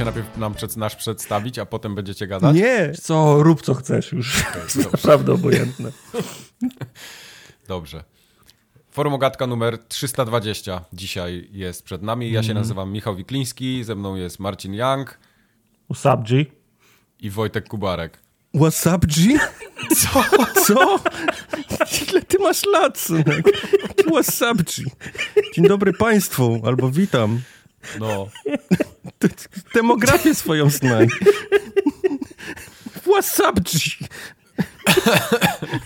się najpierw nam przed, nasz przedstawić, a potem będziecie gadać? Nie! Co, rób co chcesz już. To jest naprawdę obojętne. Dobrze. Forum Ogatka numer 320 dzisiaj jest przed nami. Ja się Mhm. nazywam Michał Wikliński, ze mną jest Marcin Young G. i Wojtek Kubarek. What's up, G? Co? Co? Ile ty masz lat, synek? What's up, G? Dzień dobry państwu, albo witam. No, Demografię swoją znaj. What's up, G?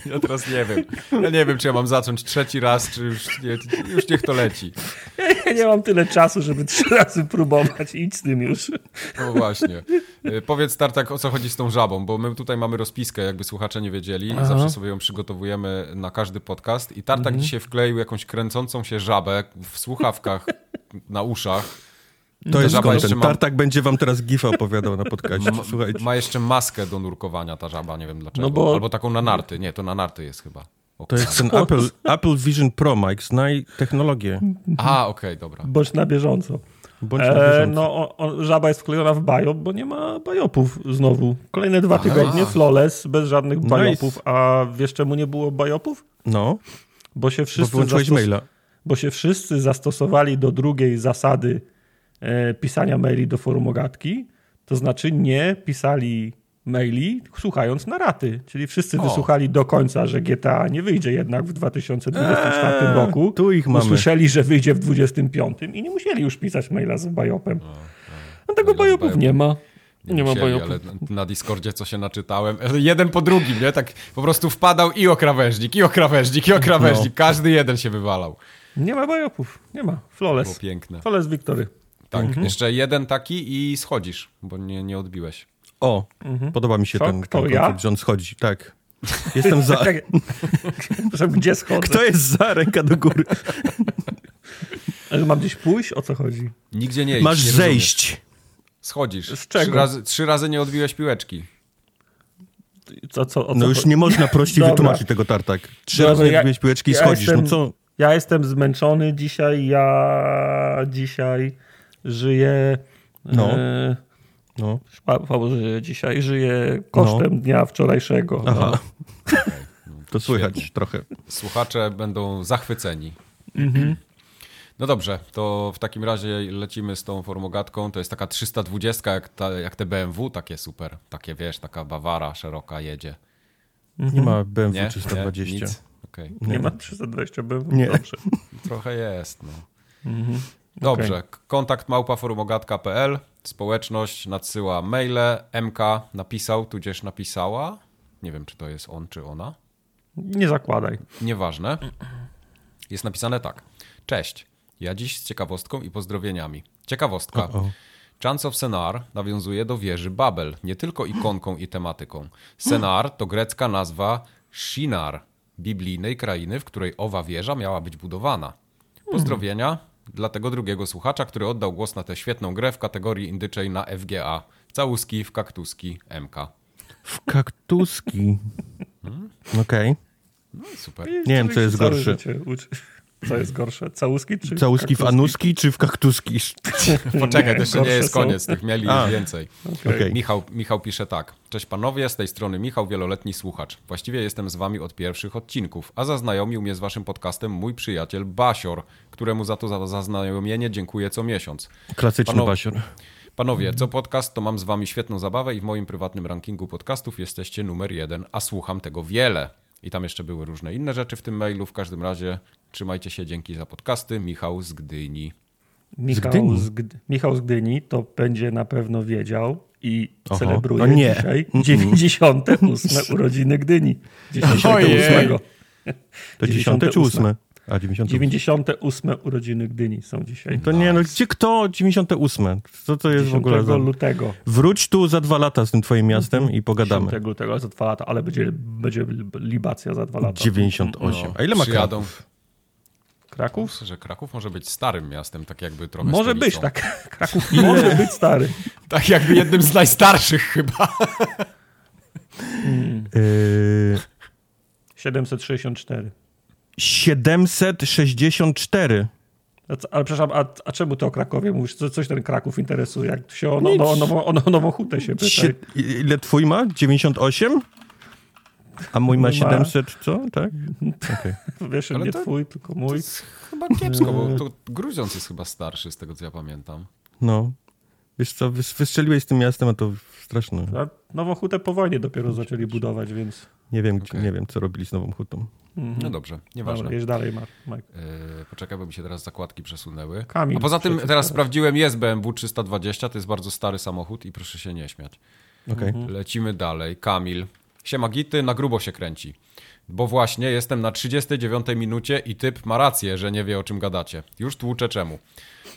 ja teraz nie wiem. Ja nie wiem, czy ja mam zacząć trzeci raz, czy już, nie, już niech to leci. Ja nie mam tyle czasu, żeby trzy razy próbować. Idź z tym już. No właśnie. Y, Powiedz Tartak, o co chodzi z tą żabą, bo my tutaj mamy rozpiskę, jakby słuchacze nie wiedzieli. Zawsze sobie ją przygotowujemy na każdy podcast i Tartak Mhm. dzisiaj wkleił jakąś kręcącą się żabę w słuchawkach na uszach. To jest żaba jeszcze content. ma- Tartak będzie wam teraz gifa opowiadał na podcaście. Słuchajcie. Ma jeszcze maskę do nurkowania ta żaba, nie wiem dlaczego. No bo- Albo taką na narty. Nie, to na narty jest chyba. O, To jest ten Apple, Apple Vision Pro, Mike. Znaj technologię. A, okej, dobra. Bądź na bieżąco. Bądź na E, bieżąco. no, o, o, żaba jest wklejona w bajop, bo nie ma bajopów znowu. Kolejne dwa tygodnie, flawless, bez żadnych Nice. bajopów. A wiesz czemu nie było bajopów? No, Bo się bo wszyscy, zastos- maila. bo się wszyscy zastosowali do drugiej zasady e, pisania maili do forum ogatki. To znaczy nie pisali maili słuchając na raty. Czyli wszyscy O. wysłuchali do końca, że GTA nie wyjdzie jednak w 2024 Eee, roku. tu ich mamy. Usłyszeli, że wyjdzie w 2025 i nie musieli już pisać maila z bajopem. No tego bajopów nie ma. Nie, ma musieli, bajopów. ale na- Discordzie co się naczytałem, jeden po drugim, nie? Tak po prostu wpadał i o krawężnik, i o krawężnik, i o krawężnik. No. Każdy jeden się wywalał. Nie ma bajopów. Nie ma. Było Flawless. piękne. Flawless Victory. Tak, Mhm. jeszcze jeden taki i schodzisz, bo nie, nie odbiłeś. O, podoba mi się Co? ten, ten ja? konflikt, że on schodzi. Tak. Jestem za. Tak, Przepraszam, gdzie schodzę? Kto jest za? Ręka do góry. Ale mam gdzieś pójść? O co chodzi? Nigdzie nie idź, Masz nie rozumiesz. zejść. Schodzisz. Z czego? Trzy razy, trzy razy nie odbiłeś piłeczki. Co, co, o co No już chodzi? nie można prościej Dobra. wytłumaczyć tego tartak. Trzy Dobra, razy ja- jak odbiłeś piłeczki i ja schodzisz. jestem- No co? Ja jestem zmęczony dzisiaj. Ja dzisiaj żyję. No. E, No. Paweł żyje dzisiaj. Żyję kosztem dnia wczorajszego. No. Aha. To słychać trochę. Słuchacze będą zachwyceni. Mhm. No dobrze, to w takim razie lecimy z tą formogatką. To jest taka 320, jak, ta, jak te BMW, takie super. Takie wiesz, taka Bawara szeroka jedzie. Nie ma BMW Nie? 320. Nie? Nic? Okej. Nie ma 320 BMW. Nie. Dobrze. Trochę jest, no. Mhm. Dobrze, k- kontakt małpa forumogatka.pl Społeczność nadsyła maile. MK napisał, tudzież napisała. Nie wiem, czy to jest on, czy ona. Nie zakładaj. Nieważne. Jest napisane tak. Cześć. Ja dziś z ciekawostką i pozdrowieniami. Ciekawostka. O-o. Chance of Senar nawiązuje do wieży Babel, nie tylko ikonką i tematyką. Senar to grecka nazwa Shinar, biblijnej krainy, w której owa wieża miała być budowana. Pozdrowienia dla tego drugiego słuchacza, który oddał głos na tę świetną grę w kategorii indyczej na FGA. Całuski w kaktuski MK. W kaktuski. Okej. No i super. Nie wiem, co jest gorsze. Co jest gorsze? Całuski czy Całuski w anuski czy w kaktuski? Poczekaj, Nie, to jeszcze nie jest są. koniec, tych mieli A. już więcej. Okej. Michał, Michał pisze tak. Cześć panowie, z tej strony Michał, wieloletni słuchacz. Właściwie jestem z wami od pierwszych odcinków, a zaznajomił mnie z waszym podcastem mój przyjaciel Basior, któremu za to za zaznajomienie dziękuję co miesiąc. Klasyczny Panowie- basior. Panowie, co podcast, to mam z wami świetną zabawę i w moim prywatnym rankingu podcastów jesteście numer jeden, a słucham tego wiele. I tam jeszcze były różne inne rzeczy w tym mailu. W każdym razie trzymajcie się, dzięki za podcasty. Michał z Gdyni. Michał Gdyni. z, Gdy- Michał z Gdyni to będzie na pewno wiedział i Oho. celebruje O nie. dzisiaj 98 urodziny Gdyni. 98. Ojej. To 10 czy 8? A, 98. 98 urodziny Gdyni są dzisiaj. To nie, no gdzie kto? 98. Co to jest w 10 ogóle za... lutego. Wróć tu za dwa lata z tym twoim miastem i pogadamy. 10 lutego za dwa lata, ale będzie, będzie libacja za dwa lata. 98. A ile ma Przyjadą. Kraków? Kraków? Myślę, że Kraków może być starym miastem, tak jakby trochę Może stolicą. być, tak. Kraków może być stary. Tak jakby jednym z najstarszych chyba. Yy, 764. 764. A co- Ale przepraszam, a, a czemu ty o Krakowie mówisz? Co, coś ten Kraków interesuje? Jak się o, no, no, o, nową, o no- nową hutę się pyta. Sie, ile twój ma? 98? A mój ma Mój ma- 700, co? Tak? Okej. Wiesz, Ale nie to- twój, tylko To mój. chyba kiepsko, bo to Gruziąc jest chyba starszy z tego, co ja pamiętam. No. Wiesz co, wys- wystrzeliłeś z tym miastem, a to straszne. A nową hutę po wojnie dopiero zaczęli budować, więc... Nie wiem, gdzie, Okej. nie wiem, co robili z nową hutą. No dobrze, nieważne. Dobra, jedź dalej, Mark. Mike. Yy, poczekaj, bo mi się teraz zakładki przesunęły. Kamil, A poza tym teraz sprawdziłem, jest BMW 320, to jest bardzo stary samochód i proszę się nie śmiać. Okej. Mhm. Lecimy dalej. Kamil. Siema Gity, na grubo się kręci. Bo właśnie jestem na 39 minucie i typ ma rację, że nie wie o czym gadacie. Już tłuczę czemu.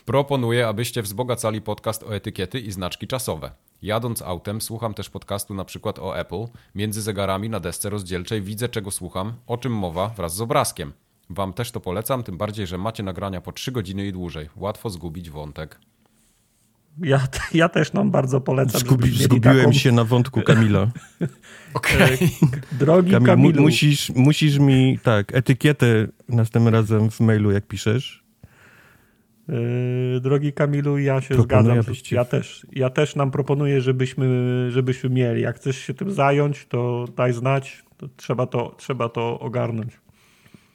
Proponuję, abyście wzbogacali podcast o etykiety i znaczki czasowe. Jadąc autem słucham też podcastu na przykład o Apple. Między zegarami na desce rozdzielczej widzę czego słucham, o czym mowa wraz z obrazkiem. Wam też to polecam, tym bardziej, że macie nagrania po 3 godziny i dłużej. Łatwo zgubić wątek. Ja, ja też nam bardzo polecam, Zgubi, zgubiłem taką... się na wątku Kamila. Okej. Drogi Kamil, Kamilu, musisz, musisz mi, tak, etykietę następnym razem w mailu, jak piszesz. Yy, drogi Kamilu, ja się Proponuję, zgadzam. Ja też, ja też nam proponuję, żebyśmy, żebyśmy mieli. Jak chcesz się tym zająć, to daj znać. To trzeba, to, trzeba to ogarnąć.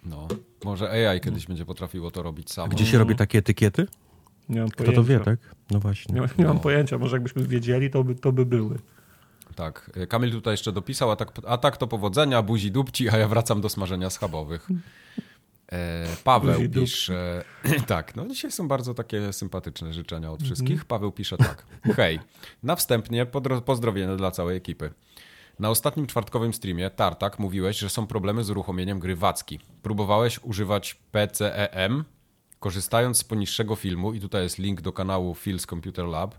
No, może AI kiedyś będzie potrafiło to robić samo. Gdzie się robi takie etykiety? Nie mam Kto pojęcia. to wie, tak? No właśnie. Nie, nie mam No. pojęcia. Może jakbyśmy wiedzieli, to by, to by były. Tak, Kamil tutaj jeszcze dopisał, a tak, a tak to powodzenia, buzi dupci, a ja wracam do smażenia schabowych. E, Paweł pisze, tak, no dzisiaj są bardzo takie sympatyczne życzenia od wszystkich. Paweł pisze tak, hej, na wstępnie pozdrowienia dla całej ekipy. Na ostatnim czwartkowym streamie, Tartak, mówiłeś, że są problemy z uruchomieniem gry Wacki. Próbowałeś używać PCEM, korzystając z poniższego filmu, i tutaj jest link do kanału Phil's Computer Lab,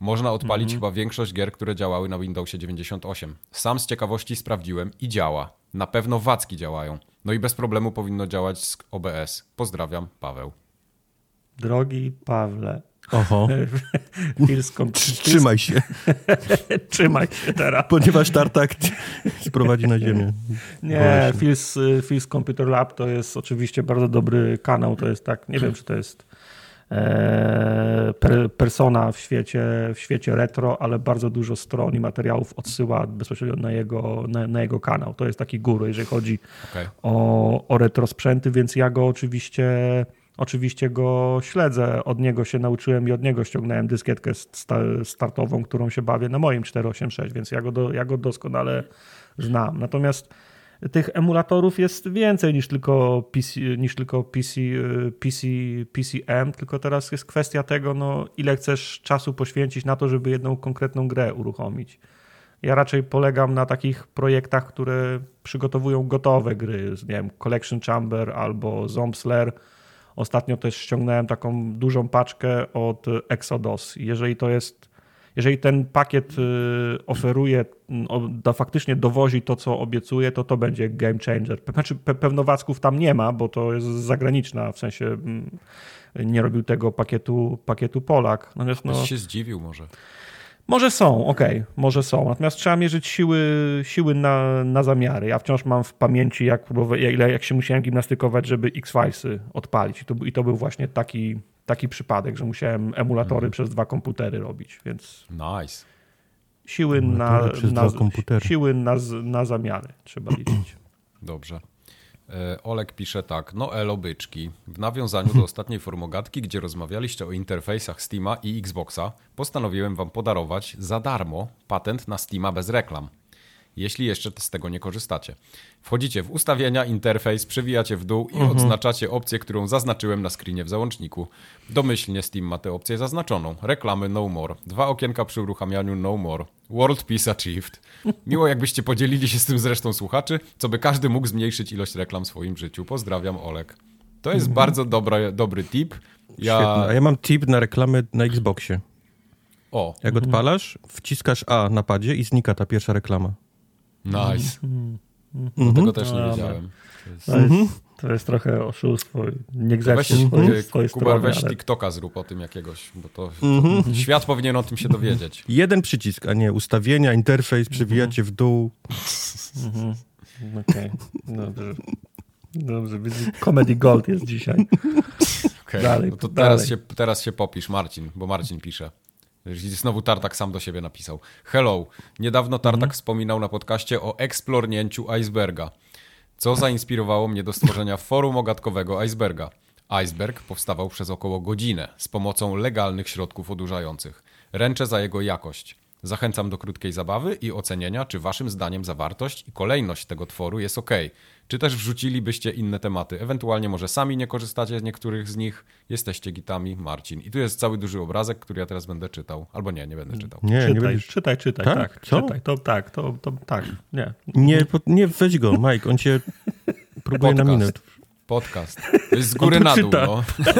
można odpalić chyba większość gier, które działały na Windowsie 98. Sam z ciekawości sprawdziłem i działa. Na pewno Wacki działają. No i bez problemu powinno działać z OBS. Pozdrawiam, Paweł. Drogi Pawle, Oho. Pilską, Trzymaj się, trzymaj się teraz. ponieważ Tartak sprowadzi na ziemię. Nie, się. Phil's, Phil's Computer Lab to jest oczywiście bardzo dobry kanał. To jest tak, nie wiem, czy to jest persona w świecie, w świecie retro, ale bardzo dużo stron i materiałów odsyła bezpośrednio na jego, na, na jego kanał. To jest taki guru, jeżeli chodzi Okej. o, o retro sprzęty, więc ja go oczywiście, oczywiście go śledzę. Od niego się nauczyłem i od niego ściągnąłem dyskietkę sta, startową, którą się bawię na moim 486, więc ja go, do, ja go doskonale znam. Natomiast tych emulatorów jest więcej niż tylko PC, niż tylko PC, y, PC, PCM, tylko teraz jest kwestia tego, no, ile chcesz czasu poświęcić na to, żeby jedną konkretną grę uruchomić. Ja raczej polegam na takich projektach, które przygotowują gotowe gry, nie wiem, Collection Chamber albo Zombslayer. Ostatnio też ściągnąłem taką dużą paczkę od Exodus. Jeżeli to jest, jeżeli ten pakiet y, oferuje, da, faktycznie dowozi to, co obiecuje, to to będzie game changer. Znaczy, pe, pewnowacków tam nie ma, bo to jest zagraniczna, w sensie nie robił tego pakietu, pakietu Polak. Natomiast no, się zdziwił może. może są, okej, może są. Natomiast trzeba mierzyć siły, siły na, na zamiary. Ja wciąż mam w pamięci, jak, próbowa- ile, jak się musiałem gimnastykować, żeby X-Filesy odpalić. I to, I to był właśnie taki, taki przypadek, że musiałem emulatory przez dwa komputery robić, więc Nice. siły na, na, dwa komputery. siły na, na zamiary trzeba liczyć. Dobrze. E, Olek pisze tak, no elo byczki. W nawiązaniu do ostatniej formogatki, gdzie rozmawialiście o interfejsach Steama i Xboxa, postanowiłem wam podarować za darmo patent na Steama bez reklam. Jeśli jeszcze z tego nie korzystacie. Wchodzicie w ustawienia, interfejs, przewijacie w dół i odznaczacie opcję, którą zaznaczyłem na screenie w załączniku. Domyślnie Steam ma tę opcję zaznaczoną. Reklamy no more. Dwa okienka przy uruchamianiu no more. World Peace Achieved. Miło jakbyście podzielili się z tym z resztą słuchaczy, co by każdy mógł zmniejszyć ilość reklam w swoim życiu. Pozdrawiam, Olek. To jest bardzo dobra, dobry tip. Ja... Świetne. A ja mam tip na reklamy na Xboxie. O, Jak odpalasz, wciskasz A na padzie i znika ta pierwsza reklama. Nice. Mhm. Tego też nie Dobra. wiedziałem. To jest... To jest, to jest trochę oszustwo. Nie grzeczne swojej, e, swojej Kuba, strony, weź ale TikToka zrób o tym jakiegoś, bo to, Mhm. to świat powinien o tym się dowiedzieć. Jeden przycisk, a nie ustawienia, interfejs, przewijacie w dół. okej, dobrze. Dobrze, więc Comedy Gold jest dzisiaj. Okej, Dalej, no to dalej. teraz się, teraz się popisz, Marcin, bo Marcin pisze. Znowu Tartak sam do siebie napisał. Hello, niedawno Tartak Mhm. wspominał na podcaście o eksplornięciu iceberga. Co zainspirowało mnie do stworzenia forum ogatkowego iceberga? Iceberg powstawał przez około godzinę z pomocą legalnych środków odurzających. Ręczę za jego jakość. Zachęcam do krótkiej zabawy i ocenienia, czy waszym zdaniem zawartość i kolejność tego tworu jest ok. Czy też wrzucilibyście inne tematy? Ewentualnie może sami nie korzystacie z niektórych z nich. Jesteście gitami, Marcin. I tu jest cały duży obrazek, który ja teraz będę czytał. Albo nie, nie będę czytał. Nie, nie czytaj, będziesz... czytaj, czytaj, Tak? tak. Co? Czytaj, to tak, to, to tak, nie. Nie, po- nie, weź go, Mike, on cię próbuje na Podcast. minut. Podcast. To jest z góry na dół, no.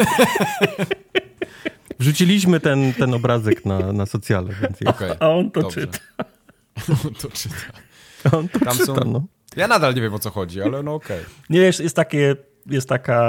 Wrzuciliśmy ten, ten obrazek na, na socjale, więc jest. Okej, A on to dobrze. czyta. On to czyta. On to Tam czyta, są- no. Ja nadal nie wiem o co chodzi, ale no okej. Nie wiesz, jest takie, jest taka,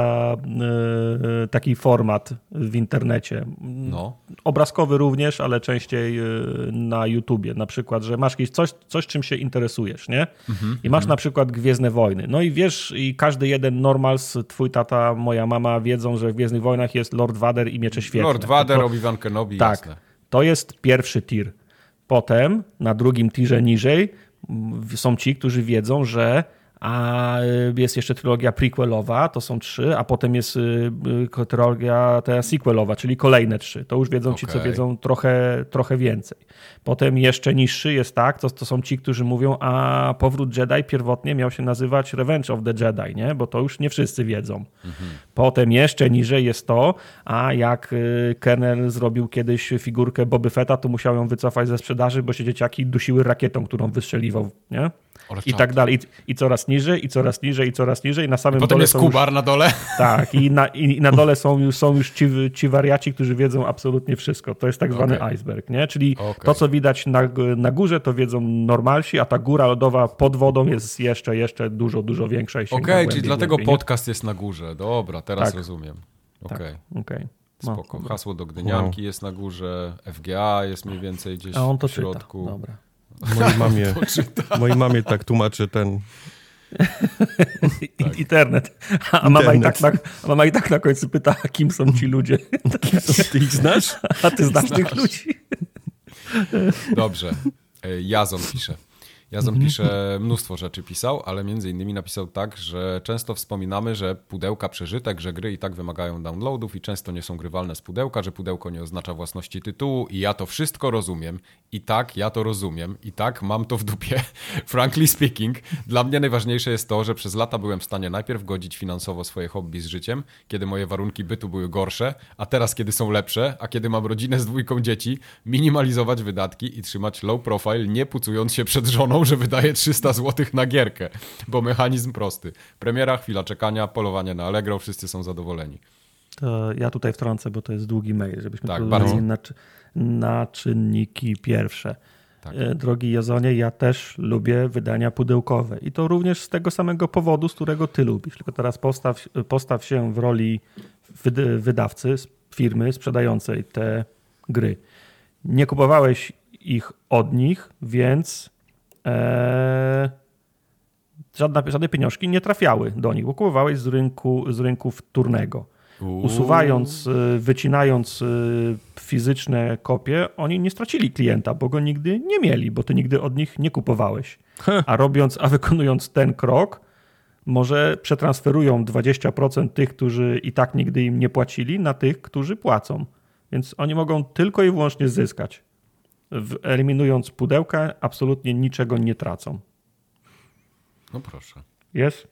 e, taki format w internecie. No. Obrazkowy również, ale częściej e, na YouTubie. Na przykład, że masz jakieś coś, coś czym się interesujesz, nie? Mhm, I masz na przykład Gwiezdne Wojny. No i wiesz, i każdy jeden normals, twój tata, moja mama wiedzą, że w Gwiezdnych Wojnach jest Lord Vader i Miecze Świetlne. Lord Vader, Obi-Wan Kenobi, Tak, jasne. to jest pierwszy tier. Potem na drugim tierze niżej są ci, którzy wiedzą, że a y, jest jeszcze trylogia prequelowa, to są trzy, a potem jest y, y, trylogia ta sequelowa, czyli kolejne trzy. To już wiedzą ci, co wiedzą trochę, trochę więcej. Potem jeszcze niższy jest tak, to, to są ci, którzy mówią, a powrót Jedi pierwotnie miał się nazywać Revenge of the Jedi, nie? bo to już nie wszyscy wiedzą. Potem jeszcze niżej jest to, a jak Kernel zrobił kiedyś figurkę Boby Fetta, to musiał ją wycofać ze sprzedaży, bo się dzieciaki dusiły rakietą, którą wystrzeliwał, nie? I tak dalej. I, I coraz niżej, i coraz niżej, i coraz niżej. Na samym Potem dole jest są już, Kubar na dole. Tak, i na, i na dole są już, są już ci, ci wariaci, którzy wiedzą absolutnie wszystko. To jest tak zwany Okej. iceberg, nie? Czyli Okej. to, co widać na, na górze, to wiedzą normalsi, a ta góra lodowa pod wodą jest jeszcze, jeszcze dużo, dużo większa. i Okej, głębiej, czyli dlatego głębiej, nie? podcast jest na górze. Dobra, teraz Tak. rozumiem. Okej, Okej. No, spoko. dobra. Hasło do Gdynianki jest na górze, FGA jest mniej więcej gdzieś A on to w czyta. środku. Dobra. Mojej mamie, mojej mamie tak tłumaczy ten... I- Internet. A mama, i tak na, mama i tak na końcu pyta, kim są ci ludzie. Ty ich znasz? A ty znasz tych ludzi? Dobrze. E, Jazon pisze. Jazon Mhm. pisze, mnóstwo rzeczy pisał, ale między innymi napisał tak, że często wspominamy, że pudełka przeżytek, że gry i tak wymagają downloadów i często nie są grywalne z pudełka, że pudełko nie oznacza własności tytułu i ja to wszystko rozumiem. I tak, ja to rozumiem. I tak, mam to w dupie. Frankly speaking, dla mnie najważniejsze jest to, że przez lata byłem w stanie najpierw godzić finansowo swoje hobby z życiem, kiedy moje warunki bytu były gorsze, a teraz, kiedy są lepsze, a kiedy mam rodzinę z dwójką dzieci, minimalizować wydatki i trzymać low profile, nie pucując się przed żoną, że wydaje 300 zł na gierkę, bo mechanizm prosty. Premiera, chwila czekania, polowanie na Allegro, wszyscy są zadowoleni. To ja tutaj wtrącę, bo to jest długi mail, żebyśmy Tak, bardzo. na, na czynniki pierwsze. Tak. E, Drogi Jazonie, ja też lubię wydania pudełkowe i to również z tego samego powodu, z którego ty lubisz. Tylko teraz postaw, postaw się w roli wyd- wydawcy, z- firmy sprzedającej te gry. Nie kupowałeś ich od nich, więc e, żadna, żadne pieniążki nie trafiały do nich, bo kupowałeś z, rynku, z rynku wtórnego. Uuu. Usuwając, y, wycinając y, fizyczne kopie, oni nie stracili klienta, bo go nigdy nie mieli, bo ty nigdy od nich nie kupowałeś. A robiąc, a wykonując ten krok, może przetransferują 20% tych, którzy i tak nigdy im nie płacili, na tych, którzy płacą. Więc oni mogą tylko i wyłącznie zyskać. Eliminując pudełka, absolutnie niczego nie tracą. No proszę. Jest?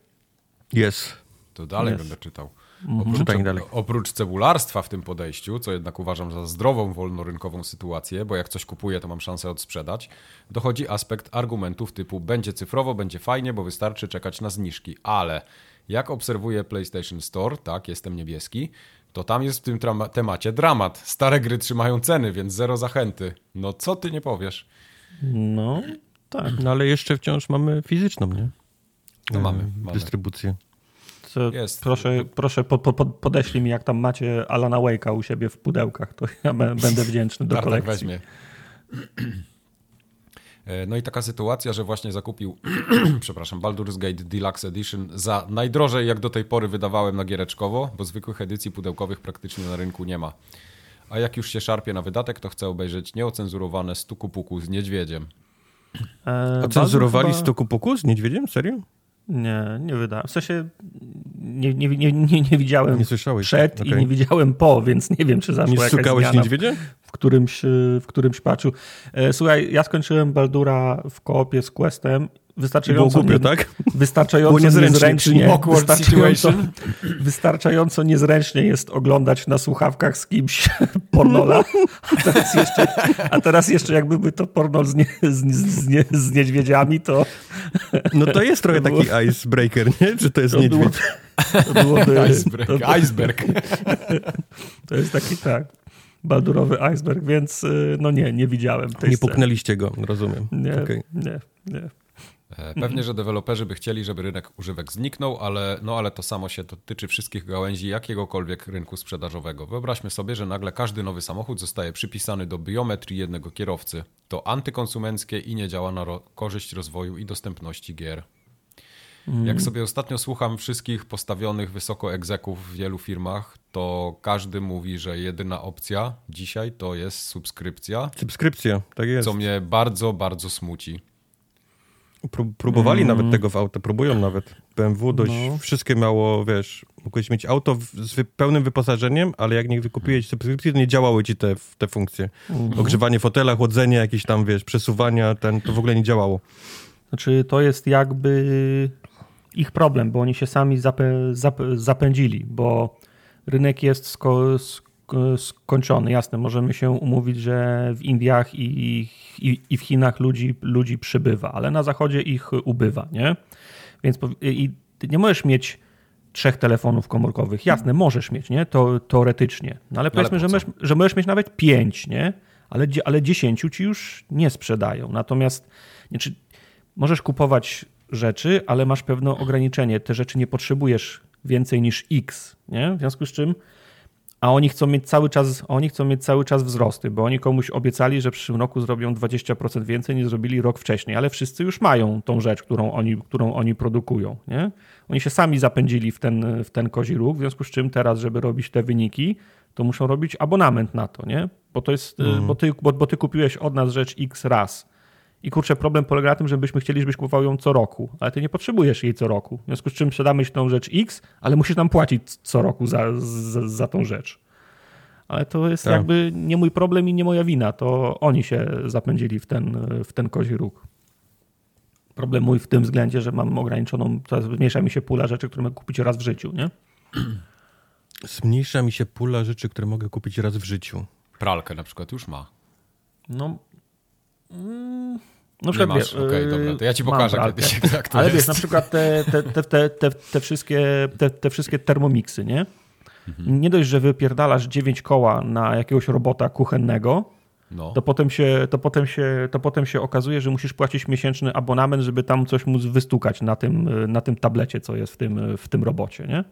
Jest. To dalej Jest. będę czytał. Mhm. Oprócz, oprócz cebularstwa w tym podejściu, co jednak uważam za zdrową, wolnorynkową sytuację, bo jak coś kupuję, to mam szansę odsprzedać, dochodzi aspekt argumentów typu będzie cyfrowo, będzie fajnie, bo wystarczy czekać na zniżki, ale jak obserwuję PlayStation Store, tak, jestem niebieski, to tam jest w tym temacie dramat. Stare gry trzymają ceny, więc zero zachęty. No co ty nie powiesz? No, tak. No ale jeszcze wciąż mamy fizyczną, nie? No mamy, E, mamy. Dystrybucję. Co, Jest. Proszę, proszę po, po, po- podeślij mi, jak tam macie Alana Wake'a u siebie w pudełkach, to ja będę wdzięczny do Tartak kolekcji. weźmie. E, no i taka sytuacja, że właśnie zakupił, przepraszam, Baldur's Gate Deluxe Edition za najdrożej, jak do tej pory wydawałem na giereczkowo, bo zwykłych edycji pudełkowych praktycznie na rynku nie ma. A jak już się szarpie na wydatek, to chcę obejrzeć nieocenzurowane Stuku Puku z niedźwiedziem. E, A cenzurowali chyba... Stoku Puku z niedźwiedziem? Serio? Nie, nie wydałem. W sensie nie, nie, nie, nie, nie widziałem Nie słyszałeś, przed okej. i nie widziałem po, więc nie wiem, czy zaszła Nie jakaś zmiana niedźwiedzia? w którymś, w którymś patchu. E, Słuchaj, ja skończyłem Baldura w koopie z Questem. I było Wystarczająco, głupio, nie, tak? wystarczająco Było niezręcznie, wystarczająco, wystarczająco niezręcznie jest oglądać na słuchawkach z kimś pornola, a teraz jeszcze, a teraz jeszcze jakby był to pornol z, nie, z, z, nie, z niedźwiedziami, to, No to jest trochę było- taki icebreaker, nie? Że to jest to, było, niedźwiedź. to byłoby... Iceberg. To, Iceberg. to jest taki tak, baldurowy iceberg, więc y, no nie, nie widziałem tej Nie sceny. puknęliście go, rozumiem. Nie, Okej. nie, nie. E, Pewnie, że deweloperzy by chcieli, żeby rynek używek zniknął, ale, no, ale to samo się dotyczy wszystkich gałęzi jakiegokolwiek rynku sprzedażowego. Wyobraźmy sobie, że nagle każdy nowy samochód zostaje przypisany do biometrii jednego kierowcy. To antykonsumenckie i nie działa na ro- korzyść rozwoju i dostępności gier. Jak sobie ostatnio słucham wszystkich postawionych wysoko egzeków w wielu firmach, to każdy mówi, że jedyna opcja dzisiaj to jest subskrypcja, Subskrypcja, tak jest. co mnie bardzo, bardzo smuci. Pró- próbowali nawet tego w auto, próbują nawet. BMW dość, No. wszystkie miało, wiesz, mogłeś mieć auto w, z wy, pełnym wyposażeniem, ale jak nie wykupiłeś subskrypcji, to nie działały ci te, te funkcje. Ogrzewanie fotela, chłodzenie, jakieś tam, wiesz, przesuwania, ten, to w ogóle nie działało. Znaczy, to jest jakby ich problem, bo oni się sami zapę, zap, zapędzili, bo rynek jest sko, sk- skończony. Jasne, możemy się umówić, że w Indiach i, i, i w Chinach ludzi, ludzi przybywa, ale na zachodzie ich ubywa, nie? Więc i ty nie możesz mieć trzech telefonów komórkowych. Jasne, możesz mieć, nie? To, teoretycznie. No ale powiedzmy, po że, możesz, że możesz mieć nawet pięć, nie? Ale, ale dziesięciu ci już nie sprzedają. Natomiast znaczy, możesz kupować rzeczy, ale masz pewne ograniczenie. Te rzeczy nie potrzebujesz więcej niż X, nie? W związku z czym a oni chcą mieć cały czas, oni chcą mieć cały czas wzrosty, bo oni komuś obiecali, że w przyszłym roku zrobią 20% więcej niż zrobili rok wcześniej, ale wszyscy już mają tą rzecz, którą oni, którą oni produkują. Nie? Oni się sami zapędzili w ten, w ten kozi róg, w związku z czym teraz, żeby robić te wyniki, to muszą robić abonament na to, nie? Bo, to jest, bo, ty, bo, bo ty kupiłeś od nas rzecz X raz. I kurczę, problem polega na tym, że byśmy chcieli, żebyś kupował ją co roku, ale ty nie potrzebujesz jej co roku. W związku z czym sprzedamy ci tą rzecz X, ale musisz nam płacić co roku za, za, za tą rzecz. Ale to jest Tak. jakby nie mój problem i nie moja wina. To oni się zapędzili w ten, w ten kozi róg. Problem mój w tym względzie, że mam ograniczoną, zmniejsza mi się pula rzeczy, które mogę kupić raz w życiu, nie? Zmniejsza mi się pula rzeczy, które mogę kupić raz w życiu. Pralkę na przykład już ma. No. Mm, na Nie masz? Okej, yy, dobra. To ja ci pokażę kiedyś, jak to Ale jest. wiesz, na przykład te, te, te, te, te, te, wszystkie, te, te wszystkie termomiksy, nie? Mhm. Nie dość, że wypierdalasz 9 koła na jakiegoś robota kuchennego, No. to potem, się, to, potem się, to potem się okazuje, że musisz płacić miesięczny abonament, żeby tam coś móc wystukać na tym, na tym tablecie, co jest w tym, w tym robocie, nie?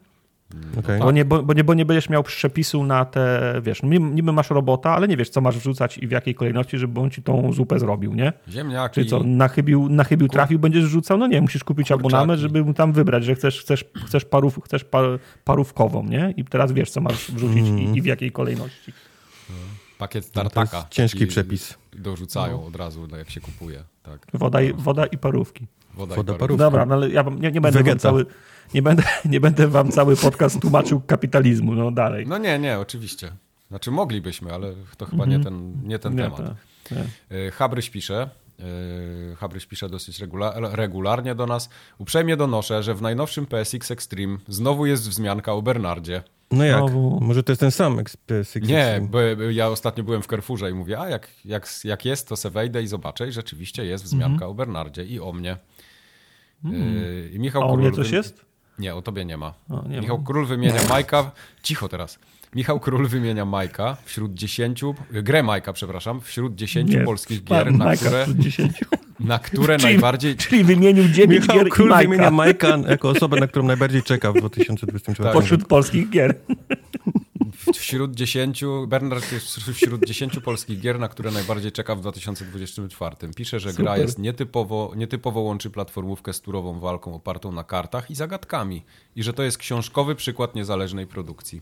Okej. Bo, nie, bo, bo, nie, bo nie będziesz miał przepisu na te, wiesz, niby niby masz robota, ale nie wiesz, co masz wrzucać i w jakiej kolejności, żeby on ci tą zupę zrobił, nie? Ziemniaki. Czyli co, na chybił, na chybił trafił, będziesz rzucał? No nie, musisz kupić Kurczaki. abonament, żeby mu tam wybrać, że chcesz, chcesz, chcesz, parów, chcesz par, parówkową, nie? I teraz wiesz, co masz wrzucić i, i w jakiej kolejności. Pakiet No tartaka. jest ciężki przepis. Dorzucają No. od razu, no, jak się kupuje. Tak. Woda i, woda i parówki. Woda, Woda, i parówka. Dobra, no ale ja nie, nie, będę cały, nie, będę, nie będę wam cały podcast tłumaczył kapitalizmu, no dalej. No nie, nie, oczywiście. Znaczy moglibyśmy, ale to chyba nie ten, nie ten Mhm. Nie, temat. to- nie. Y, Habryś pisze, y, Habryś pisze dosyć regula regularnie do nas. Uprzejmie donoszę, że w najnowszym PSX Extreme znowu jest wzmianka o Bernardzie. No jak? Znowu. Może to jest ten sam XPS? Nie, bo ja ostatnio byłem w Carrefourze i mówię, a jak, jak, jak jest, to se wejdę i zobaczę i rzeczywiście jest wzmianka Mhm. o Bernardzie i o mnie. Y, I Michał A u mnie coś jest? Nie, o tobie nie ma. O, nie Michał ma. Król wymienia Majka. Cicho teraz. Michał Król wymienia Majka wśród dziesięciu, grę Majka, przepraszam, wśród dziesięciu Nie, polskich gier, na Majka które, wśród 10. na które Czyli- najbardziej. Czyli wymienił 9 Michał gier Król i Majka wymienia Majka jako osobę, na którą najbardziej czeka w 2024 Tak. roku. pośród polskich gier. Wśród 10, Bernard jest wśród 10 polskich gier, na które najbardziej czeka w 2024. Pisze, że gra Super. jest nietypowo, nietypowo łączy platformówkę z turową walką opartą na kartach i zagadkami. I że to jest książkowy przykład niezależnej produkcji.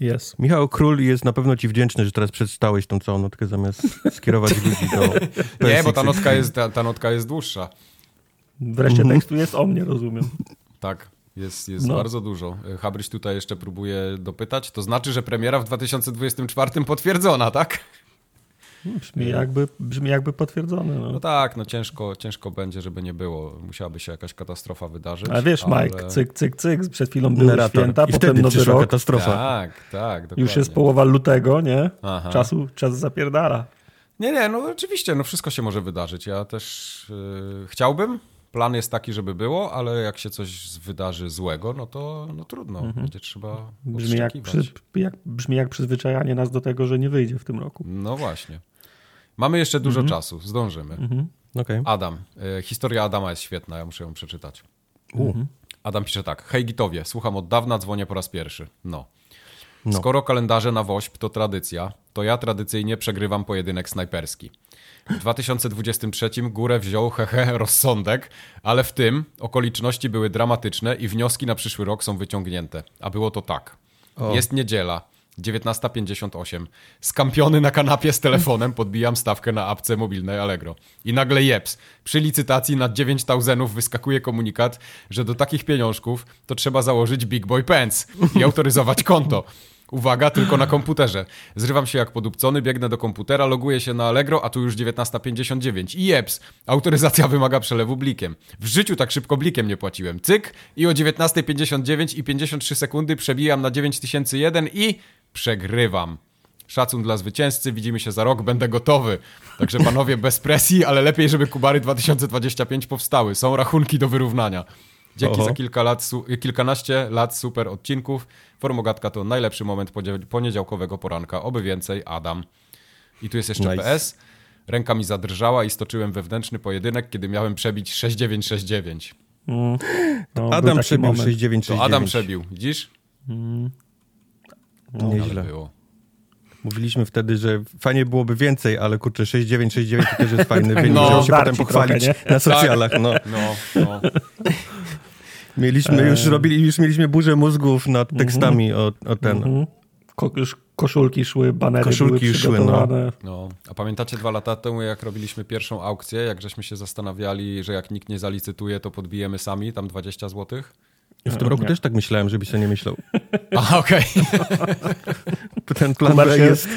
Jest. Michał Król jest na pewno ci wdzięczny, że teraz przeczytałeś tą całą notkę, zamiast skierować ludzi do Nie, bo ta PSX. notka jest, ta, ta notka jest dłuższa. Wreszcie tekstu jest o mnie, rozumiem. Tak, jest, jest No. bardzo dużo. Habryś tutaj jeszcze próbuje dopytać. To znaczy, że premiera w 2024 potwierdzona, tak? Brzmi jakby, brzmi jakby potwierdzony. No. No tak, no ciężko, ciężko będzie, żeby nie było. Musiałaby się jakaś katastrofa wydarzyć. Ale wiesz, ale- Mike, cyk, cyk, cyk, przed chwilą były Narrator. święta, I potem nowy rok, katastrofa. Tak, tak, dokładnie. już jest połowa lutego, nie? Aha. Czasu, czas zapierdala. Nie, nie, no oczywiście, no wszystko się może wydarzyć. Ja też yy, chciałbym. Plan jest taki, żeby było, ale jak się coś wydarzy złego, no to no trudno. Będzie trzeba Mhm. Brzmi jak, przy, jak, brzmi jak przyzwyczajanie nas do tego, że nie wyjdzie w tym roku. No właśnie. Mamy jeszcze dużo Mhm. czasu, zdążymy. Okej. Adam. Y, historia Adama jest świetna, ja muszę ją przeczytać. Adam pisze tak. Hej Gitowie, słucham od dawna, dzwonię po raz pierwszy. No. No. Skoro kalendarze na WOŚP to tradycja, to ja tradycyjnie przegrywam pojedynek snajperski. W 2023 górę wziął hehe rozsądek, ale w tym okoliczności były dramatyczne i wnioski na przyszły rok są wyciągnięte. A było to tak. Jest niedziela, 19.58. Skampiony na kanapie z telefonem podbijam stawkę na apce mobilnej Allegro. I nagle jeps. Przy licytacji na 9 tauzenów wyskakuje komunikat, że do takich pieniążków to trzeba założyć Big Boy Pants i autoryzować konto. Uwaga, tylko na komputerze. Zrywam się jak podupcony, biegnę do komputera, loguję się na Allegro, a tu już 19.59. I jeps, autoryzacja wymaga przelewu blikiem. W życiu tak szybko blikiem nie płaciłem. Cyk i o 19.59 i 53 sekundy przebijam na 9001 i przegrywam. Szacun dla zwycięzcy, widzimy się za rok, będę gotowy. Także panowie, bez presji, ale lepiej, żeby Kubary 2025 powstały. Są rachunki do wyrównania. Dzięki Oho. za kilka lat, kilkanaście lat super odcinków. Formogatka to najlepszy moment poniedziałkowego poranka. Oby więcej, Adam. I tu jest jeszcze Nice. PS. Ręka mi zadrżała i stoczyłem wewnętrzny pojedynek, kiedy miałem przebić 6969. Mm. No, Adam przebił moment. 6969. To Adam przebił, widzisz? Ale Nieźle. było. Mówiliśmy wtedy, że fajnie byłoby więcej, ale kurczę, 6969 to też jest fajny wynik, No, żeby się potem pochwalić trochę, na socjalach. No. No, no. Mieliśmy, już robili, już mieliśmy burzę mózgów nad tekstami o, o ten. Mhm. Ko- już koszulki szły, banery Koszulki były szły, no. No, a pamiętacie dwa lata temu, jak robiliśmy pierwszą aukcję, jak żeśmy się zastanawiali, że jak nikt nie zalicytuje, to podbijemy sami, tam 20 zł? W tym roku Nie. też tak myślałem, żebyś sobie nie myślał. A, okej. Ten plan Kuber się, jest...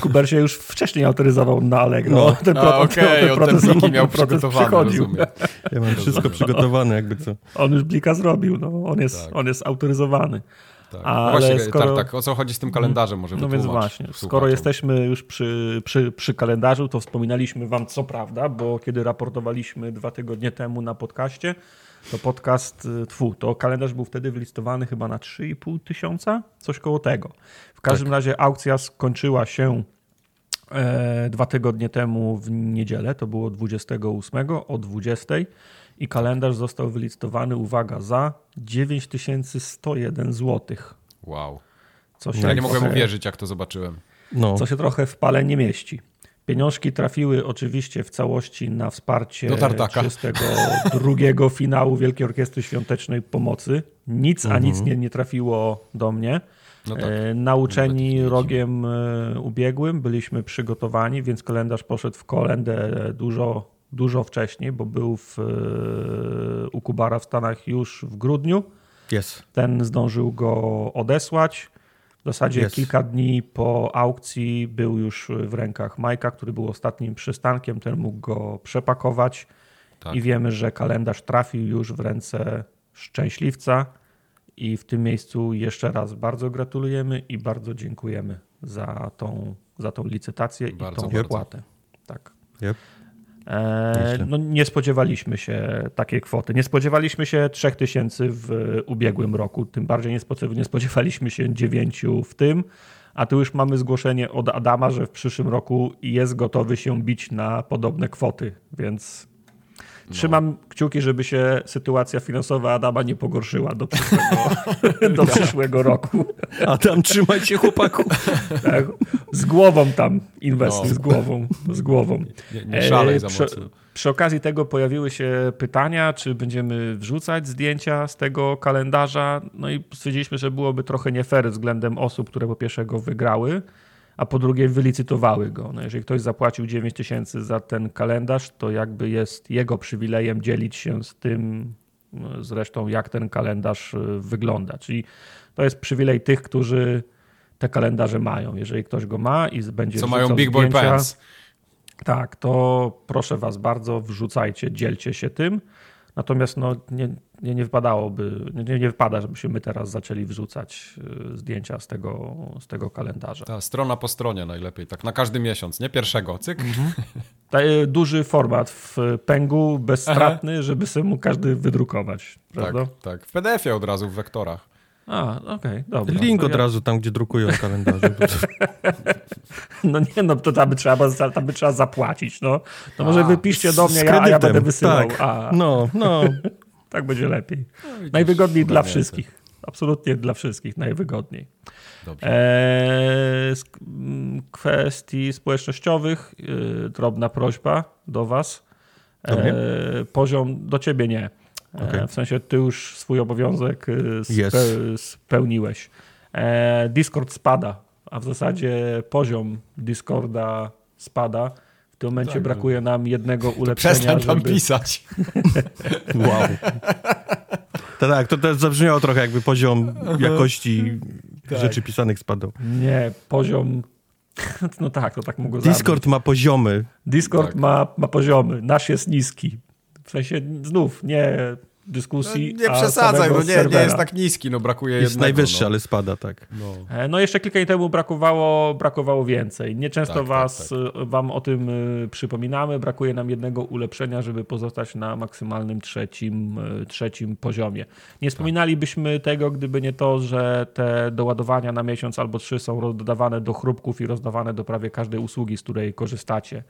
Kuber się już wcześniej autoryzował na Allegro. No. ten A, proces, okej, ten ten pliki miał przygotowany, przychodził. rozumiem. Ja mam wszystko przygotowane, jakby co. On już blika zrobił, no. on, jest, Tak. on jest autoryzowany. Tak. Ale Właśnie, skoro- tak, tak, o co chodzi z tym kalendarzem, może No więc właśnie, skoro słuchaczom. jesteśmy już przy, przy, przy kalendarzu, to wspominaliśmy wam co prawda, bo kiedy raportowaliśmy dwa tygodnie temu na podcaście, to podcast, y, tfu, to kalendarz był wtedy wylistowany chyba na 3,5 tysiąca, coś koło tego. W każdym Tak. razie aukcja skończyła się e, dwa tygodnie temu w niedzielę, to było 28 o 20 i kalendarz został wylistowany, uwaga, za 9101 zł. Wow. Co się Ja nie mogłem uwierzyć, jak to zobaczyłem. No. co się trochę w pale nie mieści. Pieniążki trafiły oczywiście w całości na wsparcie Do tartaka. 32 finału Wielkiej Orkiestry Świątecznej Pomocy. Nic, a nic nie, nie trafiło do mnie. No tak. E, Nawet nauczeni rogiem e, ubiegłym, byliśmy przygotowani, więc kalendarz poszedł w kolendę dużo, dużo wcześniej, bo był w, e, u Kubara w Stanach już w grudniu. Jest. Ten zdążył go odesłać. W zasadzie Jest. kilka dni po aukcji był już w rękach Majka, który był ostatnim przystankiem. Ten mógł go przepakować Tak. i wiemy, że kalendarz trafił już w ręce szczęśliwca. I w tym miejscu jeszcze raz bardzo gratulujemy i bardzo dziękujemy za tą, za tą licytację Bardzo, i tą wypłatę. Tak. Yep. No, nie spodziewaliśmy się takiej kwoty. Nie spodziewaliśmy się 3000 w ubiegłym roku, tym bardziej nie spodziewaliśmy się 9 w tym, a tu już mamy zgłoszenie od Adama, że w przyszłym roku jest gotowy się bić na podobne kwoty, więc Trzymam kciuki, żeby się sytuacja finansowa Adama nie pogorszyła do przyszłego, do przyszłego roku. A tam trzymaj się, chłopaku. Tak, z głową tam inwestuj, No. z głową, z głową. Nie, nie szalej E, za przy, mocno. przy okazji tego pojawiły się pytania, czy będziemy wrzucać zdjęcia z tego kalendarza. No i stwierdziliśmy, że byłoby trochę nie fair względem osób, które po pierwsze go wygrały, a po drugie wylicytowały go. No jeżeli ktoś zapłacił 9 tysięcy za ten kalendarz, to jakby jest jego przywilejem dzielić się z tym no, zresztą, jak ten kalendarz y, wygląda. Czyli to jest przywilej tych, którzy te kalendarze mają. Jeżeli ktoś go ma i będzie Co mają Big Boy zdjęcia, Pants. tak, to proszę was bardzo, wrzucajcie, dzielcie się tym. Natomiast no, nie, nie, nie wypadałoby, nie, nie wypada, żebyśmy my teraz zaczęli wrzucać y, zdjęcia z tego, z tego kalendarza. Ta strona po stronie najlepiej, tak na każdy miesiąc, nie pierwszego, cyk. Mhm. Ta, y, duży format w pęgu, bezstratny, żeby sobie mógł każdy wydrukować. Tak, Prawda? tak. W PDF-ie od razu w wektorach. A, okej, dobra. Link od ja- razu tam, gdzie drukują kalendarze. No nie, no to tam by trzeba, tam by trzeba zapłacić. No. To może A, wypiszcie do mnie, ja, ja będę wysyłał. Tak. A, No, no. Tak będzie lepiej. widzisz, Najwygodniej dla wszystkich. Absolutnie dla wszystkich, najwygodniej. Eee, z m, kwestii społecznościowych, yy, drobna prośba do Was. Eee, poziom do Ciebie nie. Eee, Okej. W sensie Ty już swój obowiązek y, spe, spełniłeś. Eee, Discord spada, a w zasadzie poziom Discorda spada. W tym momencie Tak, brakuje nam jednego ulepszenia, Przestań tam żeby... pisać. Wow. To tak, to też zabrzmiało trochę jakby poziom jakości Tak. rzeczy pisanych spadał. Nie, poziom. No tak, to tak mogło Discord ma poziomy. Discord Tak. ma, ma poziomy. Nasz jest niski. W sensie znów nie No, dyskusji. nie a przesadzaj, no nie, nie jest tak niski, no brakuje Jest jednego. najwyższy, no. ale spada, tak. No. E, No jeszcze kilka dni temu brakowało, brakowało więcej. Nieczęsto Tak, tak, was, y, wam o tym y, przypominamy. Brakuje nam jednego ulepszenia, żeby pozostać na maksymalnym trzecim, trzecim poziomie. Nie wspominalibyśmy tego, gdyby nie to, że te doładowania na miesiąc albo trzy są rozdawane do chrupków i rozdawane do prawie każdej usługi, z której korzystacie.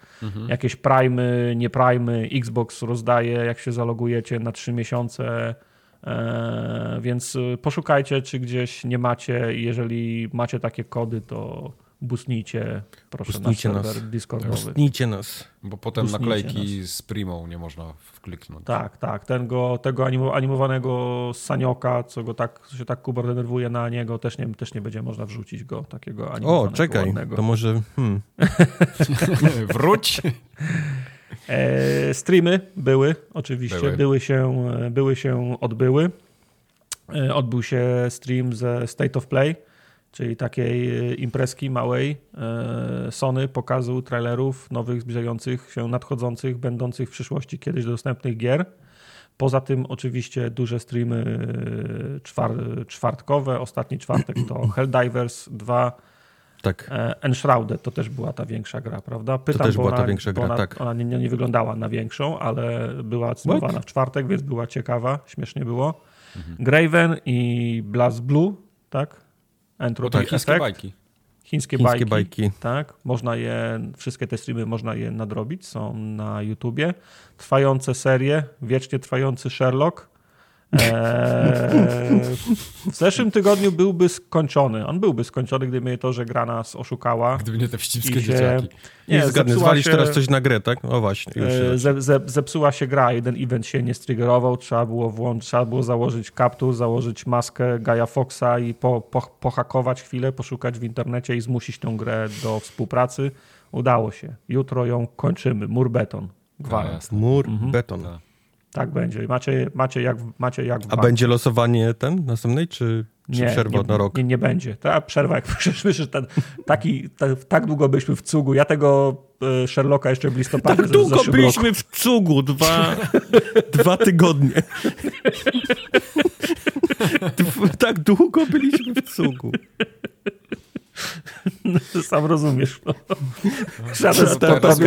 Jakieś primy, nie primy, Xbox rozdaje, jak się zalogujecie na trzy miesiące. E, więc poszukajcie, czy gdzieś nie macie. i Jeżeli macie takie kody, to boostnijcie, proszę, Boostnijcie nasz nas. serwer Discordowy. Pustnijcie nas. Bo potem Usnijcie naklejki z Primą nie można wkliknąć. Tak, tak. Ten go, tego animo, animowanego sanioka, co go tak, co się tak Kubor denerwuje na niego, też nie, też nie będzie można wrzucić go, takiego animowanego. O, czekaj, ładnego. to może... Hmm. Wróć. E, streamy były, oczywiście, Były. były, się, były się, odbyły. E, odbył się stream ze State of Play, czyli takiej e, imprezki małej e, Sony, pokazu trailerów nowych, zbliżających się, nadchodzących, będących w przyszłości kiedyś dostępnych gier. Poza tym oczywiście duże streamy e, czwar, czwartkowe. Ostatni czwartek to Helldivers 2, Tak. E, Enshrouded to też była ta większa gra, prawda? Pytam, też bo była ta ona, większa bo gra, ona, tak. Ona nie, nie wyglądała na większą, ale była cymowana w czwartek, więc była ciekawa, śmiesznie było. Mhm. Graven i Blast Blue, tak? Entropy Tak, chińskie Effect. bajki. Chińskie, Chińskie bajki, bajki. Tak, można je, wszystkie te streamy można je nadrobić, są na YouTubie. Trwające serie, wiecznie trwający Sherlock. Eee, w zeszłym tygodniu byłby skończony. On byłby skończony, gdyby nie to, że gra nas oszukała. Gdyby nie te wścibskie dzieciaki. Nie, zgadnę, zwalisz się- teraz coś na grę, tak? O właśnie, już się E, zaczyna. Ze, ze, zepsuła się gra, jeden event się nie striggerował, trzeba było włączyć, trzeba było założyć kaptur, założyć maskę Gaia Foxa i po, po, pohakować chwilę, poszukać w internecie i zmusić tę grę do współpracy. Udało się. Jutro ją kończymy. Mur beton. Gwarant. jasne. Mur, Mhm. beton. Tak. Tak będzie. Macie, macie jak, macie jak w A będzie losowanie ten następnej, czy, czy przerwa nie, na rok? Nie, nie będzie. Ta przerwa, jak słyszysz, ten, taki, ta, tak długo byliśmy w cugu. Ja tego e, Sherlocka jeszcze w listopadzie Tak długo byliśmy w cugu, dwa, dwa tygodnie. Dw- tak długo byliśmy w cugu. Roku. Sam rozumiesz. No. Żaden, Teraz.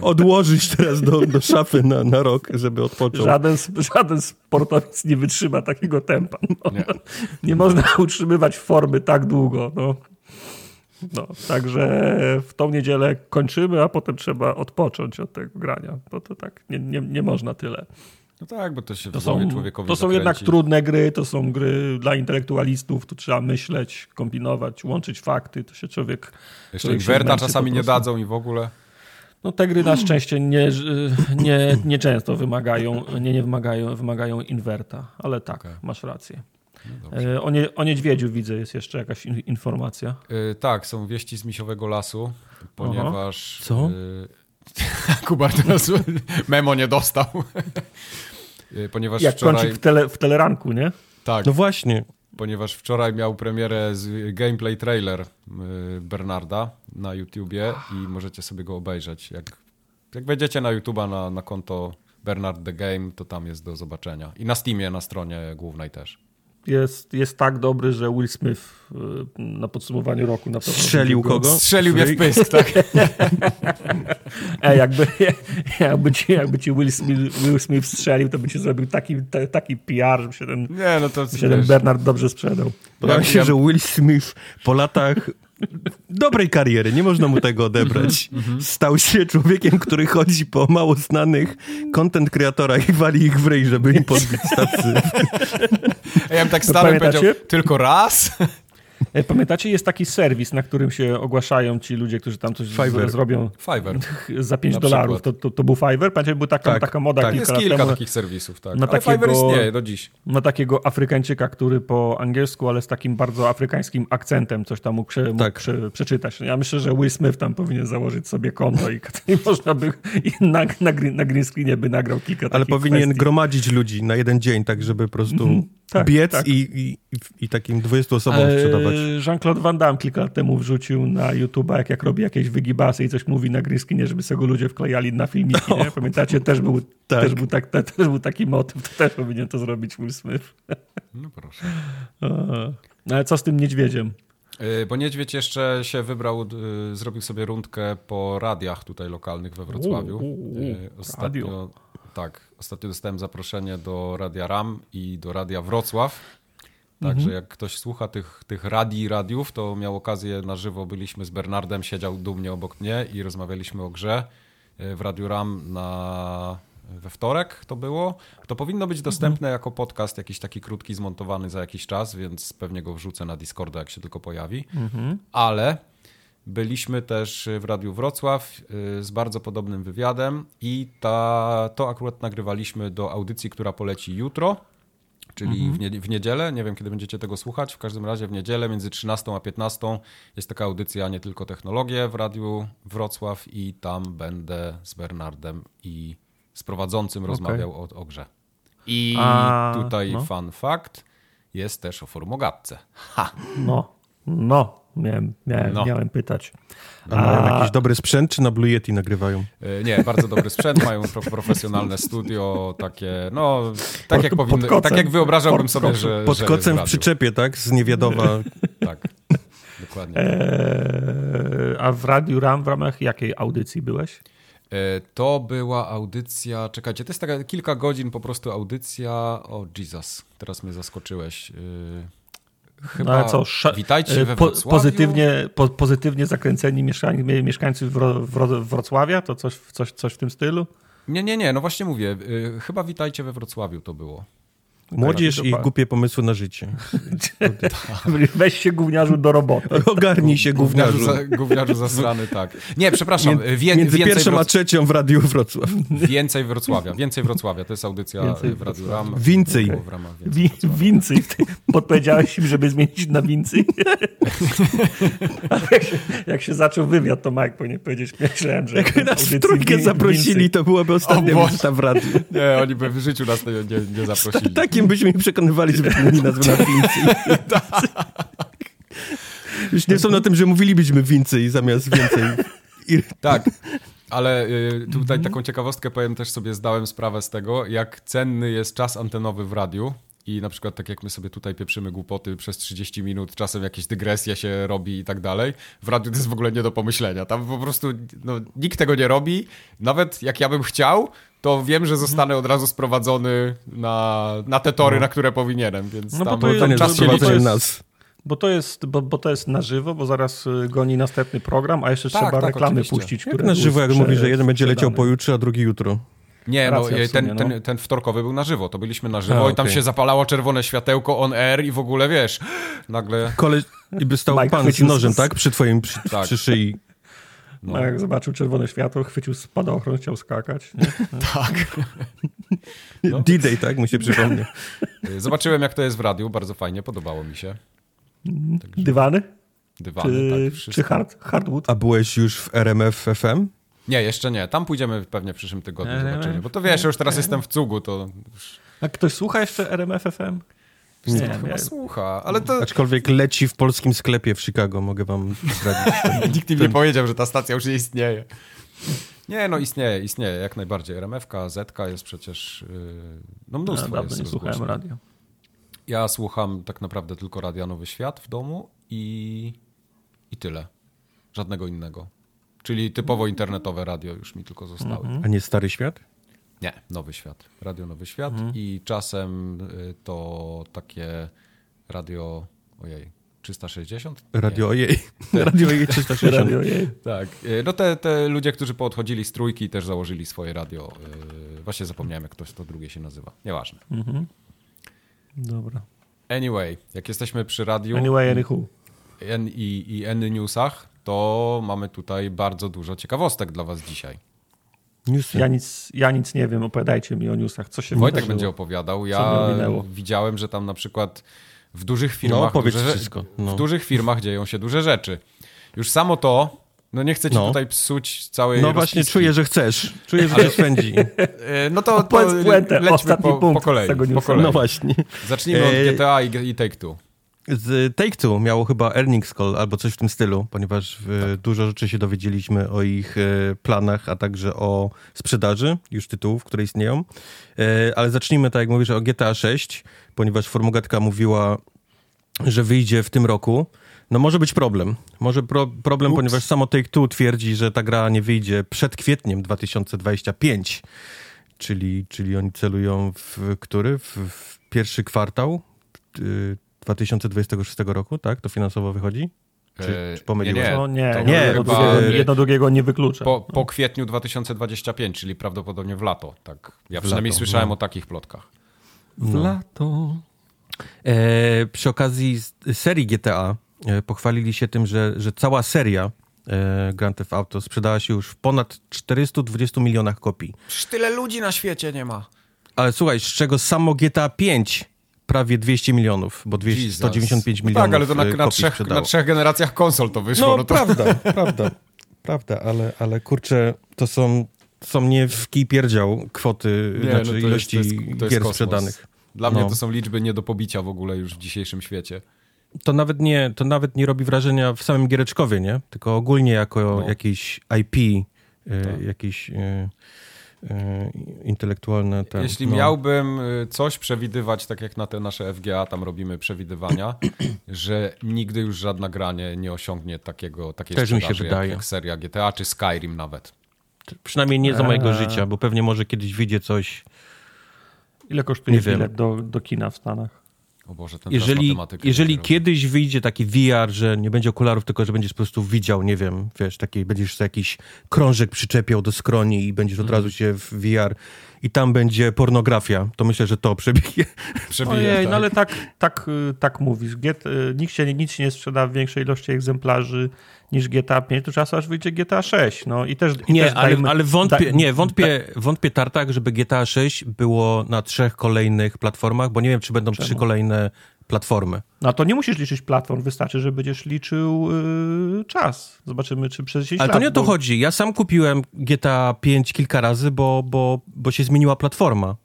Odłożyć teraz do, do szafy na, na rok, żeby odpoczął. żaden, żaden sportowiec nie wytrzyma takiego tempa. No. Nie. Nie można utrzymywać formy tak długo. No. No, także w tą niedzielę kończymy, a potem trzeba odpocząć od tego grania. Bo to tak, nie, nie, nie można tyle. No tak, bo to się To w są, człowiekowi to są zakręci. jednak trudne gry, to są gry dla intelektualistów, tu trzeba myśleć, kombinować, łączyć fakty, to się człowiek... Jeszcze człowiek zmęczy czasami nie dadzą i w ogóle. No te gry na szczęście nie, nie, nie często wymagają, nie, nie wymagają, wymagają inwerta, ale tak, Okej. masz rację. No. E, O, nie, o niedźwiedziu widzę, jest jeszcze jakaś in, informacja. Y, tak, są wieści z Misiowego Lasu, ponieważ... Co? Y, Kubar teraz memo nie dostał. Y, ponieważ Jak wczoraj... kącik w, tele, w teleranku, nie? Tak, No właśnie. ponieważ wczoraj miał premierę z gameplay trailer y, Bernarda na YouTubie i możecie sobie go obejrzeć. Jak, jak wejdziecie na YouTuba na, na konto Bernard the Game, to tam jest do zobaczenia. I na Steamie, na stronie głównej też. Jest, jest tak dobry, że Will Smith y, na podsumowaniu roku na pewno Strzelił kogo? Strzelił mnie w pysk, tak? E, jakby, jakby, ci, jakby ci Will Smith, Will Smith strzelił, to by ci zrobił taki, taki PR, żeby się ten, Nie, no to się ten Bernard dobrze sprzedał. Podoba Ja- się, ja- że Will Smith po latach dobrej kariery, nie można mu tego odebrać. Stał się człowiekiem, który chodzi po mało znanych content kreatorach i wali ich w ryj, żeby im podbić stacy. Ja bym tak pamiętacie? powiedział, tylko raz? E, Pamiętacie, jest taki serwis, na którym się ogłaszają ci ludzie, którzy tam coś Fiverr. zrobią Fiverr. za 5 Na dolarów. To, to, to był Fiverr? Pamiętacie, była taka, Tak, taka moda tak. kilka Jest kilka temu. takich serwisów, tak. na Ale takiego- Fiverr istnieje do dziś. na takiego Afrykańczyka, który po angielsku, ale z takim bardzo afrykańskim akcentem coś tam mógł, prze, mógł Tak. prze, przeczytać. Ja myślę, że Will Smith tam powinien założyć sobie konto i, i można by i na, na, green- na green screenie by nagrał kilka Ale takich powinien kwestii. gromadzić ludzi na jeden dzień, tak żeby po prostu Tak, biec tak. I, i, i, takim 20 osobom sprzedawać. Eee, Jean-Claude Van Damme kilka lat temu wrzucił na YouTube'a, jak, jak robi jakieś wygibasy i coś mówi na screenie, żeby sobie go ludzie wklejali na filmiki. Nie? Pamiętacie? Też był, Tak. też, był tak, te, też był taki motyw. To też powinien to zrobić Will Smith. No proszę. No Ale co z tym niedźwiedziem? Y, Bo Niedźwiedź jeszcze się wybrał, y, zrobił sobie rundkę po radiach tutaj lokalnych we Wrocławiu. U, u, u, Y, Ostatnio, tak, ostatnio dostałem zaproszenie do Radia RAM i do Radia Wrocław. Także jak ktoś słucha tych, tych radii i radiów, to miał okazję na żywo, byliśmy z Bernardem, siedział dumnie obok mnie i rozmawialiśmy o grze y, w Radiu RAM na, we wtorek to było. To powinno być dostępne jako podcast, jakiś taki krótki, zmontowany za jakiś czas, więc pewnie go wrzucę na Discorda, jak się tylko pojawi. Ale byliśmy też w Radiu Wrocław y, z bardzo podobnym wywiadem i ta, to akurat nagrywaliśmy do audycji, która poleci jutro, czyli w, nie, w niedzielę. Nie wiem, kiedy będziecie tego słuchać. W każdym razie w niedzielę między 13 a 15 jest taka audycja nie tylko technologie w Radiu Wrocław i tam będę z Bernardem i z prowadzącym rozmawiał o, o grze. I A, tutaj no. fun fact, jest też o formogatce. Ha! No, no, miałem, miałem, No. miałem pytać. A mają jakiś dobry sprzęt, czy na Blue Yeti nagrywają? E, Nie, bardzo dobry sprzęt, mają pro, profesjonalne studio, takie, no, tak jak, powinny, kocem. tak jak wyobrażałbym Pod sobie, że Pod że kocem w przyczepie, tak? Z Niewiadowa. Tak, dokładnie. Eee, a w Radiu RAM w ramach jakiej audycji byłeś? E, To była audycja, czekajcie, to jest taka kilka godzin po prostu audycja, o Jesus, teraz mnie zaskoczyłeś. E, Chyba, No, ale co, witajcie e, we po, Wrocławiu. pozytywnie, po, pozytywnie zakręceni mieszkań, mie- mieszkańcy Wro, Wro, Wrocławia? To coś, coś, coś w tym stylu? Nie, nie, nie, no właśnie mówię, e, chyba witajcie we Wrocławiu to było. Młodzież i głupie pomysły na życie. Weź się gówniarzu do roboty. Ogarnij się, Gówniarzu, gówniarzu. za, gówniarzu zasrany, tak. Nie, przepraszam, wie, Między pierwszą a Wroc- trzecią w Radiu Wrocław. Więcej Wrocławia, więcej Wrocławia. To jest audycja Więcej w Radiu. Ram. Więcej. Było W ramach więcej. Podpowiedziałeś im, żeby zmienić na wincy. jak, się, jak się zaczął wywiad, to Mike powinien powiedzieć, myślałem, że... Jak nas w trójkę zaprosili, wincy. to byłaby ostatnia wizyta w radiu. Nie, oni by w życiu nas nie, nie, nie zaprosili. Takim byśmy ich przekonywali, żeby zmienili nazwę na Wincy. Już nie są na tym, że mówilibyśmy Wincy zamiast więcej. I Tak, ale y, tutaj taką ciekawostkę powiem, też sobie zdałem sprawę z tego, jak cenny jest czas antenowy w radiu. I na przykład tak jak my sobie tutaj pieprzymy głupoty przez 30 minut, czasem jakieś dygresje się robi i tak dalej. W radiu to jest w ogóle nie do pomyślenia. Tam po prostu no, nikt tego nie robi. Nawet jak ja bym chciał, to wiem, że zostanę od razu sprowadzony na, na te tory, na które powinienem. Więc No bo tam, to tam jest- to nie czas jest się liczy. nas. Bo to, jest, bo, bo to jest na żywo, bo zaraz y, goni następny program, a jeszcze Tak, trzeba tak, reklamy oczywiście. puścić. Jak na żywo, jak mówi, że jeden będzie leciał pojutrze, a drugi jutro. Nie, no, Racja e, ten, sumie, no. ten, ten wtorkowy był na żywo, to byliśmy na żywo A, i tam się zapalało czerwone światełko on air i w ogóle, wiesz, nagle... Koleś, i by stał Mike pan z chwycił z- nożem, tak? Przy twoim, przy, Tak. przy szyi. No. A jak zobaczył czerwone światło, chwycił spadochron, chciał skakać. Tak. No. D-Day, tak? Mu się przypomnie. Zobaczyłem, jak to jest w radiu, bardzo fajnie, podobało mi się. Dywany? Dywany, Czy, tak, czy wszystko. hard, hardwood? A byłeś już w RMF FM? Nie, jeszcze nie, tam pójdziemy pewnie w przyszłym tygodniu, RMF? zobaczymy. Bo to wiesz, już teraz jestem w cugu, to już A ktoś słucha jeszcze RMF FM? Nie, chyba nie. słucha, ale to Aczkolwiek leci w polskim sklepie w Chicago, mogę wam zdradzić. nikt im nie powiedział, że ta stacja już nie istnieje. Nie, no istnieje, istnieje, jak najbardziej. RMF-ka, Z-ka jest przecież, yy, no Ja mnóstwo dawno nie słuchałem radio. Ja słucham tak naprawdę tylko Radia Nowy Świat w domu i, i tyle. Żadnego innego. Czyli typowo internetowe radio już mi tylko zostały. A nie Stary Świat? Nie, Nowy Świat. Radio Nowy Świat Mhm. i czasem y, to takie radio, ojej, 360? Radio Ojej. Radio Ojej 360. Radio jej. Tak. Y, No te, te ludzie, którzy poodchodzili z trójki też założyli swoje radio. y, Właśnie zapomniałem, jak to, to drugie się nazywa. Nieważne. Dobra. Anyway, jak jesteśmy przy radiu Anyway, anywho. N i, i N newsach, to mamy tutaj bardzo dużo ciekawostek dla was dzisiaj. Newsy. Ja nic, ja nic nie wiem, opowiadajcie mi o newsach. Co się Wojtek wydarzyło? będzie opowiadał. Ja widziałem, że tam na przykład w dużych firmach. No, duże, wszystko, no. W dużych firmach dzieją się duże rzeczy. Już samo to, no nie chcę ci No. tutaj psuć całej. No właśnie, rozpiski. czuję, że chcesz. Czuję, że cię swędzi. E, No to, to lećmy ostatni po, punkt po kolei. tego Po kolei. No właśnie. Zacznijmy od E, GTA i, i Take Two. Z Take-Two miało chyba earnings call albo coś w tym stylu, ponieważ e, dużo rzeczy się dowiedzieliśmy o ich e, planach, a także o sprzedaży już tytułów, które istnieją. E, Ale zacznijmy, tak jak mówisz, o GTA 6, ponieważ Formogatka mówiła, że wyjdzie w tym roku. No może być problem. Może pro, problem, ponieważ samo Take-Two twierdzi, że ta gra nie wyjdzie przed kwietniem 2025. Czyli, czyli oni celują w który? W, w pierwszy kwartał 2026 roku, tak? To finansowo wychodzi? Czy, E, czy pomyliłem? nie, No nie, to nie, nie, jedno, chyba- drugiego, jedno drugiego nie wyklucza. Po, po kwietniu 2025, czyli prawdopodobnie w lato. Tak. Ja W przynajmniej lato, słyszałem no. o takich plotkach. W lato. E, przy okazji serii GTA e, pochwalili się tym, że, że cała seria e, Grand Theft Auto sprzedała się już w ponad 420 milionach kopii. Przecież tyle ludzi na świecie nie ma. Ale słuchaj, z czego samo GTA 5 prawie 200 milionów, bo 200, Jesus. 195 No milionów Tak, ale to na, e, na, trzech, na trzech generacjach konsol to wyszło. No, No, to... prawda, prawda, prawda, ale, ale kurczę, to są, są nie w kij pierdział kwoty, Nie, znaczy no to jest- ilości to jest- to jest gier kosmos. sprzedanych. Dla mnie No. to są liczby nie do pobicia w ogóle już w dzisiejszym świecie. To nawet nie, to nawet nie robi wrażenia w samym giereczkowie, nie? Tylko ogólnie jako No. jakieś IP, e, Tak. jakieś e, e, intelektualne... Ten, Jeśli no. miałbym y, coś przewidywać, tak jak na te nasze FGA, tam robimy przewidywania, że nigdy już żadna gra nie, nie osiągnie takiego, takiej Też mi się wydaje. Jak, jak seria GTA czy Skyrim nawet. Przynajmniej nie za mojego Eee. życia, bo pewnie może kiedyś wyjdzie coś... Ile kosztuje Nie bilet do, do kina w Stanach? O Boże, ten Jeżeli, jeżeli kiedyś wyjdzie taki VR, że nie będzie okularów, tylko że będziesz po prostu widział, nie wiem, wiesz, taki, będziesz jakiś krążek przyczepiał do skroni i będziesz od Mhm. razu się w VR i tam będzie pornografia, to myślę, że to przebije. Przebije, Ojej, tak. no ale tak, tak, y, tak mówisz. Get, y, nikt się, nic się nie sprzeda w większej ilości egzemplarzy niż GTA 5, to czasu aż wyjdzie GTA 6. No i też. I Nie, też ale, dajmy- ale wątpię, da- nie, wątpię, wątpię Tartak, żeby GTA 6 było na trzech kolejnych platformach, bo nie wiem, czy będą Czemu? trzy kolejne platformy. No to nie musisz liczyć platform, wystarczy, że będziesz liczył y, czas. Zobaczymy, czy przez 10 Ale lat. to nie o to bo- chodzi. Ja sam kupiłem GTA 5 kilka razy, bo, bo, bo się zmieniła platforma.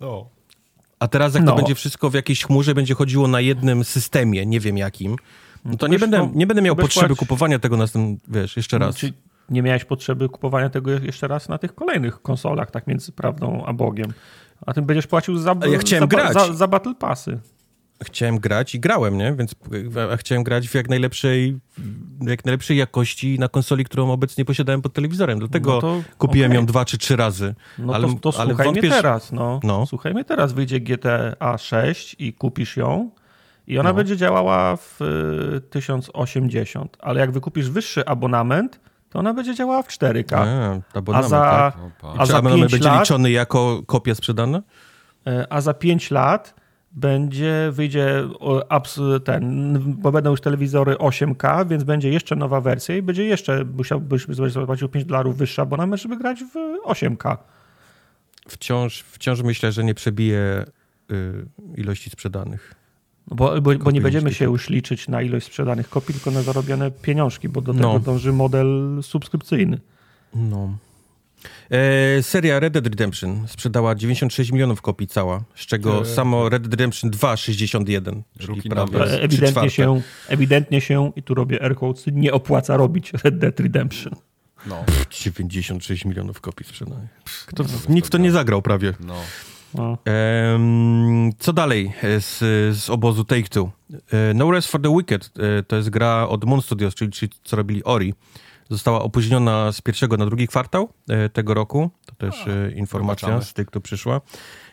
No. A teraz jak No. to będzie wszystko w jakiejś chmurze, będzie chodziło na jednym systemie, nie wiem jakim, no to nie wiesz, będę, no, nie będę miał potrzeby kupowania tego następnym, wiesz, jeszcze raz. Czy nie miałeś potrzeby kupowania tego jeszcze raz na tych kolejnych konsolach, tak między prawdą a Bogiem? A tym będziesz płacił za, ja chciałem za, grać. za, za Battle Passy. Chciałem grać i grałem, nie? Więc a chciałem grać w jak najlepszej, jak najlepszej jakości na konsoli, którą obecnie posiadałem pod telewizorem. Dlatego No to kupiłem okej. ją dwa czy trzy razy. No ale, to, to ale słuchaj że- teraz, no. No. Słuchaj mnie teraz, wyjdzie GTA 6 i kupisz ją I ona No. będzie działała w y, 1080, ale jak wykupisz wyższy abonament, to ona będzie działała w 4K. A, A abonament, za, tak? A za abonament 5 będzie lat, liczony jako kopia sprzedana? e, a za 5 lat będzie, wyjdzie ten, bo będą już telewizory 8K, więc będzie jeszcze nowa wersja i będzie jeszcze, musiałbyś zapłacił 5 dolarów wyższy abonament, żeby grać w 8K. Wciąż, wciąż myślę, że nie przebije y, ilości sprzedanych. No Bo, bo, bo nie będziemy się już liczyć na ilość sprzedanych kopii, tylko na zarobione pieniążki, bo do tego No. dąży model subskrypcyjny. No. E, seria Red Dead Redemption sprzedała 96 milionów kopii cała, z czego E. samo Red Dead Redemption 2 61, czyli prawie. E, Ewidentnie się, ewidentnie się, i tu robię air quotes, nie opłaca robić Red Dead Redemption. No, 96 milionów kopii sprzedanych. Kto no, nikt to nie zagrał prawie. no. No. Co dalej z, z obozu Take-Two? E, No Rest for the Wicked e, to jest gra od Moon Studios, czyli, czyli co robili Ori. Została opóźniona z pierwszego na drugi kwartał e, tego roku. To też e, informacja wybaczamy. z Take-Two przyszła.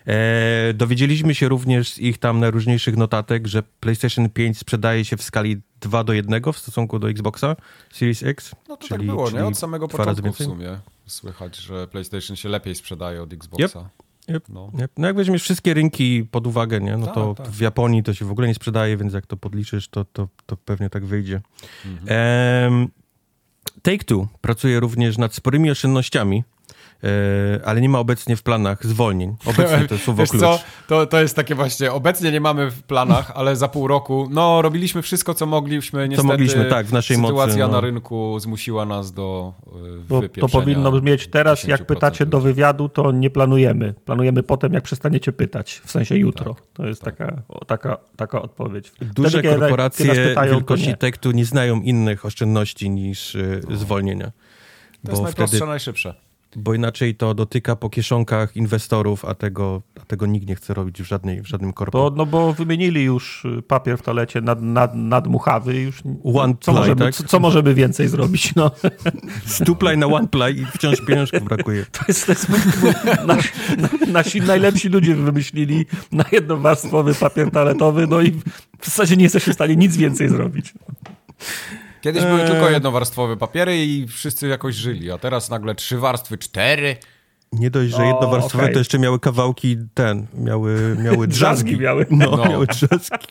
E, dowiedzieliśmy się również z ich tam najróżniejszych notatek, że PlayStation 5 sprzedaje się w skali 2 do 1 w stosunku do Xboxa Series X. No to czyli, tak było, nie? Od samego początku w sumie słychać, że PlayStation się lepiej sprzedaje od Xboxa. Yep. No. Nie? No jak weźmiesz wszystkie rynki pod uwagę, nie? no Tak, to tak. w Japonii to się w ogóle nie sprzedaje, więc jak to podliczysz, to, to, to pewnie tak wyjdzie. Mhm. Em, Take-Two pracuje również nad sporymi oszczędnościami, ale nie ma obecnie w planach zwolnień. Obecnie to słowo Wiesz klucz. co, to, to jest takie właśnie, obecnie nie mamy w planach, ale za pół roku, no robiliśmy wszystko, co mogliśmy, niestety mogliśmy, tak, w naszej sytuacja mocy, no. na rynku zmusiła nas do y, To, powinno brzmieć teraz, jak 10% pytacie do wywiadu, to nie planujemy. Planujemy potem, jak przestaniecie pytać, w sensie jutro. to jest taka, o, taka, taka odpowiedź. Duże Wtedy, kiedy- korporacje kiedy pytają, wielkości nie. Take-Two nie znają innych oszczędności niż e, zwolnienia. To jest najprostsze, wtedy najszybsze. Bo inaczej to dotyka po kieszonkach inwestorów, a tego, a tego nikt nie chce robić w, żadnej, w żadnym korpo. Bo, no bo wymienili już y, papier w toalecie nad, nad, nadmuchawy i już One co, ply, możemy, tak? co, co możemy więcej zrobić? No. Stuplaj na one ply i wciąż pieniążków brakuje. To jest, to jest mój, mój, nasi, na- nasi najlepsi ludzie wymyślili na jednowarstwowy papier toaletowy, no i w zasadzie nie jesteśmy w stanie nic więcej zrobić. Kiedyś były Eee. tylko jednowarstwowe papiery i wszyscy jakoś żyli, a teraz nagle trzy warstwy, cztery. Nie dość, że jednowarstwowe, okej. to jeszcze miały kawałki ten, miały, miały drzazgi. Miały. No, No. miały drzazgi.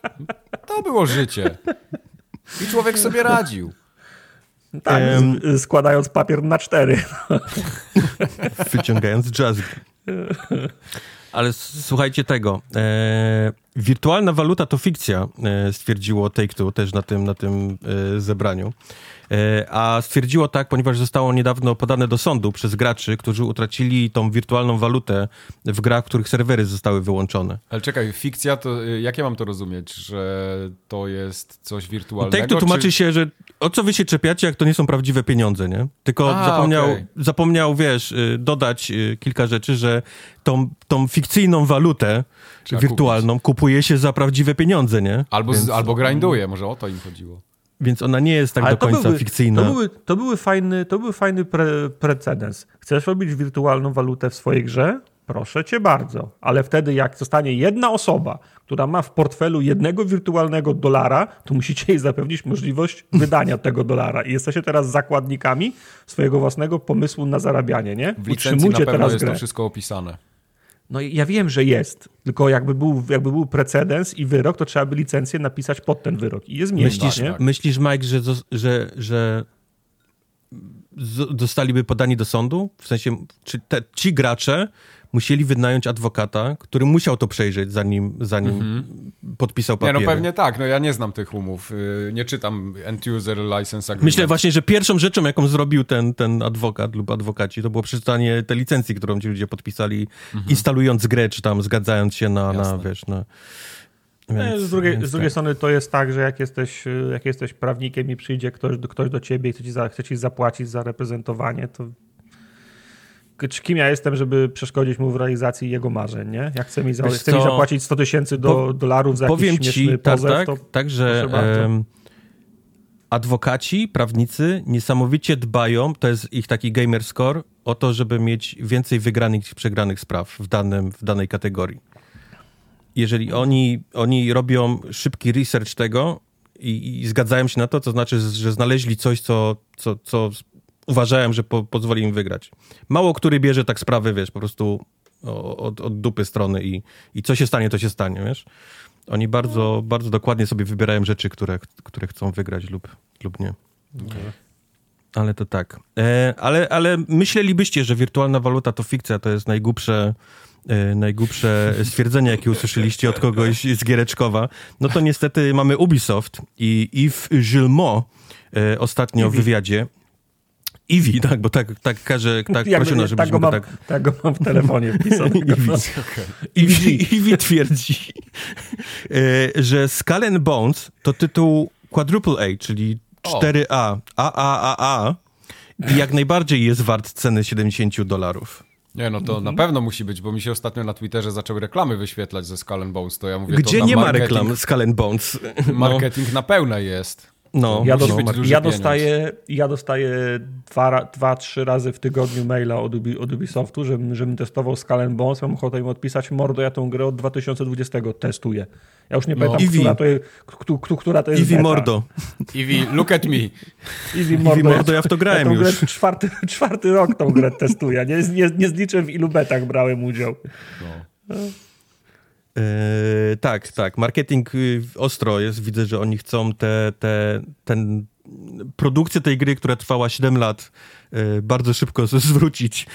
To było życie. I człowiek sobie radził. Tak, składając papier na cztery. wyciągając drzazgi. Ale słuchajcie tego. E, wirtualna waluta to fikcja, e, stwierdziło Take-Two też na tym, na tym e, zebraniu. E, a stwierdziło tak, ponieważ zostało niedawno podane do sądu przez graczy, którzy utracili tą wirtualną walutę w grach, których serwery zostały wyłączone. Ale czekaj, fikcja to, y, jak ja mam to rozumieć, że to jest coś wirtualnego? Take-Two tłumaczy czy... się, że o co wy się czepiacie, jak to nie są prawdziwe pieniądze, nie? Tylko A, zapomniał, okej. zapomniał, wiesz, y, dodać y, kilka rzeczy, że tą, tą fikcyjną walutę Trzeba wirtualną kupuje się za prawdziwe pieniądze, nie? Albo, więc, albo grinduje, może o to im chodziło. Więc ona nie jest tak Ale do końca były, fikcyjna. To, były, to, były fajny, to był fajny pre, precedens. Chcesz robić wirtualną walutę w swojej grze? Proszę cię bardzo. Ale wtedy, jak zostanie jedna osoba, która ma w portfelu jednego wirtualnego dolara, to musicie jej zapewnić możliwość wydania tego dolara. I jesteście teraz zakładnikami swojego własnego pomysłu na zarabianie, nie? W licencji Utrzymujcie na pewno teraz jest grę. to wszystko opisane. No ja wiem, że jest. Tylko jakby był, jakby był precedens i wyrok, to trzeba by licencję napisać pod ten wyrok. I je zmienić, Myślisz, nie? myślisz, Mike, że, że, że dostaliby podani do sądu? W sensie, czy te, ci gracze musieli wynająć adwokata, który musiał to przejrzeć, zanim, zanim podpisał Mhm. Nie, papiery? no pewnie tak, no ja nie znam tych umów, y, nie czytam end-user license agreement. Myślę właśnie, że pierwszą rzeczą, jaką zrobił ten, ten adwokat lub adwokaci, to było przeczytanie tej licencji, którą ci ludzie podpisali, instalując grę, czy tam zgadzając się na, na wiesz, na... Nie, Więc- z drugiej, z drugiej tak. strony to jest tak, że jak jesteś, jak jesteś prawnikiem i przyjdzie ktoś, ktoś do ciebie i chce ci, za, chce ci zapłacić za reprezentowanie, to czy kim ja jestem, żeby przeszkodzić mu w realizacji jego marzeń, nie? Jak chce mi, za, chce mi zapłacić 100 tysięcy do, Po- dolarów za Powiem jakiś ci, śmieszny tak, pozew, tak, to tak, że adwokaci, prawnicy niesamowicie dbają, to jest ich taki gamer score, o to, żeby mieć więcej wygranych niż przegranych spraw w, danym, w danej kategorii. jeżeli oni, oni robią szybki research tego i, i zgadzają się na to, to znaczy, że znaleźli coś, co, co, co uważałem, że po, pozwoli im wygrać. Mało który bierze tak sprawy, wiesz, po prostu od, od dupy strony i, i co się stanie, to się stanie, wiesz. Oni bardzo, bardzo dokładnie sobie wybierają rzeczy, które, które chcą wygrać lub, lub nie. Okay. Ale to tak. E, ale, ale myślelibyście, że wirtualna waluta to fikcja, to jest najgłupsze, e, najgłupsze stwierdzenie, jakie usłyszeliście od kogoś z Giereczkowa. No to niestety mamy Ubisoft i Yves Gillemot e, ostatnio w wywiadzie Iwi, tak, bo tak, tak każe, tak proszono, żebyśmy tak go, mam, tak... tak go mam w telefonie wpisane. Iwi. Iwi, Iwi twierdzi, e, że Skull and Bones to tytuł quadruple A, czyli 4A, AAAA i jak najbardziej jest wart ceny 70 dolarów. Nie, no to mhm. na pewno musi być, bo mi się ostatnio na Twitterze zaczęły reklamy wyświetlać ze Skull and Bones, to ja mówię, Gdzie nie ma reklam Skull and Bones? Marketing no. na pełne jest. No, ja, do, ja, dostaję, ja dostaję dwa, dwa, trzy razy w tygodniu maila od, Ubi, od Ubisoftu, żebym, żebym testował Skull Bones. Mam ochotę im odpisać, mordo, ja tą grę od 2020 testuję. Ja już nie no. pamiętam, która to, jest, która to jest Eevee mordo. Eevee, look at me. Eevee mordo, mordo ja w to grałem ja już. Czwarty, czwarty rok tą grę testuję. Nie, nie, nie zliczę w ilu betach brałem udział. No. Yy, tak, tak. Marketing y, ostro jest. Widzę, że oni chcą te, te, ten, produkcję tej gry, która trwała 7 lat, yy, bardzo szybko zwrócić.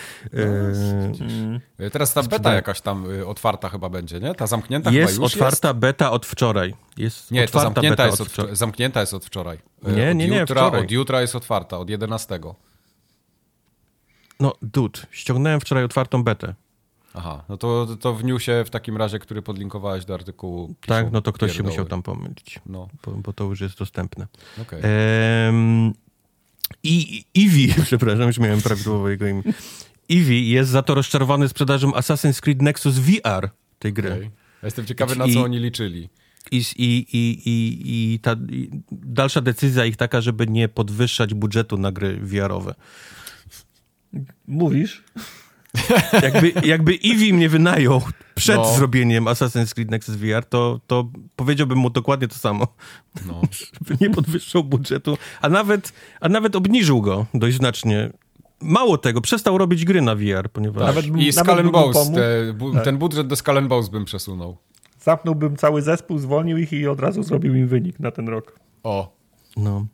Yy, Teraz ta beta jakaś tam y, otwarta chyba będzie, nie? Ta zamknięta jest otwarta jest? beta od wczoraj. Jest nie, to zamknięta jest, od wczoraj. zamknięta jest od wczoraj. Nie, od nie, nie, jutra, wczoraj. Od jutra jest otwarta, od 11. No, dude, ściągnąłem wczoraj otwartą betę. Aha, no to, to w newsie w takim razie, który podlinkowałeś do artykułu. Tak, no to ktoś pierdoły. się musiał tam pomylić, no. bo, bo to już jest dostępne. Okay. Ehm, I Eevee, przepraszam, już miałem prawidłowo jego imię. Eevee jest za to rozczarowany sprzedażą Assassin's Creed Nexus VR tej gry. Okay. Ja jestem ciekawy, na co I, oni liczyli. I, i, i, i, i ta i dalsza decyzja ich taka, żeby nie podwyższać budżetu na gry VR-owe. Mówisz? Jakby, jakby Eevee mnie wynajął przed no. zrobieniem Assassin's Creed Nexus VR, to, to powiedziałbym mu dokładnie to samo. No. Żeby nie podwyższał budżetu, a nawet, a nawet obniżył go dość znacznie. Mało tego, przestał robić gry na VR, ponieważ... Nawet, I Skull Bones, te, bu, tak. ten budżet do Skull Bones bym przesunął. Zapnąłbym cały zespół, zwolnił ich i od razu zrobił im wynik na ten rok. O. No.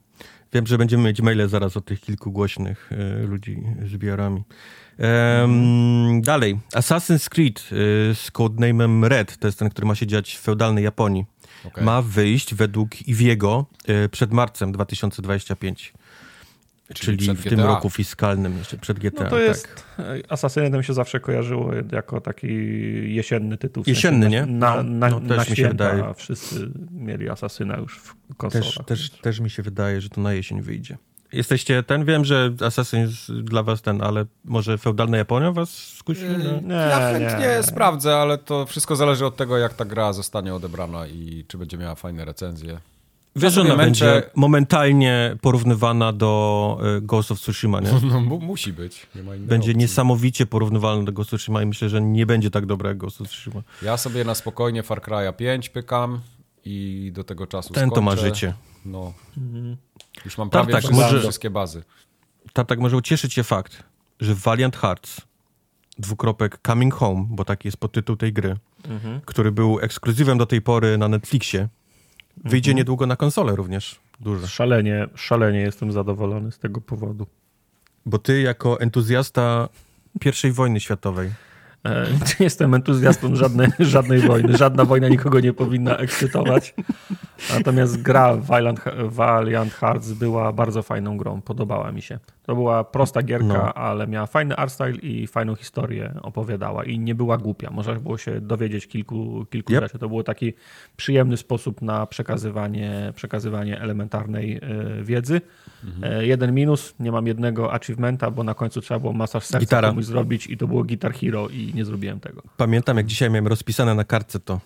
Wiem, że będziemy mieć maile zaraz od tych kilku głośnych y, ludzi z VR-ami. Um, dalej, Assassin's Creed y, z codename'em Red, to jest ten, który ma się dziać w feudalnej Japonii, okay. ma wyjść według Iwiego y, przed marcem 2025. Czyli, Czyli w GTA. tym roku fiskalnym, jeszcze przed GTA. No to jest, tak. Asasynem się zawsze kojarzyło jako taki jesienny tytuł. W jesienny, sensie nie? Na, na, no, na, też mi się wydaje. wszyscy mieli Asasyna już w konsolach. Też, też, też mi się wydaje, że to na jesień wyjdzie. Jesteście ten, wiem, że Assassin jest dla was ten, ale może feudalna Japonia was skusi? Nie, nie, ja chętnie nie. sprawdzę, ale to wszystko zależy od tego, jak ta gra zostanie odebrana i czy będzie miała fajne recenzje. Wiesz, że ona będzie momentalnie porównywana do y, Ghost of Tsushima, nie? No, musi być. Nie będzie opcji. niesamowicie porównywalna do Ghost of Tsushima i myślę, że nie będzie tak dobra jak Ghost of Tsushima. Ja sobie na spokojnie Far Cry'a 5 pykam i do tego czasu Ten skończę. to ma życie. No. Mhm. Już mam prawie Tartak, wszystkie, może, wszystkie bazy. Tartak, może ucieszyć się fakt, że Valiant Hearts dwukropek Coming Home, bo taki jest podtytuł tej gry, mhm. który był ekskluzywem do tej pory na Netflixie, wyjdzie mhm. niedługo na konsolę również. Duże. Szalenie, szalenie jestem zadowolony z tego powodu. Bo ty jako entuzjasta pierwszej wojny światowej nie jestem entuzjastą żadnej, żadnej wojny. Żadna wojna nikogo nie powinna ekscytować. Natomiast gra Valiant, Valiant Hearts była bardzo fajną grą. Podobała mi się. To była prosta gierka, no. ale miała fajny art style i fajną historię opowiadała. I nie była głupia. Można było się dowiedzieć kilku, kilku yep. rzeczy. To był taki przyjemny sposób na przekazywanie, przekazywanie elementarnej y, wiedzy. Mhm. E, jeden minus, nie mam jednego achievementa, bo na końcu trzeba było masaż serca Gitara. komuś zrobić i to było Guitar Hero i nie zrobiłem tego. Pamiętam, jak dzisiaj miałem rozpisane na kartce to.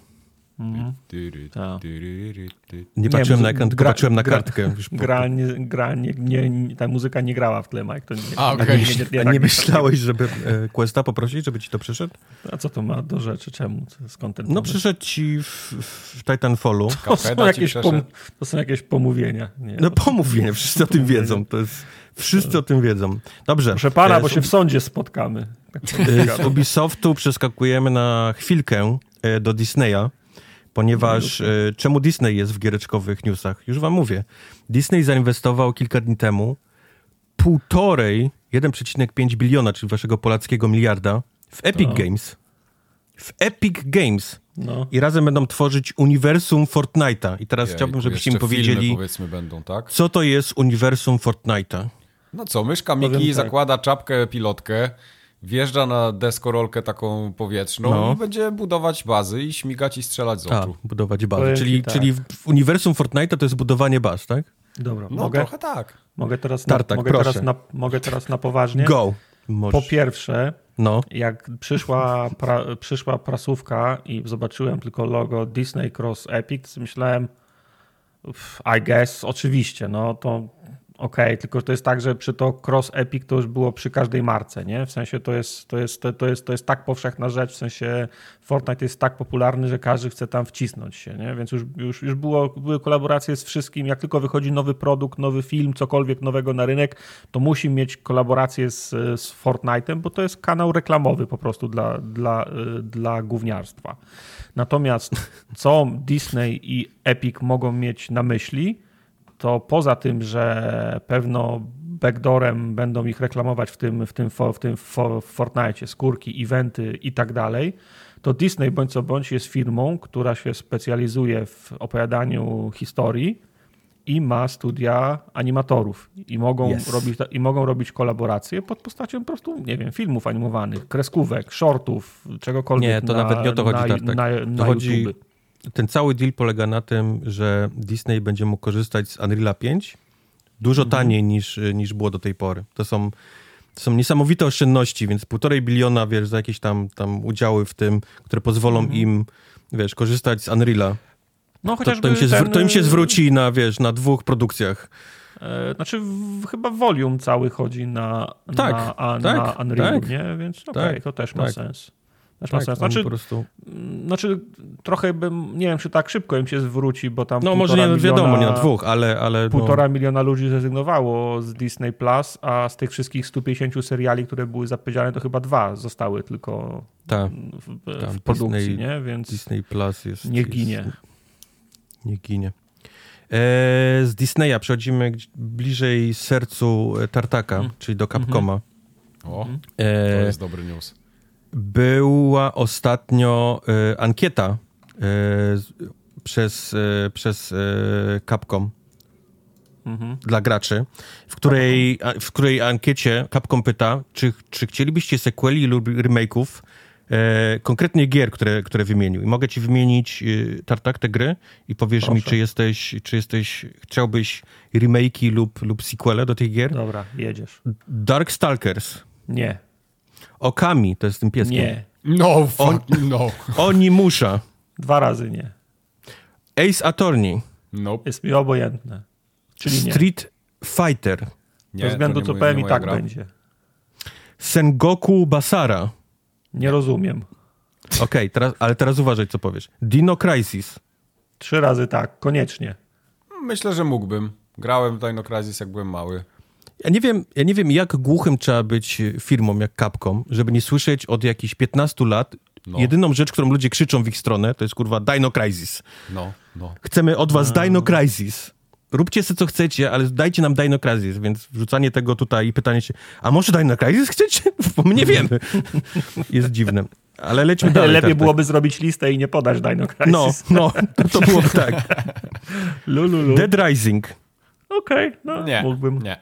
Nie patrzyłem muzy- na ekran, tylko gra- patrzyłem na kartkę. Gra, nie, gra nie, nie, nie, ta muzyka nie grała w tle, Mike. To nie, A, nie, okej. nie, nie, A nie myślałeś, żeby Questa poprosić, żeby ci to przyszedł? A co to ma do rzeczy? Czemu? Skąd ten No przyszedł ci w, w Titanfallu. to, są jakieś pom, to są jakieś pomówienia. Nie, No pomówienie, wszyscy o tym wiedzą. To jest, wszyscy o tym wiedzą. Dobrze. Proszę pana, bo się w sądzie spotkamy. Z Ubisoftu przeskakujemy na chwilkę do Disneya, ponieważ e, czemu Disney jest w giereczkowych newsach? Już wam mówię. Disney zainwestował kilka dni temu półtorej, 1,5 biliona, czyli waszego polackiego miliarda, w Epic No. Games. W Epic Games. No. I razem będą tworzyć uniwersum Fortnite'a. I teraz Jejku, chciałbym, żebyście mi powiedzieli, będą, tak? co to jest uniwersum Fortnite'a. No co, myszka Miki tak. zakłada czapkę pilotkę, wjeżdża na deskorolkę taką powietrzną No. i będzie budować bazy i śmigać i strzelać z A, oczu. budować bazę. Powiem ci Czyli, tak. czyli w uniwersum Fortnite'a to jest budowanie baz, tak? Dobra, No mogę, trochę tak. mogę, teraz na, Tartak, mogę, proszę. teraz na, mogę teraz na poważnie? Go. Po Możesz. pierwsze, No. jak przyszła, pra, przyszła prasówka i zobaczyłem tylko logo Disney Cross Epic, to myślałem, "Pff, I guess, oczywiście, no to okej, tylko to jest tak, że przy to Cross Epic to już było przy każdej marce, nie? W sensie to jest, to jest, to, to jest, to jest tak powszechna rzecz, w sensie Fortnite jest tak popularny, że każdy chce tam wcisnąć się, nie? Więc już, już, już było, były kolaboracje z wszystkim, jak tylko wychodzi nowy produkt, nowy film, cokolwiek nowego na rynek, to musi mieć kolaborację z, z Fortnite'em, bo to jest kanał reklamowy po prostu dla, dla, y, dla gówniarstwa. Natomiast co Disney i Epic mogą mieć na myśli, to poza tym, że pewno backdoorem będą ich reklamować w tym, w tym, w tym Fortnite, skórki, eventy i tak dalej, to Disney bądź co bądź jest firmą, która się specjalizuje w opowiadaniu historii i ma studia animatorów i mogą, Yes. robić, i mogą robić kolaboracje pod postacią po prostu, nie wiem, filmów animowanych, kreskówek, shortów, czegokolwiek Nie, to na, nawet nie o to chodzi, na, Tartak. na, To na chodzi- YouTube. Ten cały deal polega na tym, że Disney będzie mógł korzystać z Unreal'a 5 dużo Mhm. taniej niż, niż było do tej pory. To są, to są niesamowite oszczędności, więc półtorej biliona, wiesz, za jakieś tam, tam udziały w tym, które pozwolą Mhm. im, wiesz, korzystać z Unreal'a. No, To, to, im się zwr- to im się zwróci na, wiesz, na dwóch produkcjach. E, Znaczy, w, chyba volume cały chodzi na, Tak, na, a, tak, na Unreal, tak. nie? Więc okej, Tak, to też ma tak. sens. Ma Tak, Znaczy, po prostu... znaczy, trochę bym, nie wiem, czy tak szybko im się zwróci, bo tam No może nie wiadomo, nie na miliona- dwóch, ale... ale no, Półtora miliona ludzi zrezygnowało z Disney Plus, a z tych wszystkich 150 seriali, które były zapowiedziane, to chyba dwa zostały tylko tak, w, Tak, w produkcji, Disney- nie? Więc Disney Plus jest... jest, ginie. Nie ginie. E, z Disneya przechodzimy bliżej sercu Tartaka, Mm. czyli do Capcoma. O, Mhm. to E, jest dobry news. Była ostatnio e, ankieta z- przez, e, przez e, Capcom Mhm. dla graczy, w której, a- w której ankiecie Capcom pyta, czy, czy chcielibyście sequeli lub remake'ów e, konkretnie gier, które, które wymienił. I mogę ci wymienić e, Tartak te gry i powiesz mi, Proszę. czy jesteś, czy jesteś, chciałbyś remake'i lub, lub sequele do tych gier? Dobra, jedziesz. Darkstalkers, Nie, Okami, to jest tym pieskiem. nie. No, fuck, no. Onimusha, Dwa razy nie. Ace Attorney, Nope. Jest mi obojętne. Czyli nie. Street Fighter, Nie, Bez względu to co nie, powiem nie i tak gra. będzie. Sengoku Basara. Nie rozumiem. Okej, teraz, ale teraz uważaj, co powiesz. Dino Crisis. Trzy razy tak, koniecznie. Myślę, że mógłbym. Grałem w Dino Crisis, jak byłem mały. Ja nie wiem, ja nie wiem, jak głuchym trzeba być firmą jak Capcom, żeby nie słyszeć od jakichś 15 lat No. jedyną rzecz, którą ludzie krzyczą w ich stronę, to jest kurwa Dino Crisis. No, no. Chcemy od was No. Dino Crisis. Róbcie sobie co chcecie, ale dajcie nam Dino Crisis, więc wrzucanie tego tutaj i pytanie się, a może Dino Crisis chcecie? Bo my nie wiemy. jest dziwne. Ale lećmy dalej. Lepiej byłoby zrobić listę i nie podać Dino Crisis. No, no, to, to byłoby tak. Lululu. Dead Rising. Okej, no Nie, mógłbym. nie.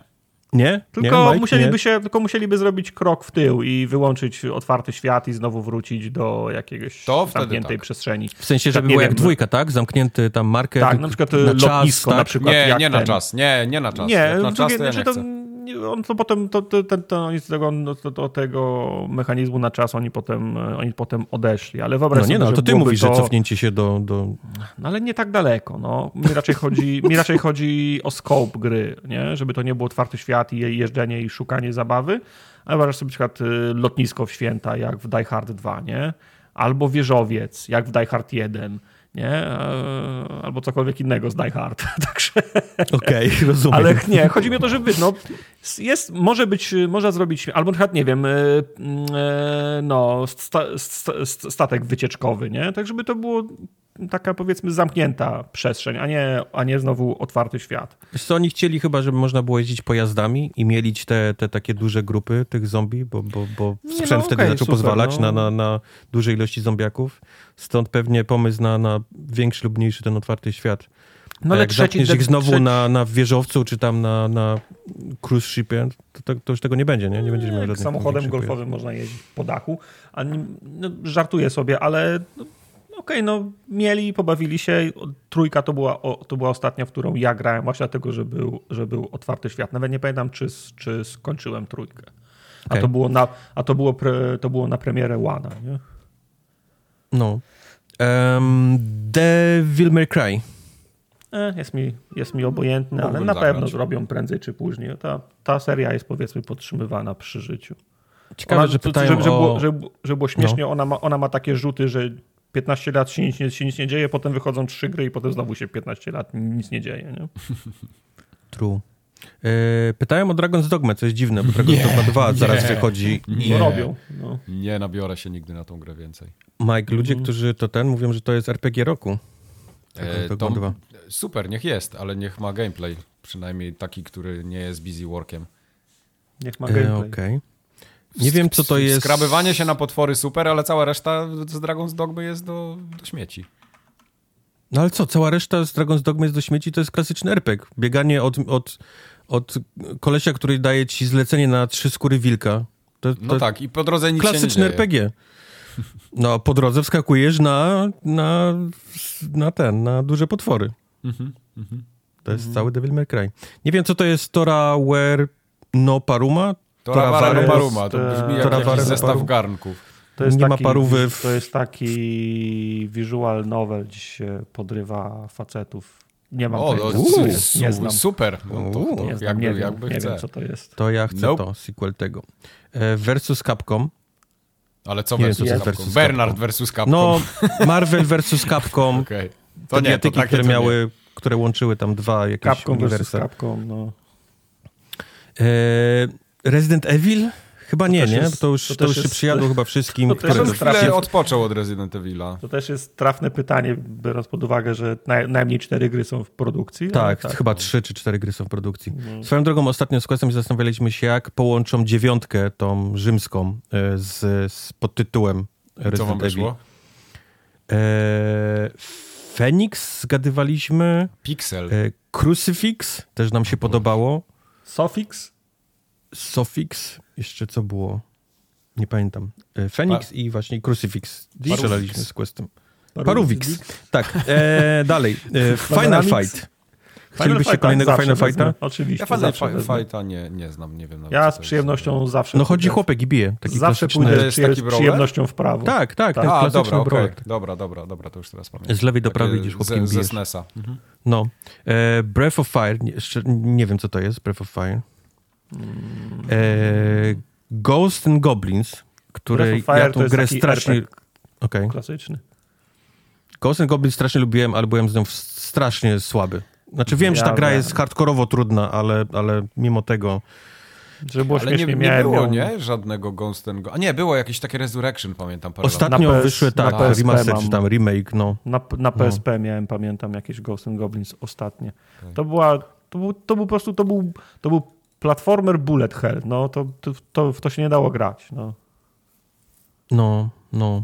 Nie? Tylko, nie, Mike? musieliby Nie? się, tylko musieliby zrobić krok w tył i wyłączyć otwarty świat i znowu wrócić do jakiejś To wtedy zamkniętej tak. przestrzeni. W sensie, żeby nie było jak dwójka, tak? Zamknięty tam marker. Tak, na przykład na na czas, lotnisko tak? na przykład. Nie, jak nie na ten. czas. Nie, nie na czas. Nie, Jak na czas to ja nie znaczy to chcę. nie, nie, on to potem, to, to, to, to oni z tego, do, do tego mechanizmu na czas oni potem, oni potem odeszli, ale wyobraź No nie sobie, no, że to ty mówisz, że cofnięcie się do... do... No ale nie tak daleko, no. Mi raczej chodzi, mi raczej chodzi o scope gry, nie? Żeby to nie był otwarty świat i jeżdżenie i szukanie zabawy, ale wyobraź sobie na przykład y, lotnisko w święta, jak w Die Hard 2, nie? Albo wieżowiec, jak w Die Hard 1, nie? E, Albo cokolwiek innego z Die Hard. Także... Okej, rozumiem. Ale nie, chodzi mi o to, że wiesz, no, jest, może być, można zrobić, albo na nie wiem, e, e, no, sta, sta, statek wycieczkowy, nie? Tak, żeby to było taka powiedzmy zamknięta przestrzeń, a nie, a nie znowu otwarty świat. Wiesz co, oni chcieli chyba, żeby można było jeździć pojazdami i mielić te, te takie duże grupy tych zombie, bo, bo, bo Nie, sprzęt no, wtedy okej, zaczął super, pozwalać no. na, na, na duże ilości zombiaków. Stąd pewnie pomysł na, na większy lub mniejszy ten otwarty świat. No ale jak trzeci, zaczniesz ich znowu trzeci, na, na wieżowcu, czy tam na, na cruise shipie, to, to, to już tego nie będzie, nie? Nie będziesz miał jak żadnych samochodem golfowym można jeździć po dachu, a nie, no, żartuję sobie, ale no, okej, no mieli, pobawili się. Trójka to była, o, to była ostatnia, w którą ja grałem, właśnie dlatego, że był, że był otwarty świat. Nawet nie pamiętam, czy, czy skończyłem trójkę. A Okej. to było na, a to było, pre, to było na premierę Łana, nie? No. Um, Devil May Cry. E, jest, mi, jest mi obojętny, ale na zagrać. pewno zrobią prędzej czy później. Ta, ta seria jest powiedzmy podtrzymywana przy życiu. Ciekawe, Ona- że pytają żeby, żeby, o... było, żeby, żeby było śmiesznie, ona, ma, ona ma takie rzuty, że 15 lat się nic, nie, się nic nie dzieje, potem wychodzą trzy gry i potem znowu się 15 lat nic nie dzieje. Nie? True. E, pytają o Dragon's Dogma, co jest dziwne, bo Dragon's Dogma 2 zaraz wychodzi. No Nie. robią. No. Nie nabiorę się nigdy na tą grę więcej. Mike, ludzie, Mhm. którzy to ten, mówią, że to jest RPG roku. E, Dragon's to, Dogma 2. super, niech jest, ale niech ma gameplay. Przynajmniej taki, który nie jest busy workiem. Niech ma E, gameplay. Okej. Nie wiem, co to jest... Skrabywanie się na potwory super, ale cała reszta z Dragon's Dogmy jest do, do śmieci. No ale co, cała reszta z Dragon's Dogma jest do śmieci, to jest klasyczny RPG. Bieganie od, od, od kolesia, który daje ci zlecenie na trzy skóry wilka. To, to No tak, i po drodze nic klasyczny. RPG. No, po drodze wskakujesz na, na, na ten, na duże potwory. Mhm, To jest cały Devil May Cry. Nie wiem, co to jest Tora Where No Paruma? Tora Tora Ware no Ware- Paruma, to brzmi jak jakiś no zestaw garnków. To jest Nie ma taki, parówy w- To jest taki visual novel, gdzie się podrywa facetów. Nie mam O, no, to jest. Nie znam. super. No, to, to Nie znam, jakby, nie wiem, nie wiem, co to jest. To ja chcę Nope. to, sequel tego. E, versus Capcom. Ale co wiem, versus to jest Capcom? versus Bernard Capcom. versus Capcom. No, Marvel versus Capcom. Okej. To nie, to takie które to nie. miały, które łączyły tam dwa jakieś Capcom versus uniwersa. Capcom, no. E, Resident Evil? Chyba nie, też nie? jest- to już, to to też już się jest- przyjadło chyba wszystkim. to też które to- chwilę odpoczął od Resident Evila. To też jest trafne pytanie, biorąc pod uwagę, że naj, najmniej cztery gry są w produkcji. ale Tak, chyba no. trzy czy cztery gry są w produkcji. Swoją drogą, ostatnio z Questem zastanawialiśmy się, jak połączą dziewiątkę, tą rzymską, e, z, z podtytułem Co wam Resident Evil. wyszło? E, Phoenix zgadywaliśmy. Pixel. E, Crucifix też nam się podobało. Sofix? Sofix, jeszcze co było? Nie pamiętam. E, Phoenix Pa- i właśnie Crucifix strzelaliśmy z Questem. Parówix. Tak, e, dalej. E, Final? Fight. Chcielibyście Fight, kolejnego tak, Final Fighta? Oczywiście, Ja Final. Fighta nie, nie znam, nie wiem nawet, Ja z przyjemnością zawsze No chodzi chłopek i bije. Taki Zawsze pójdę z przyjemnością w prawo. Tak, tak, Tak. ten A, dobra, brawler. Dobra, dobra, dobra, to już teraz pamiętam. Z lewej do prawej Takie idziesz chłopkiem ze, ze bijesz. SNESa. Mhm. No. E, Breath of Fire. Nie, jeszcze nie wiem, co to jest. Breath of Fire. E, Ghost and Goblins, Fire ja tą grę strasznie... Okej. klasyczny. Ghost and Goblins strasznie lubiłem, ale byłem z nią strasznie słaby. Znaczy wiem, że ta Ja gra wiem. jest hardkorowo trudna, ale, ale mimo tego... Żeby było Ale nie, nie miałem było, nie? Żadnego Ghost and Go... A nie, było jakieś takie Resurrection, pamiętam. Ostatnio PS wyszły tak, remaster mam. czy tam remake, no. Na, na PSP miałem, pamiętam, jakieś Ghost and Goblins ostatnie. To była, to był, to był po prostu, to był, to był platformer bullet hell, no to, to, to w to się nie dało grać, no. No, no.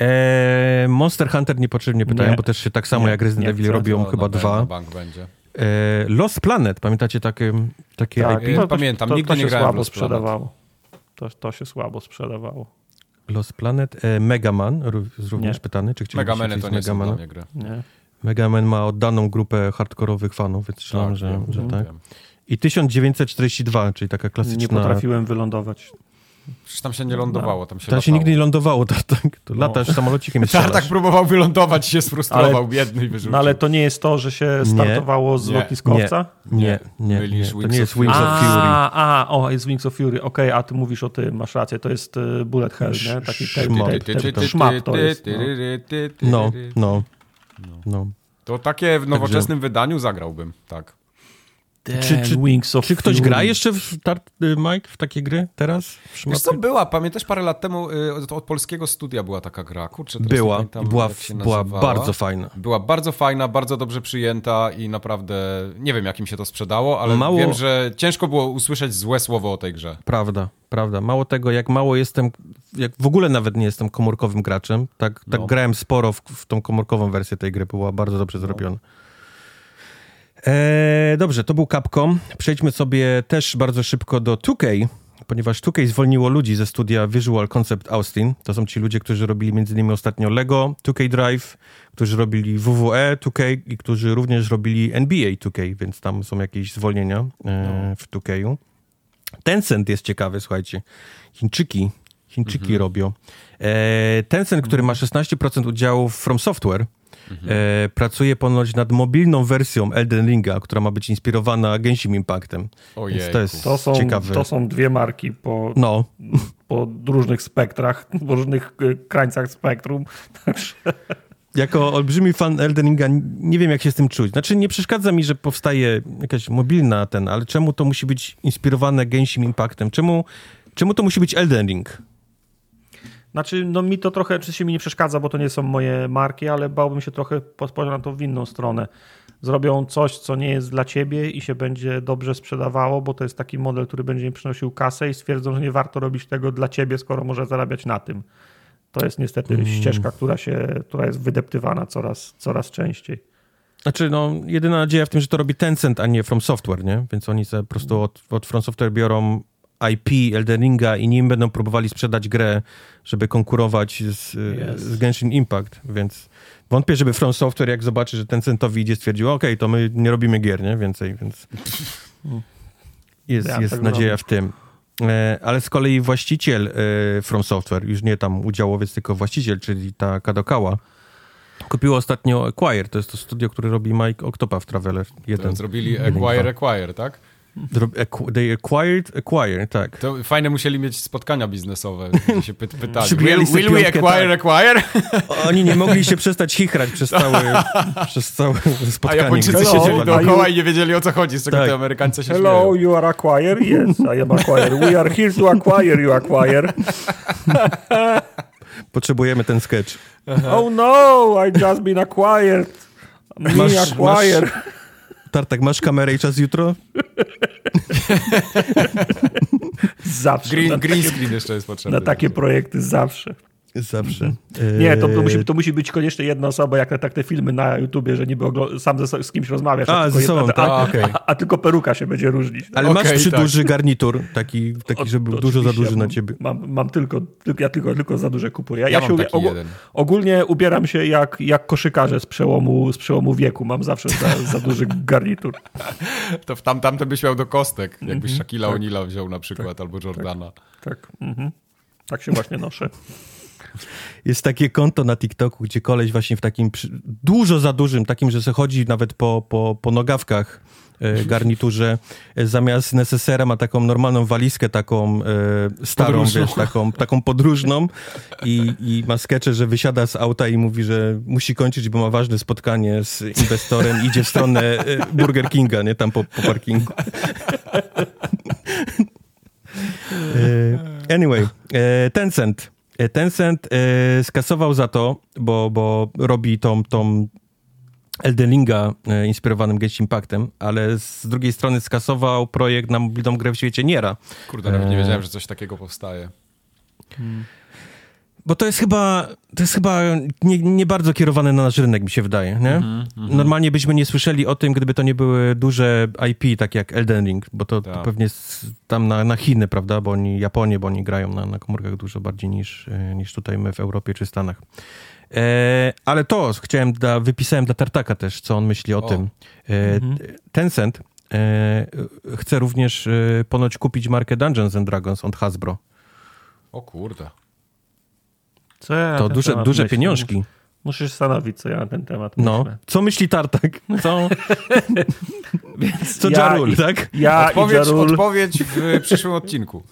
E, Monster Hunter niepotrzebnie pytają, Nie. bo też się tak samo Nie, jak Resident nie Evil robią To chyba dwa. Bank będzie. E, Lost Planet, pamiętacie takie, takie Tak, IP? to- pamiętam, nigdy nie się grałem w słabo sprzedawało. To, to się słabo sprzedawało. Lost Planet, e, Mega Man, ró- również Nie. pytany, czy chcielibyście Megameny coś to nie są Mega dla mnie gry. Nie? Mega Man ma oddaną grupę hardkorowych fanów, więc strzelam, że, wiem, że wiem, tak. wiem. I 1942, czyli taka klasyczna... Nie potrafiłem wylądować. Przecież tam się nie lądowało, tam się Tam się latało. nigdy nie lądowało, to, tak, to latasz samolocikiem i Tartak strzelasz. próbował wylądować i się sfrustrował, Ale- biedny i wyrzucił. No ale to nie jest to, że się Nie. startowało z Nie. lotniskowca? Nie, nie, nie, Mylisz to Wings nie of jest Wings Fury. of Fury. A, a, o, jest Wings of Fury. Okej, a ty mówisz o tym, masz rację, to jest y, Bullet Hell, nie? Taki Szmap. to jest. No. No, no, no. To takie w nowoczesnym wydaniu zagrałbym, tak. Czy, czy, Wings of czy ktoś Fury. gra jeszcze w y, Mike, w takie gry teraz? Wiesz co, była, pamiętasz parę lat temu y, od, od polskiego studia była taka gra, kurczę, Była, pamiętam, była, była bardzo fajna. Była bardzo fajna, bardzo dobrze przyjęta i naprawdę nie wiem, jak im się to sprzedało, ale Mało- wiem, że ciężko było usłyszeć złe słowo o tej grze. Prawda, prawda. Mało tego, jak mało jestem, jak w ogóle nawet nie jestem komórkowym graczem, tak, tak No. grałem sporo w, w tą komórkową wersję tej gry, była bardzo dobrze zrobiona. E, dobrze, to był Capcom. Przejdźmy sobie też bardzo szybko do 2K, ponieważ 2K zwolniło ludzi ze studia Visual Concept Austin. To są ci ludzie, którzy robili innymi ostatnio Lego 2K Drive, którzy robili WWE 2K i którzy również robili NBA 2K, więc tam są jakieś zwolnienia e, w 2K. Tencent jest ciekawy, słuchajcie. Chińczyki, Chińczyki robią. E, Tencent, który ma 16% udziału w From Software, e, pracuje ponoć nad mobilną wersją Elden Ringa, która ma być inspirowana Genshin Impactem. Więc to jest To są, ciekawe. to są dwie marki po, No, po różnych spektrach, po różnych y, krańcach spektrum. Także jako olbrzymi fan Elden Ringa nie wiem, jak się z tym czuć. Znaczy, nie przeszkadza mi, że powstaje jakaś mobilna ten, ale czemu to musi być inspirowane Genshin Impactem? Czemu, czemu to musi być Elden Ring? Znaczy, no mi to trochę oczywiście mi nie przeszkadza, bo to nie są moje marki, ale bałbym się trochę spojrzeć na to w inną stronę. Zrobią coś, co nie jest dla ciebie i się będzie dobrze sprzedawało, bo to jest taki model, który będzie im przynosił kasę i stwierdzą, że nie warto robić tego dla ciebie, skoro może zarabiać na tym. To jest niestety ścieżka, która, się, która jest wydeptywana coraz, coraz częściej. Znaczy, no, jedyna nadzieja w tym, że to robi Tencent, a nie From Software, nie? Więc oni po prostu od, od From Software biorą IP Elden Ringa i nim będą próbowali sprzedać grę, żeby konkurować z, Yes. z Genshin Impact, więc wątpię, żeby From Software, jak zobaczy, że Tencentowi idzie, stwierdził, okej, to my nie robimy gier, nie? Więcej, więc jest, Ja jest tak nadzieja robię. w tym. E, Ale z kolei właściciel e, From Software, już nie tam udziałowiec, tylko właściciel, czyli ta Kadokawa, kupił ostatnio Acquire, to jest to studio, które robi Mike Octopath Traveler 1. Zrobili Acquire, Acquire, tak? They acquired, acquire, tak. To fajne musieli mieć spotkania biznesowe, gdzie się py pytali. Will, will we acquire, acquire? Oni nie mogli się przestać chichrać przez całe, przez całe A spotkanie. Japończycy Hello, siedzieli dookoła you- i nie wiedzieli o co chodzi, z czego Tak. te Amerykanie się Hello, śmieją. you are acquire? Yes, I am acquire. We are here to acquire you acquire. Potrzebujemy ten sketch. Oh no, I just been acquired. Me Masz- acquire. Tartak, masz kamerę i czas jutro? Zawsze. Green, green screen jeszcze jest potrzebny. na takie projekty zawsze. Zawsze. Nie, to, to, Eee, musi, to musi być koniecznie jedna osoba, jak na tak te filmy na YouTubie, że niby oglo- sam ze, z kimś rozmawiasz, A, tylko ze sobą, jedna- tak, a, okej. a, a tylko peruka się będzie różnić. Ale Okej, masz przyduży tak. garnitur, taki, taki żeby był O- dużo za duży na mam- ciebie. Mam, mam tylko, tylko, ja tylko, tylko za duże kupuję. Ja, Ja się mam ubie- taki jeden. Ogólnie ubieram się jak, jak koszykarze z przełomu, z przełomu wieku. Mam zawsze za, za duży garnitur. To w tam, tamten byś miał do kostek, jakbyś Mhm, Shaquilla tak. O'Neala wziął na przykład, albo Jordana. Tak, mhm. tak się właśnie noszę. Jest takie konto na TikToku, gdzie koleś właśnie w takim dużo za dużym, takim, że se chodzi nawet po, po, po nogawkach e, garniturze, e, zamiast nesesera ma taką normalną walizkę, taką e, starą, Podróżną. wiesz, taką, taką podróżną i, i ma skecze, że wysiada z auta i mówi, że musi kończyć, bo ma ważne spotkanie z inwestorem, idzie w stronę e, Burger Kinga, nie, tam po, po parkingu. Anyway, Tencent. E, Tencent e, skasował za to, bo, bo robi tą, tą Elden Ringa e, inspirowanym Genshin Impactem, ale z drugiej strony skasował projekt na mobilną grę w świecie Niera. Kurde, nawet nie Eee. wiedziałem, że coś takiego powstaje. Bo to jest chyba, to jest chyba nie, nie bardzo kierowane na nasz rynek, mi się wydaje, nie? Mhm, Normalnie byśmy nie słyszeli o tym, gdyby to nie były duże IP, takie jak Elden Ring, bo to, to Tak. pewnie tam na, na Chiny, prawda, bo oni, Japonię, bo oni grają na, na komórkach dużo bardziej niż, e, niż tutaj my w Europie czy Stanach. E, ale to chciałem, da, wypisałem dla Tartaka też, co on myśli o, O. tym. E, Tencent e, chce również e, ponoć kupić markę Dungeons and Dragons od Hasbro. O kurde. Co ja To duże, duże myślę? pieniążki. Muszę się zastanowić, co ja na ten temat No. myślę. Co myśli Tartak? Co, co ja Jarul, i- tak? Ja i Odpowiedź, Jarul, odpowiedź w przyszłym odcinku.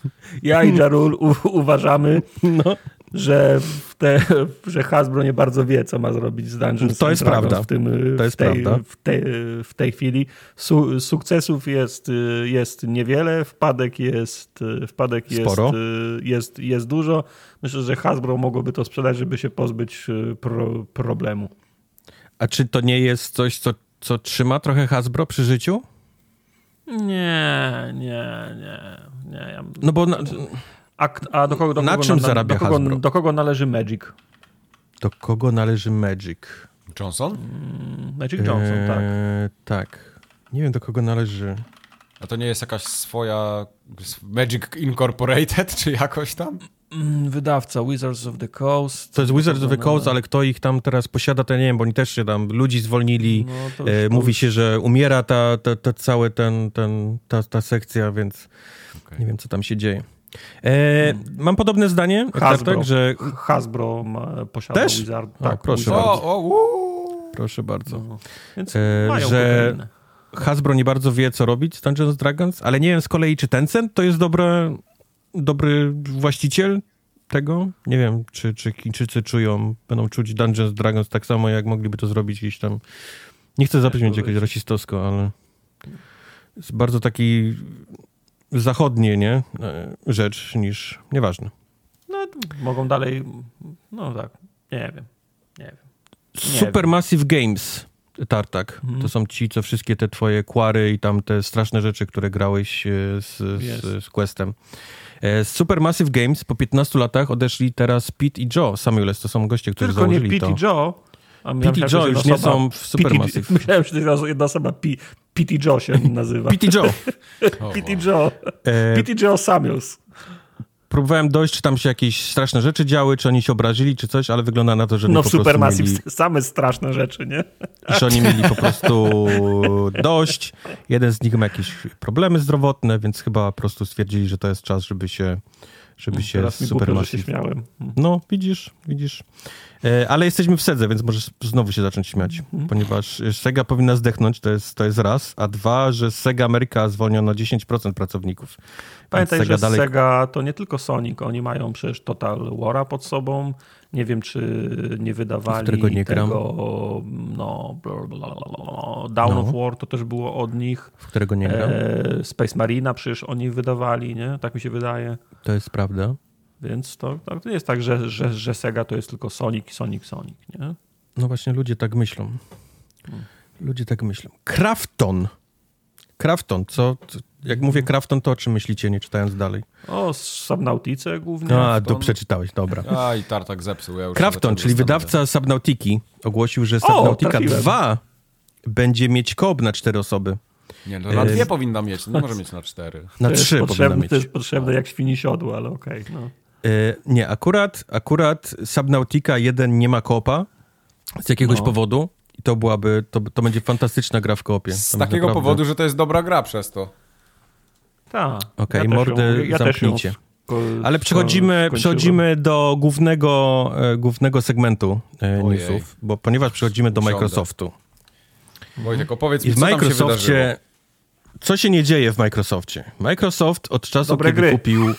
ja i Jarul u, uważamy, No. Że, w te, że Hasbro nie bardzo wie, co ma zrobić z Dungeons To jest prawda. W, tym, To jest w, tej, prawda. W, tej, w tej chwili. Su, sukcesów jest, y, jest niewiele, wpadek jest, wpadek jest, Sporo. jest, jest dużo. Myślę, że Hasbro mogłoby to sprzedać, żeby się pozbyć pro, problemu. A czy to nie jest coś, co, co trzyma trochę Hasbro przy życiu? Nie, nie, nie. nie ja, No bo na, a, a do kogo, do Na kogo, czym zarabia do kogo, Hasbro? do kogo należy Magic? do kogo należy Magic? Johnson? Magic Johnson, tak. Eee, tak. Nie wiem, do kogo należy. A to nie jest jakaś swoja Magic Incorporated, czy jakoś tam? Mm, Wydawca Wizards of the Coast. To jest Wizards of the Coast, ale kto ich tam teraz posiada, to nie wiem, bo oni też się tam ludzi zwolnili. No, E, mówi się, że umiera ta, ta, ta całe ten, ten, ta, ta sekcja, więc Okej. nie wiem, co tam się dzieje. E, mam podobne zdanie. Hasbro. Tartak, że... Hasbro ma, posiada Też? Wizard. O, Tak, proszę Wizard. bardzo. O, o. Proszę bardzo. No. Więc E, mają że-. Hasbro nie bardzo wie, co robić z Dungeons Dragons, ale nie wiem z kolei, czy Tencent to jest dobre, dobry właściciel tego. Nie wiem, czy, czy Chińczycy czują, będą czuć Dungeons Dragons tak samo, jak mogliby to zrobić gdzieś tam. Nie chcę zabrzmieć jakoś powiedzieć. rasistowsko, ale jest bardzo taki zachodnie, nie? E, Rzecz niż, nieważne. No, to mogą dalej, no tak, nie wiem, nie wiem. Nie Supermassive Games, Tartak. Mhm. To są ci, co wszystkie te twoje kwary i tam te straszne rzeczy, które grałeś e, z, z, z Questem. E, Z Supermassive Games po 15 latach odeszli teraz Pete i Joe Samuels. To są goście, którzy Tylko nie założyli Pete to. i Joe. I myślałem, Joe już nie są w Supermassive. Myślałem, że to jest jedna osoba P- Pete i Joe się nazywa. I Joe. I wow. Joe. E, i Joe Samuels. próbowałem dojść, czy tam się jakieś straszne rzeczy działy, czy oni się obrazili, czy coś, ale wygląda na to, że No w Supermassive mieli, same straszne rzeczy, nie? że oni mieli po prostu dość. Jeden z nich ma jakieś problemy zdrowotne, więc chyba po prostu stwierdzili, że to jest czas, żeby się, żeby się Teraz z mi że się Supermassive śmiałem. No, widzisz, widzisz. E, ale jesteśmy w Sedze, więc możesz znowu się zacząć śmiać, Mhm. ponieważ Sega powinna zdechnąć, to jest, to jest raz, a dwa, że Sega Ameryka zwolniono 10% pracowników. Pamiętaj, Sega że dalej... Sega to nie tylko Sonic, oni mają przecież Total War'a pod sobą. Nie wiem, czy nie wydawali którego nie gram. tego, no, Down No. of War to też było od nich. w którego nie gram. E, Space Marina przecież oni wydawali, nie? Tak mi się wydaje. To jest prawda. Więc to, to nie jest tak, że, że, że Sega to jest tylko Sonic, Sonic, Sonic, nie? No właśnie, ludzie tak myślą. Ludzie tak myślą. Krafton. Krafton, co? Jak mówię Krafton, to o czym myślicie, nie czytając dalej? O, Subnautice głównie. A, to przeczytałeś, dobra. A, i tartak zepsuł. Ja Krafton, czyli wydawca Subnautiki, ogłosił, że Subnautica trafiłem. 2 będzie mieć koop na cztery osoby. Nie, no na E, dwie powinna mieć, nie może mieć na cztery. Na trzy powinna potrzebne, mieć. To jest potrzebne jak świni siodło, ale okej. no. E, nie, akurat, akurat Subnautica 1 nie ma koopa z jakiegoś No. powodu i to byłaby, to, to będzie fantastyczna gra w koopie. Z takiego naprawdę- powodu, że to jest dobra gra przez to. Tak. Okej, ja też mordy ją- ja zamknijcie. Ale przechodzimy, przechodzimy do głównego, e, głównego segmentu e, Ojej. newsów, bo ponieważ przechodzimy do. Microsoftu. Wojtek, opowiedz I mi, w co tam się wydarzyło. Microsoftie, co się nie dzieje w Microsoftie? Microsoft od czasu, Dobre kiedy gry. kupił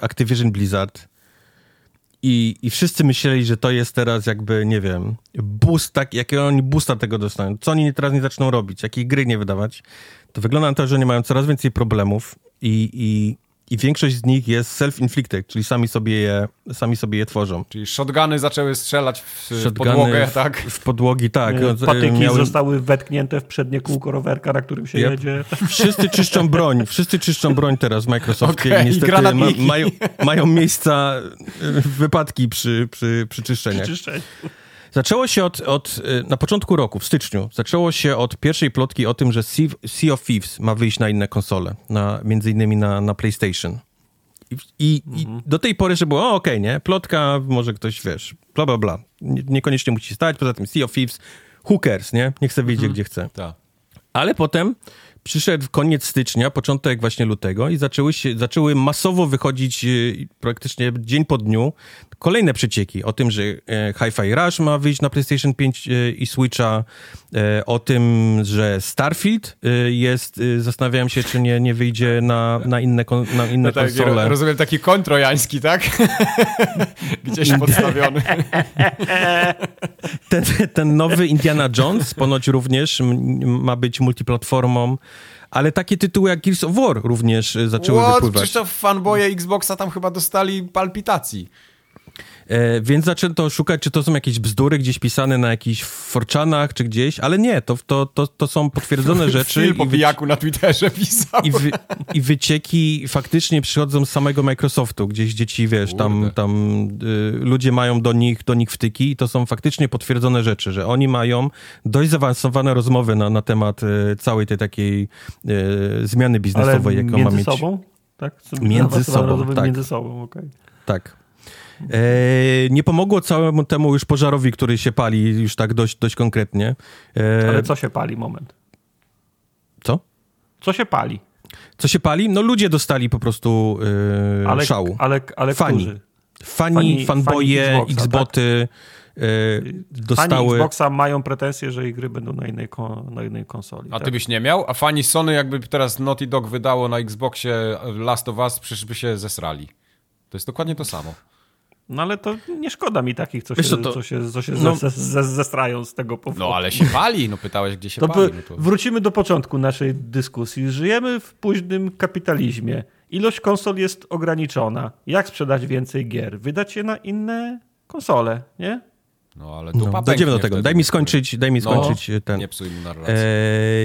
Activision Blizzard. I, i wszyscy myśleli, że to jest teraz jakby, nie wiem, boost, tak, jakiego oni boosta tego dostają. Co oni teraz nie zaczną robić, jakiej gry nie wydawać, to wygląda na to, że oni mają coraz więcej problemów i, i, i większość z nich jest self-inflicted, czyli sami sobie je, sami sobie je tworzą. Czyli shotguny zaczęły strzelać w, podłogę, w, tak? W podłogi, tak. E, Patyki miały- zostały wetknięte w przednie kółko rowerka, na którym się Yep. jedzie. Wszyscy czyszczą broń, wszyscy czyszczą broń teraz w Microsoftie i niestety ma, granatniki. mają, mają miejsca e, wypadki przy, przy, przy czyszczeniach. Czyszczeń. Zaczęło się od, od, e, na początku roku, w styczniu, zaczęło się od pierwszej plotki o tym, że Sea, sea of Thieves ma wyjść na inne konsole, na, między innymi na, na PlayStation. I, i, i do tej pory, że było, o, okej, nie, plotka, może ktoś, wiesz, bla, bla, bla. Nie, niekoniecznie musi stać, poza tym Sea of Thieves, hookers, nie? Niech sobie wyjdzie, gdzie chce. Tak. Ale potem przyszedł koniec stycznia, początek właśnie lutego i zaczęły, się, zaczęły masowo wychodzić e, praktycznie dzień po dniu kolejne przecieki o tym, że e, Hi-Fi Rush ma wyjść na PlayStation 5 e, i Switcha, e, o tym, że Starfield jest, zastanawiałem się, czy nie, nie wyjdzie na, na inne, na inne No tak, konsole. rozumiem taki koń trojański, tak? Gdzieś podstawiony. Ten, ten nowy Indiana Jones ponoć również ma być multiplatformą, ale takie tytuły jak Gears of War również e, zaczęły What? wypływać. Przecież to fanboye Xboxa tam chyba dostali palpitacji. E, więc zaczęto szukać, czy to są jakieś bzdury gdzieś pisane na jakichś forczanach, czy gdzieś, ale nie, to, to, to, to są potwierdzone rzeczy Phil po pijaku na Twitterze pisał. i, wy, i wycieki faktycznie przychodzą z samego Microsoftu, gdzieś dzieci, wiesz, tam, Kurde. tam y, ludzie mają do nich, do nich wtyki i to są faktycznie potwierdzone rzeczy, że oni mają dość zaawansowane rozmowy na, na temat y, całej tej takiej y, zmiany Ale biznesowej, jaką ma między mieć. sobą? Tak? Między sobą, tak. Między sobą, okej. Tak. E, nie pomogło całemu temu już pożarowi, który się pali już tak dość, dość konkretnie. E, Ale co się pali, moment. co? Co się pali? Co się pali? No ludzie dostali po prostu e, Ale, szału. ale, ale Fani. którzy? Fani, fani- fanboje, fani Xboxa, Xboty e, Fani dostały... Xboxa mają pretensje, że ich gry będą na innej, kon, na innej konsoli. A tak? ty byś nie miał? A fani Sony jakby teraz Naughty Dog wydało na Xboxie Last of Us, przecież by się zesrali. To jest dokładnie to samo. No ale to nie szkoda mi takich, co Wiesz się, co, to- co się, co się no- ze, ze, zestrają z tego powodu. No ale się pali, no pytałeś gdzie się To pali. No to... wrócimy do początku naszej dyskusji. Żyjemy w późnym kapitalizmie. Ilość konsol jest ograniczona. Jak sprzedać więcej gier? Wydać je na inne konsole, nie? No ale No, dupa dojdziemy do tego. wtedy. Daj mi skończyć, daj mi No, skończyć ten. Nie psuj mi narracji.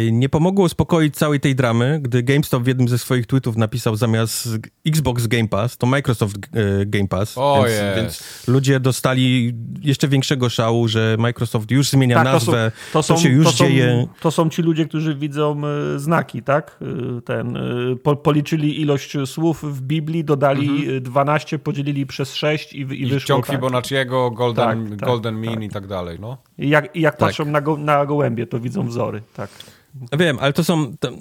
E, nie pomogło uspokoić całej tej dramy, gdy GameStop w jednym ze swoich tweetów napisał zamiast Xbox Game Pass, to Microsoft e, Game Pass. O więc, jest. więc ludzie dostali jeszcze większego szału, że Microsoft już zmienia Tak, to nazwę, są- to, są, się już to są, dzieje. To są ci ludzie, którzy widzą e, znaki, tak? E, Ten, po, policzyli ilość słów w Biblii, dodali e, 12, podzielili przez 6 i, i I wyszło ciąg tak. Fibonacciego, Golden, Tak, tak, golden Mean tak. i tak dalej, no. I jak, i jak Tak. patrzą na, go, na gołębie, to widzą wzory, tak. Wiem, ale to są. To,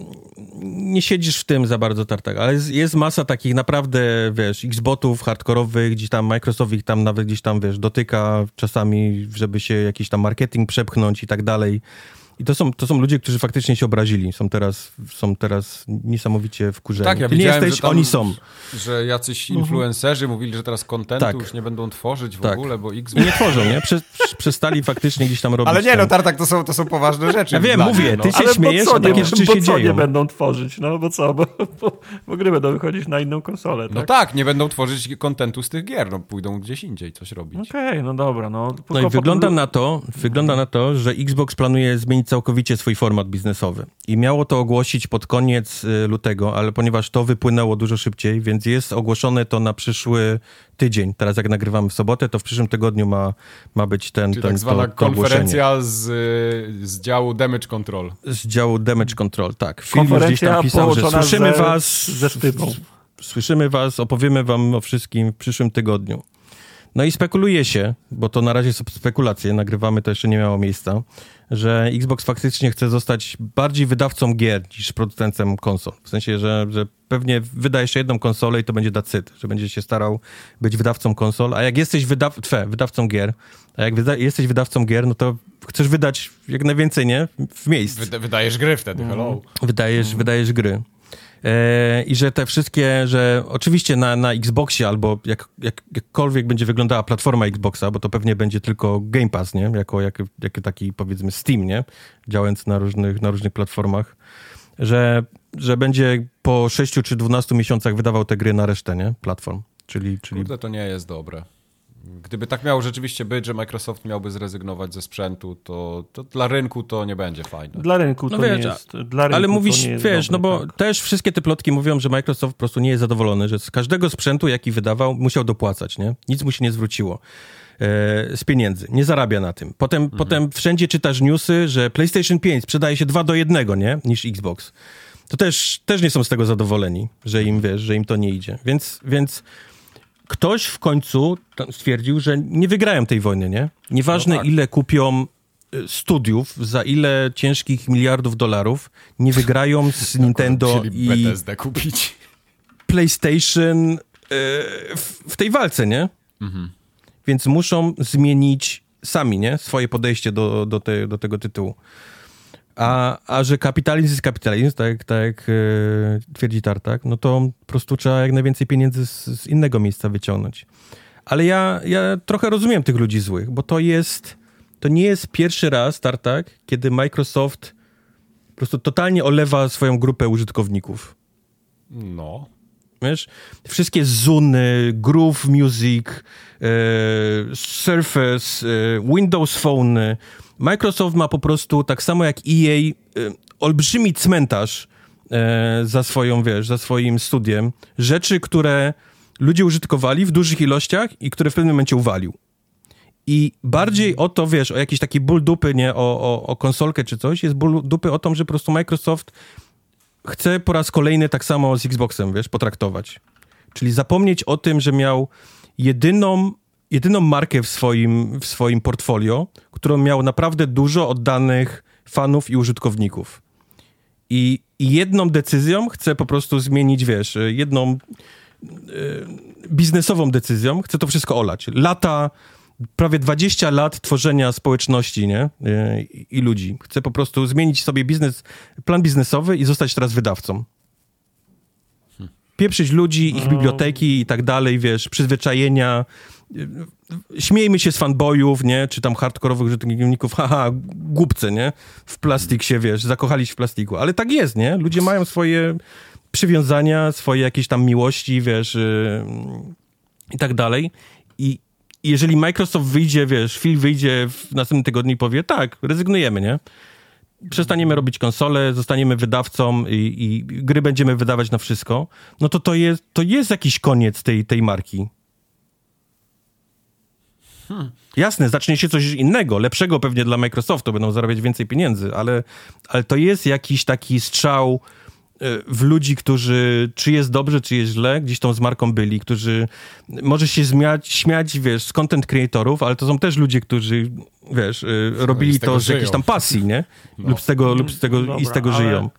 nie siedzisz w tym za bardzo tartak, ale jest, jest masa takich naprawdę, wiesz, Xbotów hardkorowych, gdzieś tam Microsoft ich tam nawet gdzieś tam, wiesz, dotyka czasami, żeby się jakiś tam marketing przepchnąć i tak dalej. I to są, to są ludzie, którzy faktycznie się obrazili. Są teraz, są teraz niesamowicie wkurzeni. Tak, ja Ty nie jesteś, że tam- oni są. Że jacyś influencerzy mówili, że teraz kontentu Tak. już nie będą tworzyć w Tak. ogóle, bo I Xbox... nie tworzą, nie? Prze, przestali faktycznie gdzieś tam robić. Ale nie, ten- no Tartak, to są, to są poważne rzeczy. Ja wiem, mówię, mnie, ty no. się Ale śmiejesz, co a takie nie, rzeczy się co nie dzieją. będą tworzyć? No bo co, bo, bo, bo gry będą wychodzić na inną konsolę, No tak? tak, nie będą tworzyć kontentu z tych gier, no pójdą gdzieś indziej coś robić. Okej, no dobra, no. No i wygląda na to, wygląda na to, że Xbox planuje zmienić całkowicie swój format biznesowy. I miało to ogłosić pod koniec y, lutego, ale ponieważ to wypłynęło dużo szybciej, więc jest ogłoszone to na przyszły tydzień. Teraz jak nagrywamy w sobotę, to w przyszłym tygodniu ma, ma być ten, Czyli ten tak zwana to, to ogłoszenie. konferencja z, z działu Damage Control. Z działu Damage Control, tak. Film już gdzieś Konferencja tam pisał, że słyszymy ze, was, ze sztypą. słyszymy was, opowiemy wam o wszystkim w przyszłym tygodniu. No i spekuluje się, bo to na razie są spekulacje, nagrywamy, to jeszcze nie miało miejsca, że Xbox faktycznie chce zostać bardziej wydawcą gier niż producentem konsol. W sensie, że, że pewnie wyda jeszcze jedną konsolę i to będzie dacyt, że będzie się starał być wydawcą konsol, a jak jesteś wydaw twe, wydawcą gier, a jak wyda jesteś wydawcą gier, no to chcesz wydać jak najwięcej, nie? W miejsc Wyda- wydajesz gry wtedy, hello. wydajesz, wydajesz gry. E, I że te wszystkie, że oczywiście na, na Xboxie albo jak, jak, jakkolwiek będzie wyglądała platforma Xboxa, bo to pewnie będzie tylko Game Pass, nie? Jako, jako, jako taki powiedzmy Steam, nie? Działając na różnych, na różnych platformach, że, że będzie po 6 czy 12 miesiącach wydawał te gry na resztę, nie? Platform. Czyli, czyli Kurde, to nie jest dobre. Gdyby tak miało rzeczywiście być, że Microsoft miałby zrezygnować ze sprzętu, to, to dla rynku to nie będzie fajne. Dla rynku No to wiesz, nie jest. Dla rynku Ale to mówisz, nie jest wiesz, no bo tak. też wszystkie te plotki mówią, że Microsoft po prostu nie jest zadowolony, że z każdego sprzętu, jaki wydawał, musiał dopłacać, nie? Nic mu się nie zwróciło e, z pieniędzy. Nie zarabia na tym. Potem, Mhm. potem wszędzie czytasz newsy, że PlayStation 5 sprzedaje się 2 do 1, nie? Niż Xbox. to też, też nie są z tego zadowoleni, że im, wiesz, że im to nie idzie. Więc, więc ktoś w końcu stwierdził, że nie wygrają tej wojny, nie? Nieważne No tak. ile kupią y, studiów, za ile ciężkich miliardów dolarów, nie wygrają z Nintendo i kupić. PlayStation y, w, w tej walce, nie? Więc muszą zmienić sami, nie? Swoje podejście do, do, te, do tego tytułu. A, a że kapitalizm jest kapitalizm, tak, tak jak y, twierdzi Tartak, no to po prostu trzeba jak najwięcej pieniędzy z, z innego miejsca wyciągnąć. Ale ja, ja trochę rozumiem tych ludzi złych, bo to jest, to nie jest pierwszy raz, Tartak, kiedy Microsoft po prostu totalnie olewa swoją grupę użytkowników. No. Wiesz, wszystkie Zuny, Groove Music, e, Surface, e, Windows Phone. Microsoft ma po prostu, tak samo jak EA, e, olbrzymi cmentarz e, za swoją, wiesz, za swoim studiem. Rzeczy, które ludzie użytkowali w dużych ilościach i które w pewnym momencie uwalił. I bardziej o to, wiesz, o jakiś taki ból dupy, nie, o, o, o konsolkę czy coś, jest ból dupy o to, że po prostu Microsoft chce po raz kolejny tak samo z Xboxem, wiesz, potraktować. Czyli zapomnieć o tym, że miał jedyną, jedyną markę w swoim, w swoim portfolio, którą miał naprawdę dużo oddanych fanów i użytkowników. I, i jedną decyzją chce po prostu zmienić, wiesz, jedną e, biznesową decyzją chce to wszystko olać. Lata, prawie 20 lat tworzenia społeczności, nie? E, I, i ludzi. Chce po prostu zmienić sobie biznes, plan biznesowy i zostać teraz wydawcą. Pieprzyć ludzi, ich biblioteki i tak dalej, wiesz, przyzwyczajenia. Śmiejmy się z fanboyów, nie? Czy tam hardkorowych użytkowników, haha, głupcy, nie? W plastik się, wiesz, zakochali się w plastiku. Ale tak jest, nie? Ludzie mają swoje przywiązania, swoje jakieś tam miłości, wiesz, yy, i tak dalej. I jeżeli Microsoft wyjdzie, wiesz, Phil wyjdzie w następnym tygodniu i powie, tak, rezygnujemy, nie? Przestaniemy robić konsole, zostaniemy wydawcą i, i gry będziemy wydawać na wszystko, no to to jest, to jest jakiś koniec tej, tej marki. Jasne, zacznie się coś innego, lepszego pewnie dla Microsoftu, będą zarabiać więcej pieniędzy, ale, ale to jest jakiś taki strzał y, w ludzi, którzy, czy jest dobrze, czy jest źle, gdzieś tą z marką byli, którzy, może się śmiać, śmiać, wiesz, z content creatorów, ale to są też ludzie, którzy, wiesz, y, robili z to z jakiejś tam pasji, nie? Lub z tego, lub z tego, i z Dobra, tego żyją.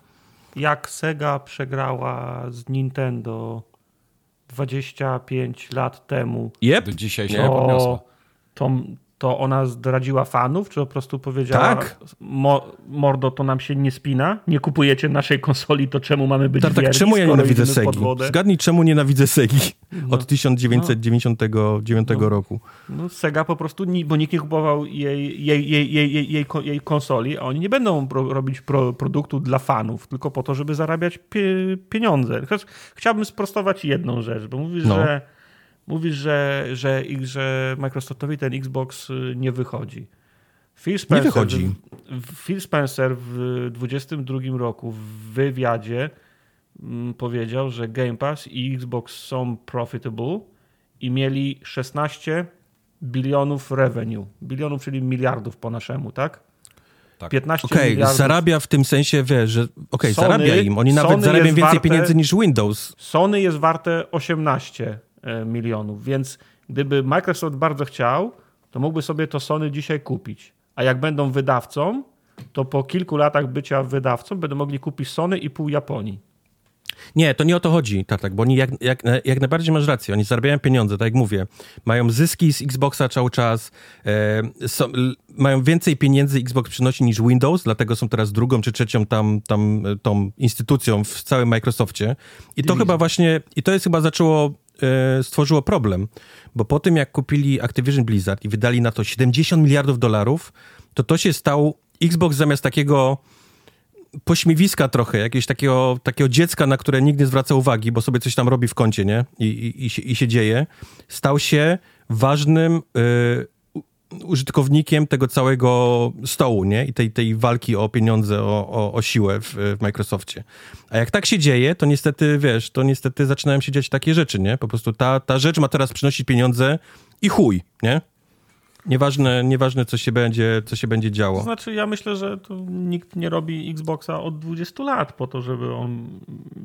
Jak Sega przegrała z Nintendo 25 lat temu, Yep. Do dzisiaj się Nie. nie podniosła. To, to, ona zdradziła fanów, czy po prostu powiedziała Tak. Mo, mordo, to nam się nie spina, nie kupujecie naszej konsoli, to czemu mamy być Tak, tak, wierni, czemu ja nienawidzę Segi? Zgadnij, czemu nienawidzę Segi od 1999 No. roku. No, Sega po prostu, bo nikt nie kupował jej, jej, jej, jej, jej, jej, ko- jej konsoli, a oni nie będą pro, robić pro, produktu dla fanów, tylko po to, żeby zarabiać pie, pieniądze. Chociaż Chciałbym sprostować jedną rzecz, bo mówisz, No. że mówisz, że, że, że Microsoftowi ten Xbox y, nie wychodzi. Phil Spencer, wychodzi. W, Phil Spencer w 2022 roku w wywiadzie mm, powiedział, że Game Pass i Xbox są profitable i mieli 16 bilionów revenue. Bilionów, czyli miliardów po naszemu, tak? Tak. 15 Okej, miliardów. zarabia w tym sensie, wiesz, że okej, Sony- zarabia im. Oni nawet Sony zarabiają jest więcej warte- pieniędzy niż Windows. Sony jest warte 18 e, milionów, więc gdyby Microsoft bardzo chciał, to mógłby sobie to Sony dzisiaj kupić. A jak będą wydawcą, to po kilku latach bycia wydawcą będą mogli kupić Sony i pół Japonii. Nie, to nie o to chodzi, Tartak, bo oni jak, jak, jak najbardziej masz rację, oni zarabiają pieniądze, tak jak mówię. Mają zyski z Xboxa cały czas, e, są, mają więcej pieniędzy Xbox przynosi niż Windows, dlatego są teraz drugą czy trzecią tam, tam e, tą instytucją w całym Microsoftie. I to chyba właśnie, i to jest chyba zaczęło, e, stworzyło problem, bo po tym jak kupili Activision Blizzard i wydali na to 70 miliardów dolarów, to to się stał Xbox zamiast takiego pośmiewiska trochę, jakiegoś takiego, takiego dziecka, na które nikt nie zwraca uwagi, bo sobie coś tam robi w kącie, nie? I, i, i, się, i się dzieje, stał się ważnym y, użytkownikiem tego całego stołu, nie? I tej, tej walki o pieniądze, o, o, o siłę w, w Microsoftie. A jak tak się dzieje, to niestety, wiesz, to niestety zaczynają się dziać takie rzeczy, nie? Po prostu ta, ta rzecz ma teraz przynosić pieniądze i chuj, nie? Nieważne, nieważne co, się będzie, co się będzie działo. To znaczy, ja myślę, że nikt nie robi Xboxa od 20 lat po to, żeby on.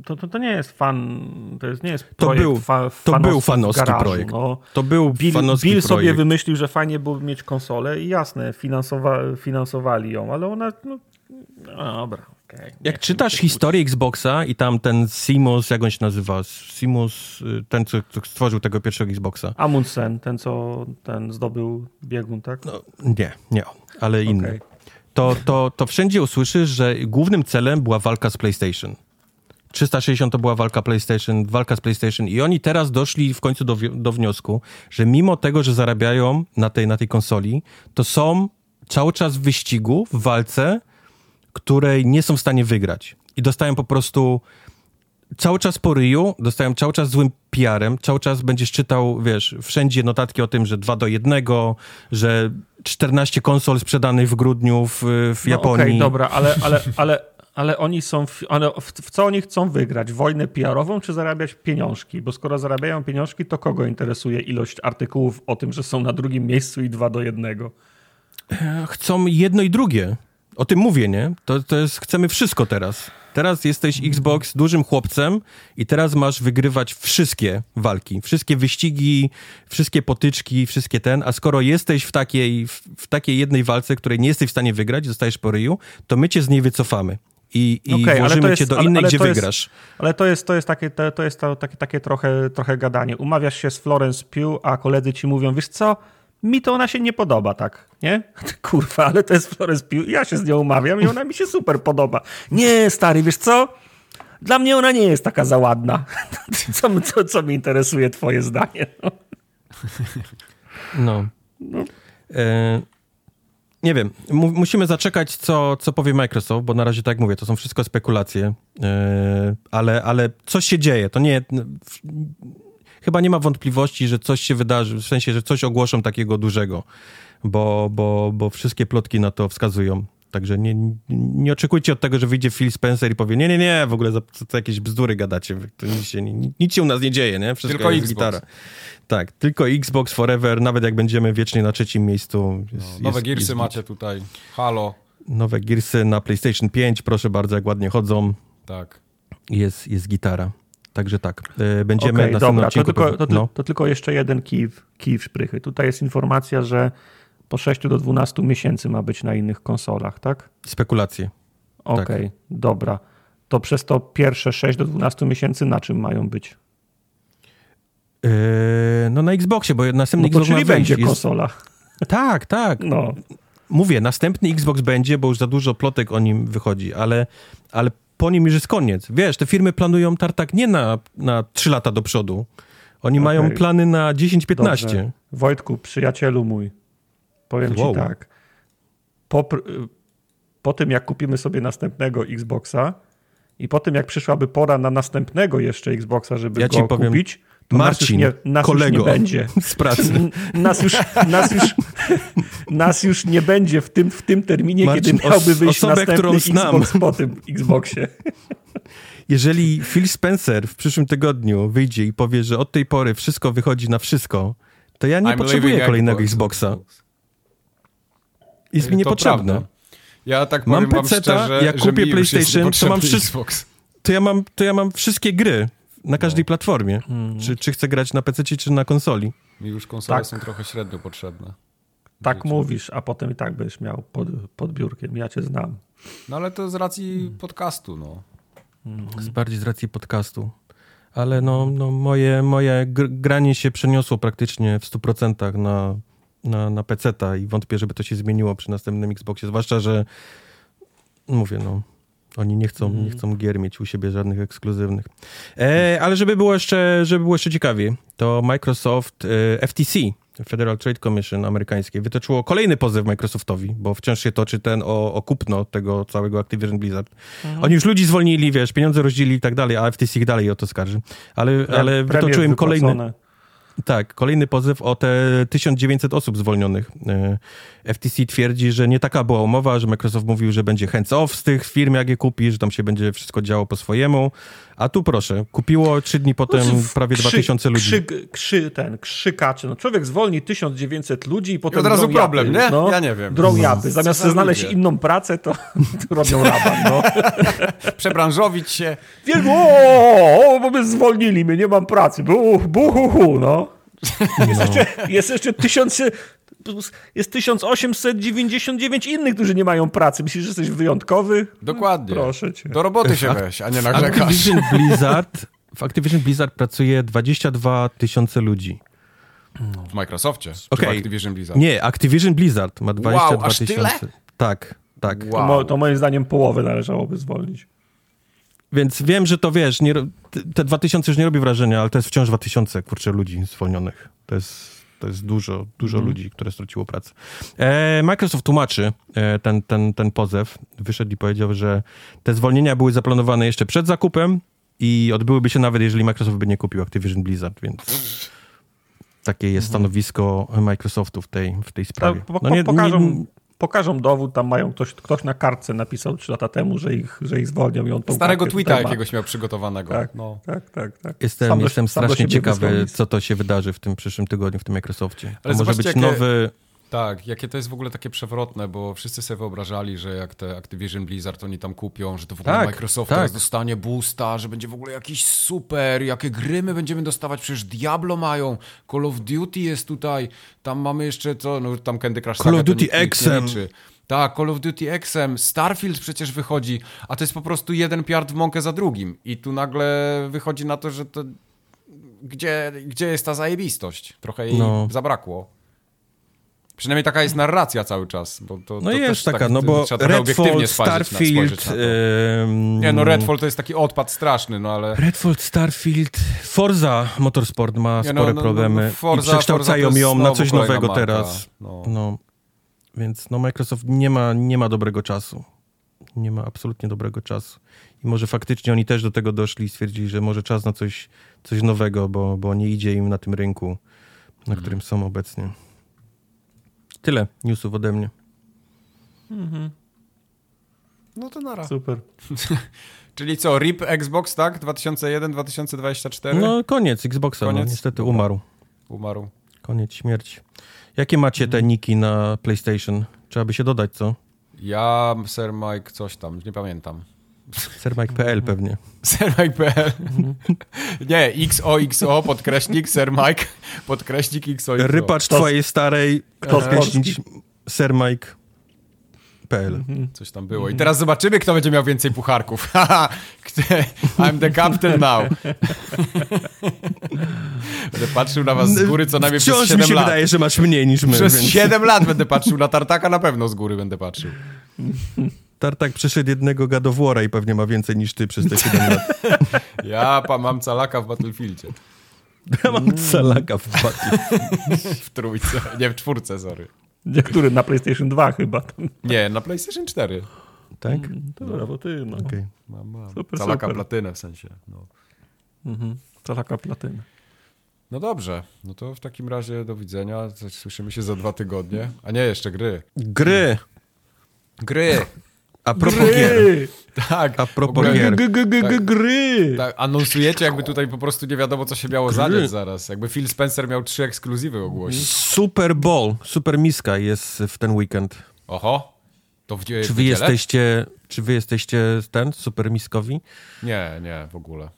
To, to, to nie jest fan. To jest, nie jest to projekt był, fa, to był fanowski projekt. No. To był Bill, fanowski Bill projekt. sobie wymyślił, że fajnie byłoby mieć konsolę i jasne, finansowa, finansowali ją, ale ona. No, no dobra. Jak czytasz historię Xboxa i tam ten Simus, jak on się nazywa? Simus, y, ten, co, co stworzył tego pierwszego Xboxa. Amundsen, ten, co ten zdobył biegun, tak? No, nie, nie, ale inny. Okay. To, to, to wszędzie usłyszysz, że głównym celem była walka z PlayStation. 360 to była walka PlayStation, walka z PlayStation i oni teraz doszli w końcu do, do wniosku, że mimo tego, że zarabiają na tej, na tej konsoli, to są cały czas w wyścigu, w walce, której nie są w stanie wygrać. I dostają po prostu cały czas po ryju, dostają cały czas złym PR-em, cały czas będziesz czytał, wiesz, wszędzie notatki o tym, że 2 do 1, że 14 konsol sprzedanych w grudniu w, w Japonii. No, Okej, okay, dobra, ale, ale, ale, ale oni są, w, ale w, w, co oni chcą wygrać? Wojnę PR-ową czy zarabiać pieniążki? Bo skoro zarabiają pieniążki, to kogo interesuje ilość artykułów o tym, że są na drugim miejscu i 2 do 1? Chcą jedno i drugie. O tym mówię, nie? To, to jest, chcemy wszystko teraz. Teraz jesteś Xbox dużym chłopcem i teraz masz wygrywać wszystkie walki, wszystkie wyścigi, wszystkie potyczki, wszystkie ten, a skoro jesteś w takiej, w, w takiej jednej walce, której nie jesteś w stanie wygrać, zostajesz po ryju, to my cię z niej wycofamy i, i okay, włożymy jest, cię do innej, ale, ale gdzie wygrasz. Jest, ale to jest, to jest, takie, to, to jest to, takie, takie trochę, trochę gadanie. Umawiasz się z Florence Pugh, a koledzy ci mówią, wiesz co, mi to ona się nie podoba tak, nie? Kurwa, ale to jest Florence Pugh, ja się z nią umawiam i ona mi się super podoba. Nie, stary, wiesz co? Dla mnie ona nie jest taka za ładna. Co, co, co mi interesuje twoje zdanie? No. no. no. E, nie wiem, musimy zaczekać, co, co powie Microsoft, bo na razie, tak jak mówię, to są wszystko spekulacje, e, ale, ale coś się dzieje. To nie chyba nie ma wątpliwości, że coś się wydarzy, w sensie, że coś ogłoszą takiego dużego, bo, bo, bo wszystkie plotki na to wskazują. Także nie, nie oczekujcie od tego, że wyjdzie Phil Spencer i powie, nie, nie, nie, w ogóle za, za jakieś bzdury gadacie, to nic się, nic się u nas nie dzieje, nie? Wszystko tylko jest Xbox. gitara. Tak, tylko Xbox Forever, nawet jak będziemy wiecznie na trzecim miejscu. Jest, no, nowe jest, Gearsy jest, macie tutaj, Halo. Nowe Gearsy na PlayStation 5, proszę bardzo, jak ładnie chodzą. Tak. Jest, jest gitara. Także tak, e, będziemy okay, na dobra, to tylko, to, no. to, tylko jeszcze jeden kij, kij w szprychy. Tutaj jest informacja, że po 6 do 12 miesięcy ma być na innych konsolach, tak? Spekulacje. Okej, okay, tak. dobra. To przez to pierwsze 6 do 12 miesięcy na czym mają być? Yy, no na Xboxie, bo następny no Xbox czyli będzie jest... konsola. Tak, tak. No. Mówię, następny Xbox będzie, bo już za dużo plotek o nim wychodzi, ale, ale po nim już jest koniec. Wiesz, te firmy planują tartak nie na, na 3 lata do przodu. Oni okay. mają plany na 10-15. Wojtku, przyjacielu mój, powiem wow. ci tak. Po, po tym, jak kupimy sobie następnego Xboxa i po tym, jak przyszłaby pora na następnego jeszcze Xboxa, żeby ja go powiem, kupić, Marcin, nas już nie, nas kolego już nie będzie. z pracy. Nas już, nas już, nas już nie będzie w tym, w tym terminie, Marcin, kiedy miałby wyjść osobę, następny którą Xbox znam. po tym Xboxie. Jeżeli Phil Spencer w przyszłym tygodniu wyjdzie i powie, że od tej pory wszystko wychodzi na wszystko, to ja nie I'm potrzebuję kolejnego Xboxa. Jest mi niepotrzebne. Ja tak powiem mam PC, jak kupię PlayStation, to mam wszystko. To ja mam, to ja mam wszystkie gry na każdej no. platformie. Hmm. Czy, czy chcę grać na PC, czy na konsoli. Mi już konsole tak. są trochę średnio potrzebne. Tak mówisz, a potem i tak byś miał pod, pod biurkiem. Ja cię znam. No ale to z racji hmm. podcastu, no. Z bardziej z racji podcastu. Ale no, no moje, moje granie się przeniosło praktycznie w 100% na, na, na PC-ta i wątpię, żeby to się zmieniło przy następnym Xboxie. Zwłaszcza, że mówię, no oni nie chcą, nie chcą gier mieć u siebie żadnych ekskluzywnych. E, ale żeby było jeszcze, żeby było jeszcze ciekawiej, to Microsoft e, FTC, Federal Trade Commission amerykańskie, wytoczyło kolejny pozew Microsoftowi, bo wciąż się toczy ten o, o kupno tego całego Activision Blizzard. Mhm. Oni już ludzi zwolnili, wiesz, pieniądze rozdzielili i tak dalej, a FTC ich dalej o to skarży. Ale, ale wytoczyło im kolejny... Tak, kolejny pozew o te 1900 osób zwolnionych. E, FTC twierdzi, że nie taka była umowa, że Microsoft mówił, że będzie hands off z tych firm, jak je kupi, że tam się będzie wszystko działo po swojemu, A tu proszę, kupiło trzy dni potem prawie Krzy- 2000 ludzi. Krzy, krzy, ten, krzykacze. No, człowiek zwolni 1900 ludzi i potem od razu drą problem, japy, nie? No, Ja nie wiem. Drą No. japy. Zamiast sobie znaleźć ludzie? inną pracę, to, to robią raban, no. Przebranżowić się. Wiesz, o, o, bo my zwolnili mnie, nie mam pracy. Bu, bu, hu, hu, no. Jest jeszcze, jest jeszcze tysiące, jest 1899 innych, którzy nie mają pracy. Myślisz, że jesteś wyjątkowy? Dokładnie. Proszę cię. Do roboty się weź, a nie narzekasz. Activision Blizzard, w Activision Blizzard pracuje 22 tysiące ludzi. W Microsoftie. w Activision Blizzard. Nie, Activision Blizzard ma 22 aż tyle? tysiące. Tak, tak. Wow. To, mo, to moim zdaniem połowę należałoby zwolnić. Więc wiem, że to wiesz, nie, te 2000 już nie robi wrażenia, ale to jest wciąż 2000, kurczę, ludzi zwolnionych. To jest, to jest dużo, dużo ludzi, które straciło pracę. E, Microsoft tłumaczy e, ten, ten, ten pozew. Wyszedł i powiedział, że te zwolnienia były zaplanowane jeszcze przed zakupem i odbyłyby się nawet, jeżeli Microsoft by nie kupił Activision Blizzard, więc takie jest stanowisko Microsoftu w tej, w tej sprawie. Po, No nie- nie- pokażą dowód, tam mają ktoś, ktoś na kartce napisał trzy lata temu, że ich, że ich zwolnią i on tą Starego tweeta jakiegoś miał przygotowanego. Tak, No. tak, tak, tak. Jestem, Sam jestem do strasznie ciekawy, co to się wydarzy w tym przyszłym tygodniu w tym Microsoftie. To Ale może zobaczcie, być jakie- nowy... Tak, jakie to jest w ogóle takie przewrotne, bo wszyscy sobie wyobrażali, że jak te Activision Blizzard oni tam kupią, że to w ogóle Tak, Microsoft tak. teraz dostanie boosta, że będzie w ogóle jakiś super, jakie gry my będziemy dostawać, przecież Diablo mają, Call of Duty jest tutaj, tam mamy jeszcze co, no tam Candy Crush Call Saga, of to Duty XM. Tak, Call of Duty XM, Starfield przecież wychodzi, a to jest po prostu jeden piard w mąkę za drugim i tu nagle wychodzi na to, że to gdzie, gdzie jest ta zajebistość? Trochę jej No. zabrakło. Przynajmniej taka jest narracja cały czas. Bo to, No to jest taka, tak, no bo Redfall, Starfield... na Nie, no Redfall to jest taki odpad straszny, no ale... Redfall, Starfield, Forza Motorsport ma Nie, no, spore no, problemy no, Forza- i przekształcają Forza ją na coś nowego marka, teraz. no. No. Więc no Microsoft nie ma, nie ma dobrego czasu. Nie ma absolutnie dobrego czasu. I może faktycznie oni też do tego doszli i stwierdzili, że może czas na coś, coś nowego, bo, bo nie idzie im na tym rynku, na Mhm. którym są obecnie. Tyle newsów ode mnie. No to nara. Super. Czyli co, RIP Xbox, tak? 2001-2024? No koniec Xboxa, no, Koniec? niestety Dobra. umarł. Umarł. Koniec śmierci. Jakie macie te niki na PlayStation? Trzeba by się dodać, co? Ja, Sir Mike, coś tam, nie pamiętam. Sermike.pl pewnie. Sermike.pl Nie, XOXO, podkreśnik, Sir Mike, podkreśnik XOXO. Rypacz Kto z- twojej starej kto z podkreślić sermike.pl Coś tam było. I teraz zobaczymy, kto będzie miał więcej pucharków. I'm the captain now. Będę patrzył na was z góry co najmniej przez Wciąż 7 mi się lat. wydaje, że masz mniej niż my, Przez więc 7 lat będę patrzył na tartaka, na pewno z góry będę patrzył. Tartak przeszedł jednego War'a i pewnie ma więcej niż ty przez te 7 lat. Ja pa, mam calaka w Battlefieldzie. Ja mam salaka w batie. W trójce, nie w czwórce, sorry. Niektóry na PlayStation 2 chyba. Nie, na PlayStation 4. Tak? Dobra, bo ty, no. Okej. Mam, mam. Super, calaka super. platynę w sensie. No. Mhm. To taka platyna. no dobrze, no to w takim razie do widzenia. Słyszymy się za dwa tygodnie. A nie, jeszcze gry. Gry. Gry! A propos gier. Gry! Tak. A propos gier. G- g- g- g- Gry! Tak, anonsujecie, jakby tutaj po prostu nie wiadomo, co się miało Gry. zadziać zaraz. Jakby Phil Spencer miał trzy ekskluzywy ogłosić. Super Bowl, Super Miska jest w ten weekend. Oho, to w, Czy wy jesteście, czy wy jesteście ten, Super Miskowi? Nie, nie, w ogóle.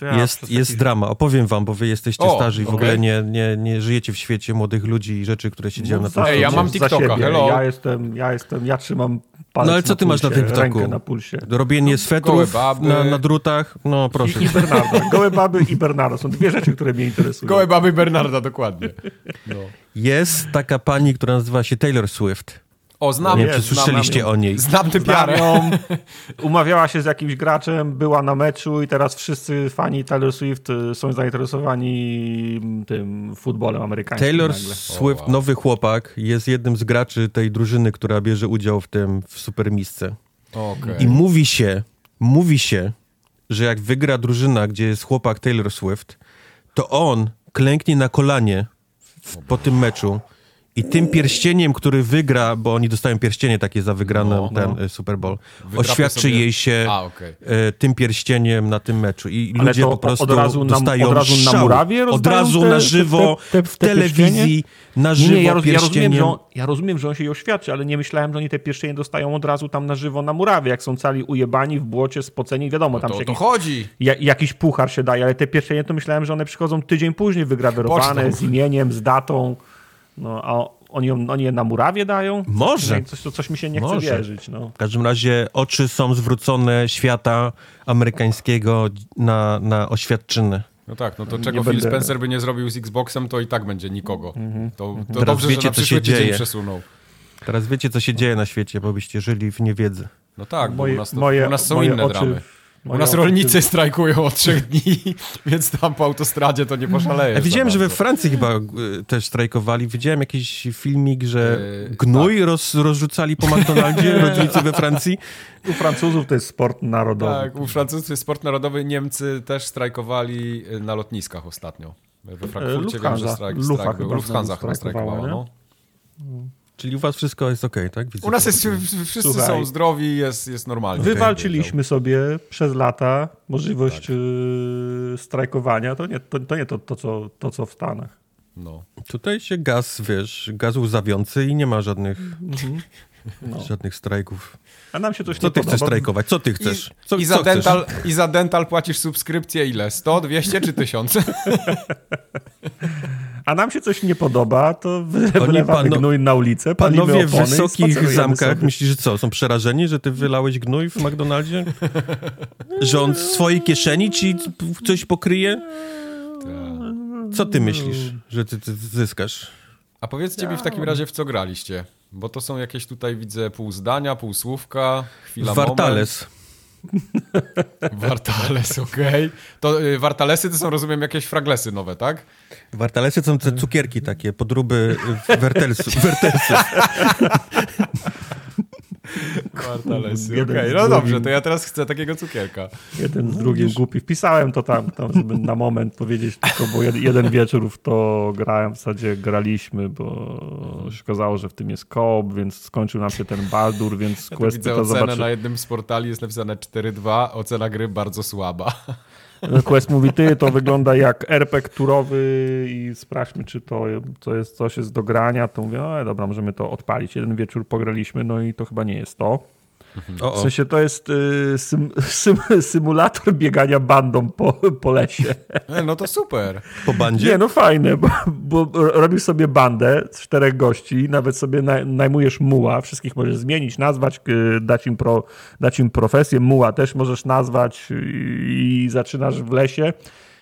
Ja jest jest drama, opowiem wam, bo wy jesteście O, starzy i w ogóle nie, nie, nie żyjecie w świecie młodych ludzi i rzeczy, które się dzieją na Mów tym Ej, ja mam TikToka, hello. Ja jestem, ja jestem, ja trzymam palec No ale co ty masz na pulsie, tym TikToku? Na pulsie. Robienie swetrów gołe baby. na, na drutach, no proszę. I, I Bernardo. Gołe baby i Bernardo. Są dwie rzeczy, które mnie interesują. Gołe baby Bernarda, dokładnie. No. Jest taka pani, która nazywa się Taylor Swift. O, znam, Nie wiem, czy znam słyszeliście o niej. znam tę Znam piarę. ją, umawiała się z jakimś graczem, była na meczu i teraz wszyscy fani Taylor Swift y, są zainteresowani mm, tym futbolem amerykańskim Taylor nagle. Swift, wow. nowy chłopak, jest jednym z graczy tej drużyny, która bierze udział w tym w Supermisce. Okej. I mówi się, mówi się, że jak wygra drużyna, gdzie jest chłopak Taylor Swift, to on klęknie na kolanie w, po tym meczu I tym pierścieniem, który wygra, bo oni dostają pierścienie takie za wygraną No, ten no. y, Super Bowl, Wydrapie oświadczy sobie- jej się A, okej. y, tym pierścieniem na tym meczu. I Ale ludzie to po prostu od razu na- dostają od razu na murawie Od razu te- na te- żywo, te- te- w te telewizji, na Nie, żywo nie, ja, roz, ja, rozumiem, że on, ja rozumiem, że on się jej oświadczy, ale nie myślałem, że oni te pierścienie dostają od razu tam na żywo na murawie, jak są cali ujebani w błocie, spoceni, wiadomo, tam To, się to jakiś, chodzi. ja, jakiś puchar się daje, ale te pierścienie to myślałem, że one przychodzą tydzień później wygrawerowane, z imieniem, z datą, no a oni, oni je na murawie dają? Może. Coś, coś, coś mi się nie chce Może. wierzyć, no. W każdym razie oczy są zwrócone świata amerykańskiego na, na oświadczyny. No tak, no to Nie czego Phil będę- Spencer by nie zrobił z Xboxem, to i tak będzie nikogo. To, to Teraz dobrze, wiecie, że na co się dzieje. przesunął. Teraz wiecie, co się dzieje na świecie, bo byście żyli w niewiedzy. No tak, bo Moje- u nas, to, moje- u nas są moje inne oczy- dramy. U nas rolnicy strajkują od trzech dni, więc tam po autostradzie to nie poszalejesz. Ja widziałem, że we. Francji chyba y, też strajkowali. Widziałem jakiś filmik, że Yy, gnój roz, rozrzucali po McDonaldzie rolnicy we Francji. U Francuzów to jest sport narodowy. Tak, u Francuzów jest sport narodowy. Niemcy też strajkowali y, na lotniskach ostatnio. We Frankfurcie wiem, że Lufthansa. strajk, Lufa strajk był. chyba Lufthansa chyba strajkowała, strajkowała, no. Czyli u was wszystko jest okej, tak? Widzę U nas jest, wszyscy Słuchaj. są zdrowi, jest, jest normalnie. Wywalczyliśmy sobie przez lata możliwość Tak. y, strajkowania. To nie to, to, nie to, to, co, to, co w Stanach. No. Tutaj się gaz, wiesz, gaz łzawiący i nie ma żadnych, No. żadnych strajków. A nam się coś Co nie ty podoba. chcesz strajkować? Co ty chcesz? Co, i, co za chcesz? dental, I za dental płacisz subskrypcję ile? 100, 200 czy 1000? A nam się coś nie podoba, to wy- wylewamy pano- gnój na ulicę, Panowie w wysokich zamkach, sobie. myślisz, że co, są przerażeni, że ty wylałeś gnój w McDonaldzie? że on z swojej kieszeni ci coś pokryje? Co ty myślisz, że ty, ty zyskasz? A powiedzcie mi w takim razie, w co graliście? Bo to są jakieś tutaj, widzę, pół zdania, pół słówka, chwila Wartales. moment. Wartales, okej. To y, wartalesy to są, rozumiem, jakieś fraglesy nowe, tak? Wartalesy są te cukierki takie, podróby wertelsów. wertelsów. Wartalesy, Jeden okej. z No dobrze, to ja teraz chcę takiego cukierka. Jeden z drugim głupi. Wpisałem to tam, tam, żeby na moment powiedzieć tylko, bo jed, jeden wieczór w to grałem, w zasadzie graliśmy, bo się okazało, że w tym jest koop, więc skończył nam się ten Baldur, więc Ja tu Questy widzę to ocenę zobaczy. na jednym z portali, jest napisane 4.2, ocena gry bardzo słaba. Quest mówi, ty, to wygląda jak RPG turowy i sprawdźmy, czy to, to jest, coś jest do grania. To mówię, o dobra, możemy to odpalić. Jeden wieczór pograliśmy, no i to chyba nie jest to. O, W o. sensie to jest y, sym, sym, symulator biegania bandą po, po lesie. E, No to super. Po bandzie? Nie, no fajne, bo, bo robisz sobie bandę z czterech gości, nawet sobie naj, najmujesz muła, wszystkich możesz zmienić, nazwać, y, dać im, pro, dać im profesję, muła też możesz nazwać y, i zaczynasz w lesie.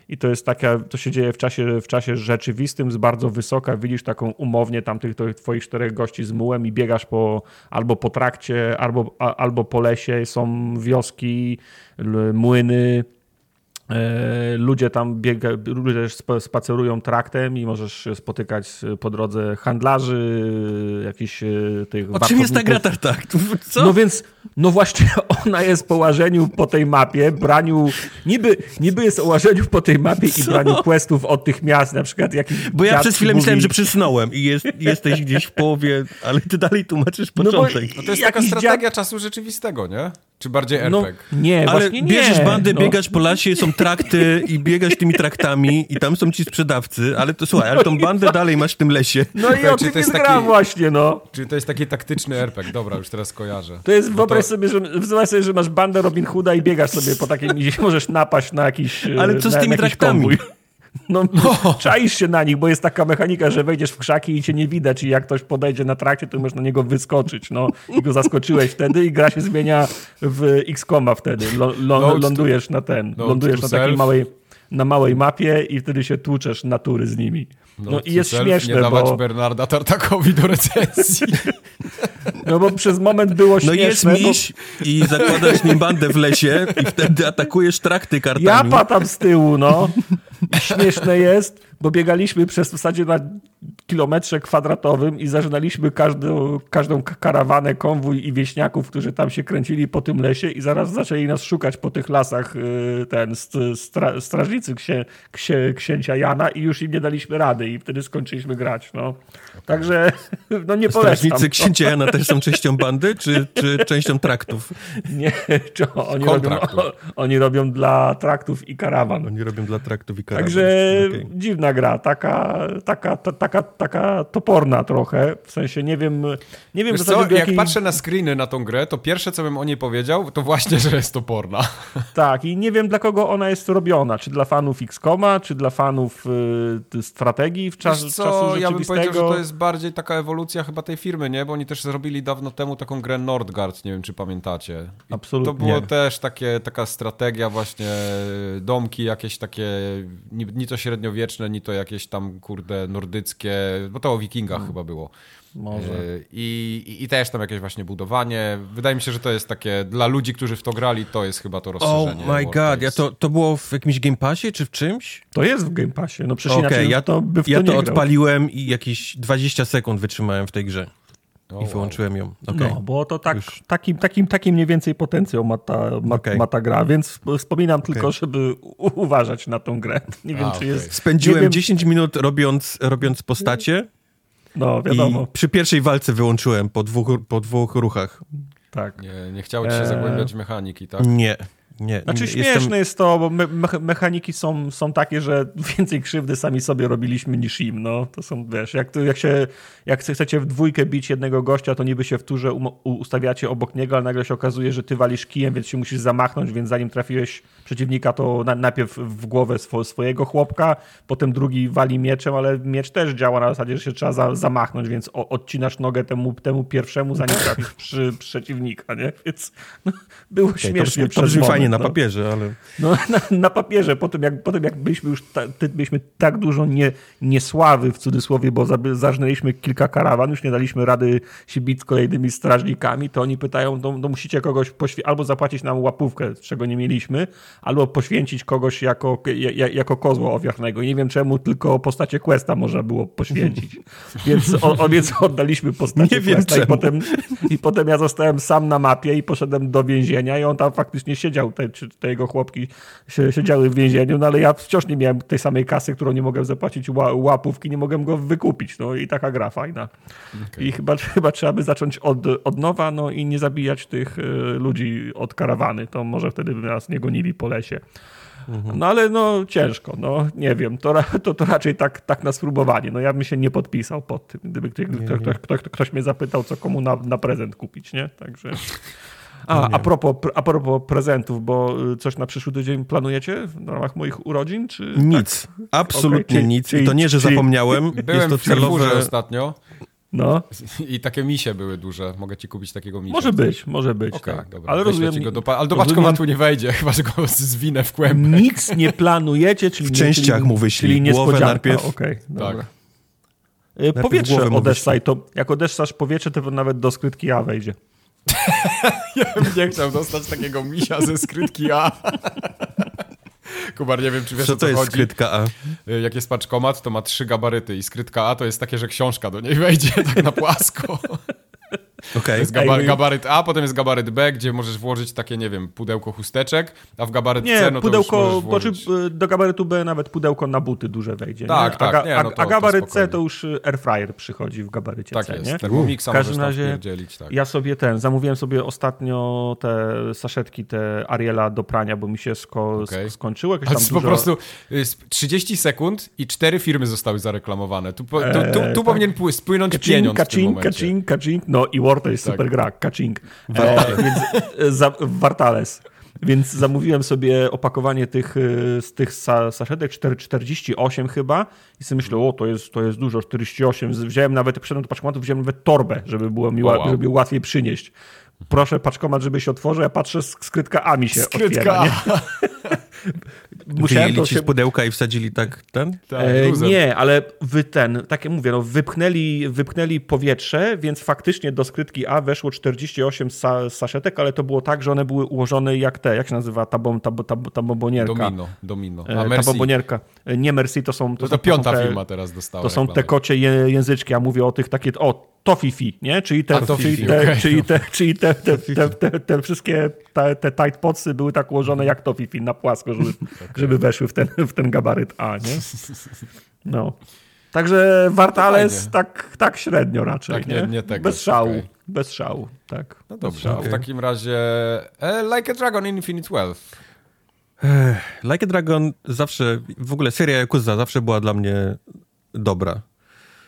I to jest taka, to się dzieje w czasie, w czasie rzeczywistym, z bardzo wysoka, widzisz taką umownie tam tych, tych twoich czterech gości z mułem i biegasz po, albo po trakcie, albo, a, albo po lesie, są wioski, młyny, Ludzie tam biega, ludzie spacerują traktem i możesz spotykać po drodze handlarzy, jakichś e, tych O czym jest ta gra tak? tak? Co? No więc, no właśnie ona jest po łażeniu po tej mapie, braniu, niby, niby jest o łażeniu po tej mapie i Co? braniu questów od tych miast, na przykład jakiś Bo ja dziad przez chwilę mówi- myślałem, że przysnąłem i jest, jesteś gdzieś w połowie, ale ty dalej tłumaczysz bo początek. No to jest taka strategia czasu rzeczywistego, nie? Czy bardziej No, RPG? nie, Ale właśnie nie. bierzesz bandę, no. biegasz po lasie, są trakty i biegasz tymi traktami i tam są ci sprzedawcy, ale to słuchaj, ale tą bandę dalej masz w tym lesie. No i o czy tym to jest taki- właśnie, no. Czyli to jest taki taktyczny RPG. Dobra, już teraz kojarzę. To jest, Bo wyobraź, to- sobie, że, wyobraź sobie, że masz bandę Robin Hooda i biegasz sobie po takim, gdzieś możesz napaść na jakiś Ale co z na, tymi na jakiś traktami? konwój. No, czaisz się na nich, bo jest taka mechanika, że wejdziesz w krzaki i cię nie widać i jak ktoś podejdzie na trakcie, to możesz na niego wyskoczyć, no. I go zaskoczyłeś wtedy i gra się zmienia w X-Koma wtedy. Note to- lądujesz na ten, note lądujesz na takiej małej, na małej mapie i wtedy się tłuczesz natury z nimi. No, i jest śmieszne, Nie dawać bo, Bernarda Tartakowi do recenzji. no bo przez moment było No śmieszne. jest bo- miś i zakładasz nim bandę w lesie i wtedy atakujesz trakty Ja kartami. patam z tyłu, no. I Śmieszne jest, bo biegaliśmy przez w zasadzie na kilometrze kwadratowym i zażynaliśmy każdą, każdą karawanę, konwój i wieśniaków, którzy tam się kręcili po tym lesie i zaraz zaczęli nas szukać po tych lasach y, ten stra, strażnicy księ, księ, księcia Jana i już im nie daliśmy rady i wtedy skończyliśmy grać. No. Także no nie polecam. Strażnicy księcia Jana też są częścią bandy, czy, czy częścią traktów? Nie, czy oni, robią, oni robią dla traktów i karawan. Oni robią dla traktów i karawan. Także okay. dziwna gra, taka, taka, taka, taka toporna trochę, w sensie nie wiem... Nie wiem Wiesz co, jak jakiej... patrzę na screeny na tą grę, to pierwsze, co bym o niej powiedział, to właśnie, że jest toporna. Tak, i nie wiem, dla kogo ona jest robiona. Czy dla fanów XCOMa, czy dla fanów y, strategii w czas, co, czasu rzeczywistego. Ja bym powiedział, że to jest bardziej taka ewolucja chyba tej firmy, nie? Bo oni też zrobili dawno temu taką grę Nordgard, nie wiem, czy pamiętacie. I Absolutnie. To było też takie, taka strategia właśnie, domki jakieś takie, ni, ni to średniowieczne, ni to jakieś tam, kurde, nordyckie, bo to o wikingach hmm. chyba było. Może. E, I, i, I, też tam jakieś właśnie budowanie. Wydaje mi się, że to jest takie, dla ludzi, którzy w to grali, to jest chyba to rozszerzenie. Oh my god, ja to, to było w jakimś Game Passie, czy w czymś? To jest w Game Passie, no przecież okay, ja to by w Ja to, to odpaliłem i jakieś 20 sekund wytrzymałem w tej grze. Oh, I wyłączyłem ją. Okay. No, bo to tak, takim, takim, takim mniej więcej potencjał ma ta, ma, okay. ma ta gra, więc wspominam okay. tylko, żeby uważać na tą grę. Nie wiem, A, czy jest... Spędziłem wiem... 10 minut robiąc, robiąc postacie. No, wiadomo. I przy pierwszej walce wyłączyłem po dwóch, po dwóch ruchach. Tak. Nie, nie chciało ci się eee... zagłębiać w mechaniki, tak? Nie. Nie, znaczy nie, śmieszne jestem... jest to, bo me mechaniki są, są takie, że więcej krzywdy sami sobie robiliśmy niż im. No, to są, wiesz, jak, to, jak, się, jak chcecie w dwójkę bić jednego gościa, to niby się w turze ustawiacie obok niego, ale nagle się okazuje, że ty walisz kijem, więc się musisz zamachnąć, więc zanim trafiłeś przeciwnika, to na, najpierw w głowę swo, swojego chłopka, potem drugi wali mieczem, ale miecz też działa na zasadzie, że się trzeba za, zamachnąć, więc odcinasz nogę temu, temu pierwszemu, zanim trafisz przy przeciwnika, nie? Więc no, było okay, śmiesznie. To, to brzmi fajnie na no. papierze, ale... No, na, na, papierze, potem jak, potem jak byliśmy już ta, byliśmy tak dużo nie, niesławy w cudzysłowie, bo zażnęliśmy kilka karawan, już nie daliśmy rady się bić z kolejnymi strażnikami, to oni pytają, to, to musicie kogoś albo zapłacić nam łapówkę, czego nie mieliśmy, albo poświęcić kogoś jako, jako kozła ofiarnego. Nie wiem czemu, tylko postacie Questa można było poświęcić. Więc, o, o, więc oddaliśmy postacie nie Questa i potem, i potem ja zostałem sam na mapie i poszedłem do więzienia i on tam faktycznie siedział, te, te jego chłopki siedziały w więzieniu, no ale ja wciąż nie miałem tej samej kasy, którą nie mogłem zapłacić łapówki, nie mogłem go wykupić. No i taka gra fajna. Okay. I chyba, chyba trzeba by zacząć od, od nowa, no i nie zabijać tych y, ludzi od karawany. To może wtedy by nas nie gonili po lesie. Mhm. No ale no ciężko, no nie wiem, to, to, to raczej tak, tak na spróbowanie. No ja bym się nie podpisał pod tym, gdyby ktoś, ktoś, ktoś, ktoś mnie zapytał, co komu na, na prezent kupić, nie? Także... A, a, propos, a propos prezentów, bo y, coś na przyszły tydzień planujecie w ramach moich urodzin? Czy nic, tak? absolutnie okay. nic. I to nie, że czyli, zapomniałem. Byłem jest to w celowe ostatnio. No. I takie misie były duże. Mogę ci kupić takiego misia. Może być, może być. Okay, tak. dobra. Ale rozumiem. Go do, ale do paczkomatu nie wejdzie, chyba że go zwinę w kłębek. Nic nie planujecie, czyli w częściach czyli, mu wyślij czyli głowę najpierw. Okej, okay, tak. Powietrze odessaj, to jak odessasz powietrze, to nawet do skrytki A wejdzie. ja bym nie chciał dostać takiego misia ze skrytki A. Kubar, nie wiem, czy wiesz, co to co jest chodzi. skrytka A? Y, jak jest paczkomat, to ma trzy gabaryty i skrytka A to jest takie, że książka do niej wejdzie tak na płasko. Okay. Jest gabar gabaryt A, potem jest gabaryt B, gdzie możesz włożyć takie, nie wiem, pudełko chusteczek, a w gabaryt nie, C, no pudełko, to już włożyć... znaczy do gabarytu B nawet pudełko na buty duże wejdzie. Tak, nie? tak. A, nie, no to, a gabaryt C to już y, airfryer przychodzi w gabarycie tak C, jest. nie? Thermomixa w każdym razie tak. ja sobie ten, zamówiłem sobie ostatnio te saszetki, te Ariela do prania, bo mi się sko okay. skończyło. Jakieś tam dużo... po prostu 30 sekund i cztery firmy zostały zareklamowane. Tu, tu, tu, tu eee, powinien tak. spłynąć kaczing, pieniądz kaczing, kaczing, no i War to jest tak. super gra, kaczing. E, więc, e, za, Wartales. Więc zamówiłem sobie opakowanie tych, e, z tych saszetek, 48 chyba i sobie myślę, o to jest, to jest dużo, 48. Wziąłem nawet, przyszedłem do paczkomatu, wziąłem nawet torbę, żeby było mi wow. żeby łatwiej przynieść. Proszę paczkomat, żeby się otworzył, ja patrzę, sk- skrytka A mi się Skrytka. otwiera. Musiałem to ci się... z pudełka i wsadzili tak ten? Tak, E, nie, ale wy ten, tak jak mówię, no, wypchnęli, wypchnęli powietrze, więc faktycznie do skrytki A weszło 48 sa saszetek, ale to było tak, że one były ułożone jak te, jak się nazywa, ta, bom, ta, ta, ta bombonierka. Domino, domino. E, A ta Merci. bombonierka. E, Nie Merci, to są... To, są- to piąta te, firma teraz dostała To są te kocie je, języczki, ja mówię o tych takie, o, Tofifi, nie? Czyli te, A, czyli te, okej. czyli te, czyli te, te, te, te, te wszystkie te, te tight podsy były tak ułożone jak Tofifi na płasko, żeby, żeby weszły w ten, w ten gabaryt A, nie? No. Także Wartales fajnie. tak, tak średnio raczej, Tak, nie? nie- nie tego, Bez szału, okej. bez szału, tak. No dobrze, szału. w takim razie e, Like a Dragon Infinite Wealth. Like a Dragon zawsze, w ogóle seria Yakuza zawsze była dla mnie dobra.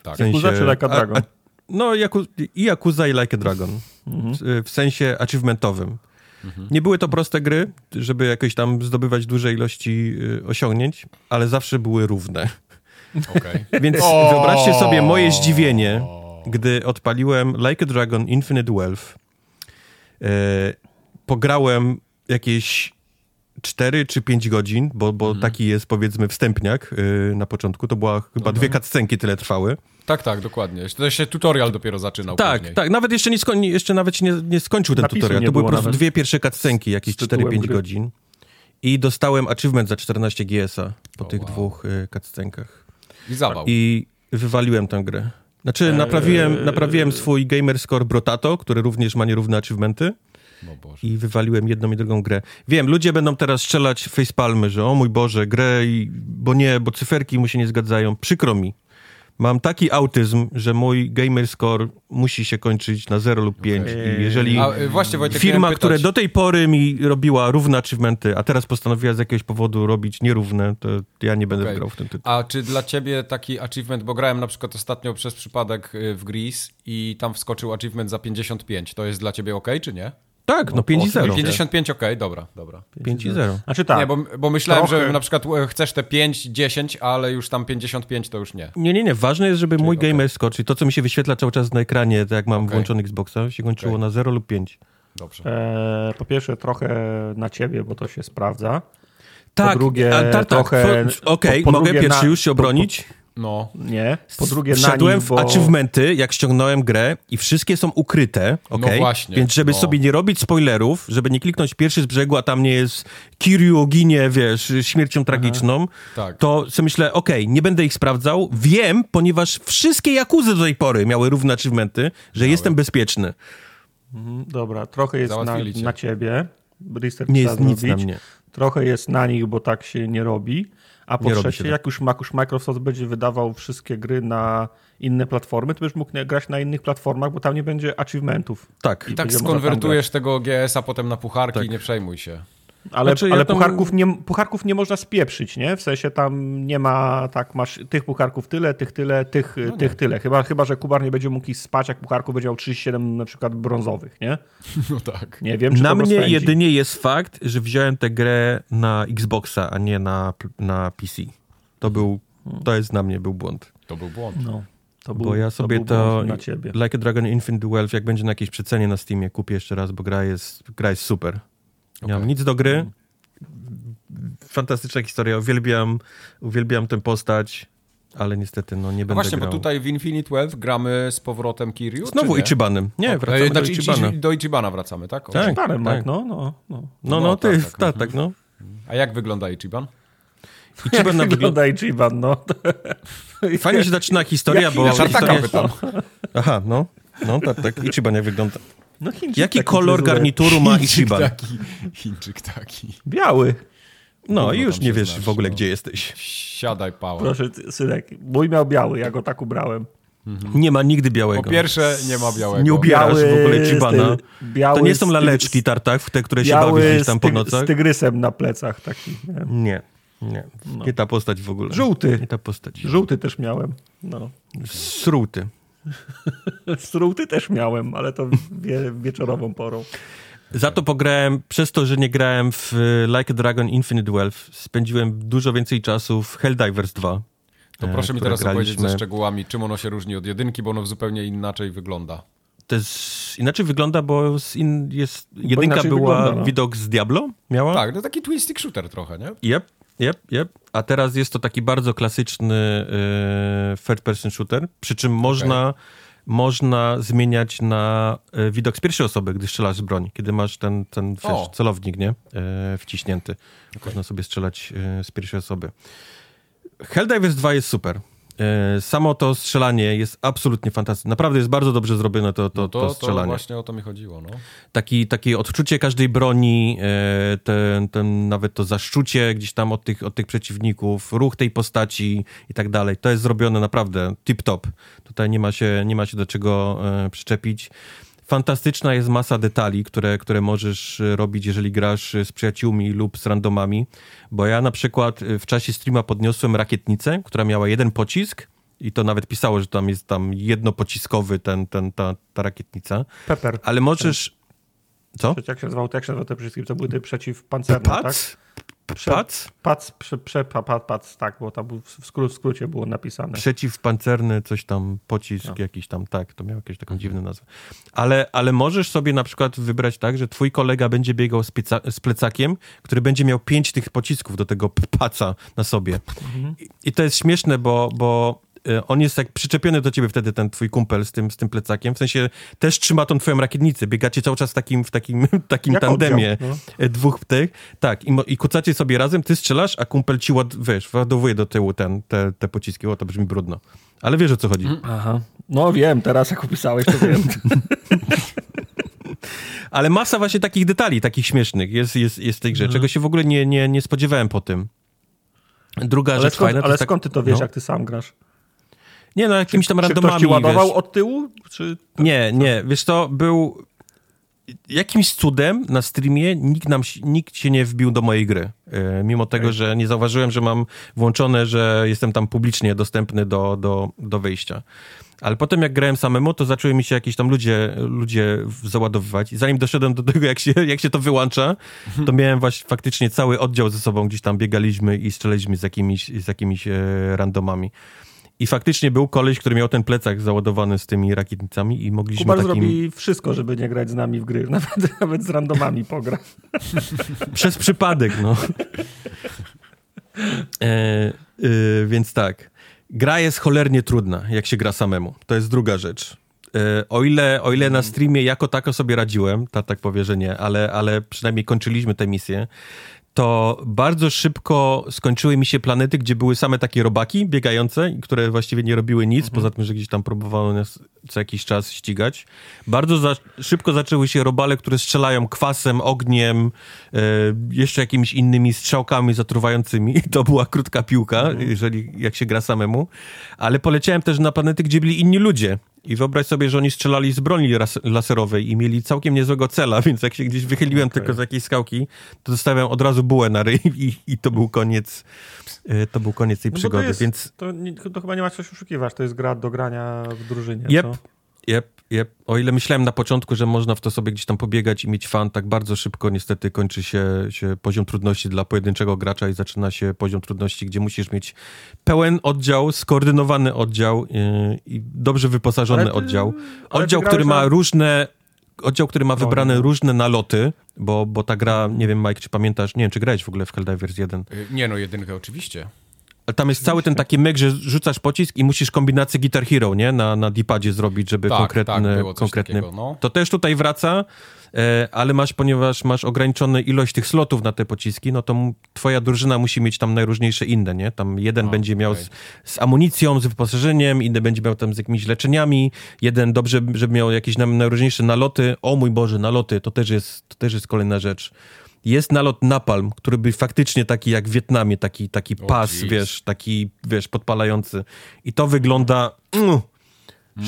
Tak. W sensie- Yakuza czy Like a Dragon? No, Yaku, i Yakuza i Like a Dragon. W- W sensie achievementowym. Nie były to proste gry, żeby jakoś tam zdobywać duże ilości y, osiągnięć, ale zawsze były równe. Okej. Więc O! wyobraźcie sobie moje zdziwienie, gdy odpaliłem Like a Dragon Infinite Wealth. E, pograłem jakieś 4 czy 5 godzin, bo, bo taki jest powiedzmy wstępniak y, na początku. To była chyba dwie cutscenki tyle trwały. Tak, tak, dokładnie. To się tutorial dopiero zaczynał Tak, później. tak. Nawet jeszcze nie, skoń, jeszcze nawet nie, nie skończył ten Napisu tutorial. To były po prostu dwie pierwsze cutscenki, jakieś Z tytułem 4-5 gry. godzin. I dostałem achievement za 14 GS-a po O, tych wow. dwóch y, cutscenkach. I zawał. I wywaliłem tę grę. Znaczy, naprawiłem, naprawiłem swój gamer score Brotato, który również ma nierówne achievementy i wywaliłem jedną i drugą grę. Wiem, ludzie będą teraz strzelać facepalmy, że o mój Boże, grę, i, bo nie, bo cyferki mu się nie zgadzają. Przykro mi. Mam taki autyzm, że mój gamer score musi się kończyć na 0 lub 5 i jeżeli A y, właśnie Wojtek, firma, która do tej pory mi robiła równe achievementy, a teraz postanowiła z jakiegoś powodu robić nierówne, to ja nie będę Okej. grał w ten tytuł. A czy dla ciebie taki achievement, bo grałem na przykład ostatnio przez przypadek y, w Grease i tam wskoczył achievement za 55, to jest dla ciebie ok, czy nie? Tak, no 5 i 0. 55 ok, dobra, dobra. 5 i 0. Znaczy tak, Nie, bo, bo myślałem, Trochę. że na przykład e, chcesz te 5, 10, ale już tam 55 to już nie. Nie, nie, nie. Ważne jest, żeby mój okej. gamer score, czyli to, co mi się wyświetla cały czas na ekranie, tak jak mam Okej. włączony Xboxa, się kończyło Okej. na 0 lub 5. Dobrze. e, po pierwsze trochę na ciebie, bo to się sprawdza. Tak, drugie, a, tak, tak. trochę- Po- Okej, po- po mogę drugie pierwszy na- już się obronić. No, Nie. Po drugie na Wszedłem nich, w bo... achievementy, jak ściągnąłem grę i wszystkie są ukryte, okej? właśnie, Więc żeby no. sobie nie robić spoilerów, żeby nie kliknąć pierwszy z brzegu, a tam nie jest Kiryu ginie, wiesz, śmiercią tragiczną, tak. to sobie myślę, okej, nie będę ich sprawdzał. Wiem, ponieważ wszystkie Jakuzy do tej pory miały równe achievementy, że jestem bezpieczny. Dobra, trochę jest na, na ciebie. Research Nie jest nic zrobić. na mnie. Trochę jest na nich, bo tak się nie robi. A po trzecie, tak. jak już, jak już Microsoft będzie wydawał wszystkie gry na inne platformy, to będziesz mógł nie- grać na innych platformach, bo tam nie będzie achievementów. Tak. I tak skonwertujesz tego GS-a potem na pucharki Tak. i nie przejmuj się. Ale, Znaczy, ja ale tam- pucharków, nie, pucharków nie można spieprzyć, nie? W sensie tam nie ma, tak, masz tych pucharków tyle, tych tyle, tych, No tych tyle. Chyba, chyba, że Kubar nie będzie mógł spać, jak pucharków będzie miał 37 na przykład brązowych, nie? No tak. Nie wiem, czy Na to mnie spędzi. jedynie jest fakt, że wziąłem tę grę na Xboxa, a nie na, na PC. To był, to jest na mnie był błąd. To był błąd. No, to był, Bo ja sobie to, błąd na ciebie. Like a Dragon Infinite Wealth, jak będzie na jakiejś przecenie na Steamie, kupię jeszcze raz, bo gra jest, gra jest super. Nie mam nic do gry. Fantastyczna historia, uwielbiam, uwielbiam tę postać, ale niestety no nie No będę właśnie, grał. bo tutaj w Infinite Wealth gramy z powrotem Kiryu, Znowu nie? Ichibanem. Nie, O, wracamy e, znaczy, do Ichibana. Ichi- do Ichibana wracamy, tak? Tak. Parem, tak. tak. no, no, no. No, no, No, ty, tak, tak, tak, tak, no. A jak wygląda Ichiban? Ichiban na wygląda... Ichiban, no. Fajnie się zaczyna historia, Jaki- bo... Historia... pytam. Aha, no. No, tak, tak. Ichiban jak wygląda. No Chińczyk Jaki taki kolor garnituru ma Ichiban? taki. Chińczyk taki. Biały. No i już nie wiesz znasz, w ogóle, no. gdzie jesteś. Siadaj pała. Proszę, synek. Mój miał biały, ja go tak ubrałem. Nie ma nigdy białego. Po pierwsze, nie ma białego. Nie ubierasz w ogóle ty- biały To nie są laleczki tartak, te, które się biały bawisz gdzieś tam po nocach. Z tygrysem na plecach taki. Nie? Nie, nie. Nie ta postać w ogóle. Żółty. Nie ta postać. Żółty też miałem. No. Sruty. Żółty też miałem, ale to wie, wieczorową porą. Za to pograłem, przez to, że nie grałem w y, Like a Dragon Infinite Wealth, spędziłem dużo więcej czasu w Helldivers 2. To e, proszę mi teraz opowiedzieć ze graliśmy. szczegółami, czym ono się różni od jedynki, bo ono zupełnie inaczej wygląda. to jest, inaczej wygląda, bo z in, jest, jedynka była wygląda, no. widok z Diablo, miała? Tak, to taki twin stick shooter trochę, nie? Yep, yep, yep. A teraz jest to taki bardzo klasyczny e, third person shooter, przy czym można, można zmieniać na e, widok z pierwszej osoby, gdy strzelasz z broni, kiedy masz ten, ten wiesz, celownik, nie? E, wciśnięty. Można sobie strzelać e, z pierwszej osoby. Helldivers 2 jest super. E, Samo to strzelanie jest absolutnie fantastyczne. Naprawdę jest bardzo dobrze zrobione to, to, No to, to, to strzelanie właśnie o to mi chodziło, no. taki, takie odczucie każdej broni, ten, ten, nawet to zaszczucie gdzieś tam od tych, od tych przeciwników, ruch tej postaci i tak dalej. To jest zrobione naprawdę tip-top. Tutaj nie ma się, nie ma się do czego e, przyczepić. Fantastyczna jest masa detali, które, które możesz e, robić, jeżeli grasz z przyjaciółmi lub z randomami, bo ja na przykład e, w czasie streama podniosłem rakietnicę, która miała jeden pocisk i to nawet pisało, że tam jest tam jednopociskowy ten, ten, ta, ta rakietnica, Pepper. ale możesz... Co? Jak się nazywał, jak się nazywał te wszystkie? To były te przeciwpancerne, tak? Pac? Pac? Pac, pac, tak, bo tam w, skró- w skrócie było napisane. Przeciwpancerny, coś tam, pocisk No. jakiś tam, tak, to miał jakąś taką dziwną nazwę. Ale, ale możesz sobie na przykład wybrać tak, że twój kolega będzie biegał z, z plecakiem, który będzie miał pięć tych pocisków do tego paca na sobie. I, I to jest śmieszne, bo, bo on jest jak przyczepiony do ciebie wtedy, ten twój kumpel z tym, z tym plecakiem, w sensie też trzyma tą twoją rakietnicę, biegacie cały czas w takim, w takim, takim Jak tandemie oddział, e, dwóch tych, tak, i, i kucacie sobie razem, ty strzelasz, a kumpel ci ład, wiesz, ładowuje do tyłu ten, te, te pociski, o to brzmi brudno. Ale wiesz o co chodzi. Aha. No wiem, teraz jak opisałeś, to wiem. Ale masa właśnie takich detali, takich śmiesznych jest, jest, jest w tej grze, Mhm. czego się w ogóle nie, nie, nie spodziewałem po tym. Druga Ale, rzecz skąd, fajna... to ale tak- skąd ty to wiesz, no. jak ty sam grasz? Nie no, jakimiś tam Czy randomami, ktoś ci ładował wiesz. od tyłu? Czy... Nie, nie, wiesz to był... Jakimś cudem na streamie nikt, nam, się- nikt się nie wbił do mojej gry. E, mimo tego, że nie zauważyłem, że mam włączone, że jestem tam publicznie dostępny do, do, do wyjścia. Ale potem jak grałem samemu, to zaczęły mi się jakieś tam ludzie, ludzie załadowywać. I zanim doszedłem do tego, jak się, jak się to wyłącza, to miałem właśnie faktycznie cały oddział ze sobą, gdzieś tam biegaliśmy i strzelaliśmy z jakimiś, z jakimiś e, randomami. I faktycznie był koleś, który miał ten plecak załadowany z tymi rakietnicami i mogliśmy Kubar takim... zrobi wszystko, żeby nie grać z nami w gry. Nawet, nawet z randomami pogra. Przez przypadek, no. E, e, więc tak. Gra jest cholernie trudna, jak się gra samemu. To jest druga rzecz. E, o, ile, o ile na streamie jako tako sobie radziłem, ta tak powie, że nie, ale, ale przynajmniej kończyliśmy tę misję, to bardzo szybko skończyły mi się planety, gdzie były same takie robaki biegające, które właściwie nie robiły nic, poza tym, że gdzieś tam próbowały nas co jakiś czas ścigać. Bardzo za, szybko zaczęły się robale, które strzelają kwasem, ogniem, e, jeszcze jakimiś innymi strzałkami zatruwającymi. To była krótka piłka, jeżeli jak się gra samemu. Ale poleciałem też na planety, gdzie byli inni ludzie. I wyobraź sobie, że oni strzelali z broni laserowej i mieli całkiem niezłego cela, więc jak się gdzieś wychyliłem tylko z jakiejś skałki, to dostałem od razu bułę na ryj i, i to był koniec e, to był koniec tej No przygody, to jest, więc To, to chyba nie ma coś oszukiwać. To jest gra do grania w drużynie. Yep. co? Yep, yep. O ile myślałem na początku, że można w to sobie gdzieś tam pobiegać i mieć fan, tak bardzo szybko niestety kończy się, się poziom trudności dla pojedynczego gracza i zaczyna się poziom trudności, gdzie musisz mieć pełen oddział, skoordynowany oddział yy, i dobrze wyposażony ty- oddział. Oddział, który ma na- różne... Oddział, który ma Broń, wybrane no. różne naloty, bo, bo ta gra, nie wiem Mike, czy pamiętasz, nie wiem, czy grałeś w ogóle w Helldivers 1, Y, Nie no, jedynkę oczywiście. Ale tam jest cały ten taki myk, że rzucasz pocisk i musisz kombinację Guitar Hero, nie? Na, na D-padzie zrobić, żeby Tak, konkretny... tak, konkretny... takiego, no. To też tutaj wraca, e, ale masz, ponieważ masz ograniczoną ilość tych slotów na te pociski, no to twoja drużyna musi mieć tam najróżniejsze inne, nie? Tam jeden No, będzie miał z, z amunicją, z wyposażeniem, inny będzie miał tam z jakimiś leczeniami, jeden dobrze, żeby miał jakieś najróżniejsze naloty. O mój Boże, naloty, to też jest, to też jest kolejna rzecz. Jest nalot napalm, który by faktycznie taki jak w Wietnamie, taki, taki pas, wiesz, taki, wiesz, podpalający. I to wygląda... Mm,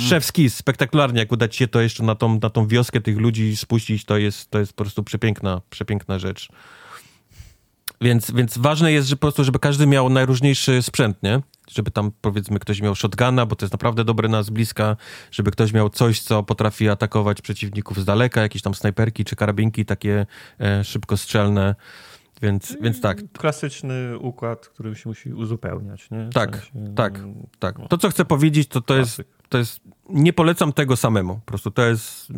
Szewski, spektakularnie, jak uda ci się to jeszcze na tą, na tą wioskę tych ludzi spuścić, to jest, to jest po prostu przepiękna, przepiękna rzecz. Więc, więc ważne jest, że po prostu, żeby każdy miał najróżniejszy sprzęt, nie? Żeby tam, powiedzmy, ktoś miał shotguna, bo to jest naprawdę dobre na z bliska, żeby ktoś miał coś, co potrafi atakować przeciwników z daleka, jakieś tam snajperki czy karabinki takie e, szybkostrzelne. Więc, więc tak. Klasyczny układ, który się musi uzupełniać, nie? W Tak, sensie, tak, mm, tak. To, co chcę powiedzieć, to to jest, to jest... Nie polecam tego samemu. Po prostu to jest...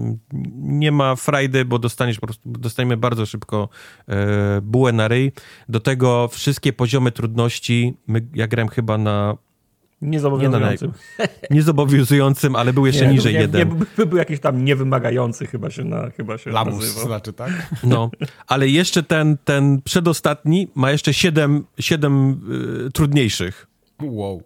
Nie ma frajdy, bo dostaniesz po prostu... Dostajemy bardzo szybko e, bułę na ryj. Do tego wszystkie poziomy trudności... My, ja grałem chyba na Niezobowiązującym. niezobowiązującym, ale był jeszcze Nie, niżej nie, jeden. Nie, by, był jakiś tam niewymagający chyba się, na, chyba się Lamus nazywał. znaczy, tak? No, ale jeszcze ten, ten przedostatni ma jeszcze siedem, siedem y, trudniejszych. Wow.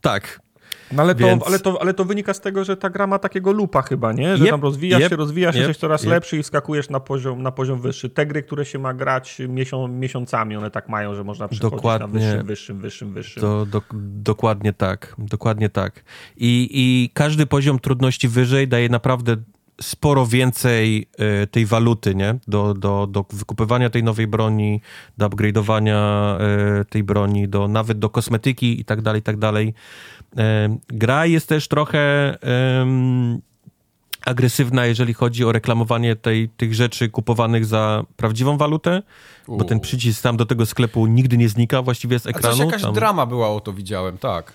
Tak. No ale, Więc- to, ale, to, ale to wynika z tego, że ta gra ma takiego lupa chyba, nie? Że Jep, tam rozwijasz jep, się, rozwijasz się, jep, jesteś coraz jep. lepszy i skakujesz na poziom, na poziom wyższy. Te gry, które się ma grać miesią, miesiącami, one tak mają, że można przechodzić Dokładnie. na wyższym, wyższym, wyższym, wyższym. To do, dokładnie tak, dokładnie tak. I, I każdy poziom trudności wyżej daje naprawdę sporo więcej e, tej waluty, nie? Do, do, do wykupywania tej nowej broni, do upgrade'owania e, tej broni, do, nawet do kosmetyki i tak dalej, i tak dalej. Gra jest też trochę em, agresywna, jeżeli chodzi o reklamowanie tej, tych rzeczy kupowanych za prawdziwą walutę, bo ten U. przycisk tam do tego sklepu nigdy nie znika właściwie z A ekranu. coś jakaś tam... drama była o to widziałem, tak.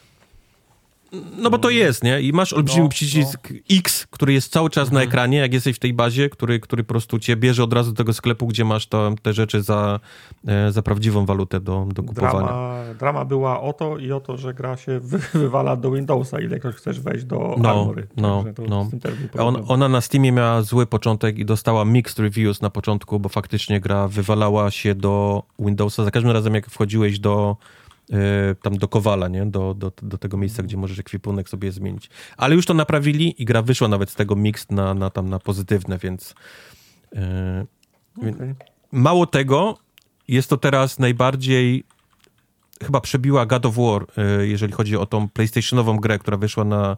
No bo to jest, nie? I masz olbrzymi No, przycisk X, który jest cały czas na ekranie, jak jesteś w tej bazie, który, który po prostu cię bierze od razu do tego sklepu, gdzie masz to, te rzeczy za, e, za prawdziwą walutę do, do kupowania. Drama, drama była o to i o to, że gra się wy, wywala do Windowsa, ilekroć chcesz wejść do No, Armory. no, no. On, ona na Steamie miała zły początek i dostała mixed reviews na początku, bo faktycznie gra wywalała się do Windowsa. Za każdym razem, jak wchodziłeś do tam do Kowala, nie? Do, do, do tego miejsca, gdzie możesz ekwipunek sobie zmienić. Ale już to naprawili i gra wyszła nawet z tego mixed na, na tam na pozytywne, więc e, Okej. Mało tego, jest to teraz najbardziej chyba przebiła God of War, e, jeżeli chodzi o tą PlayStationową grę, która wyszła na,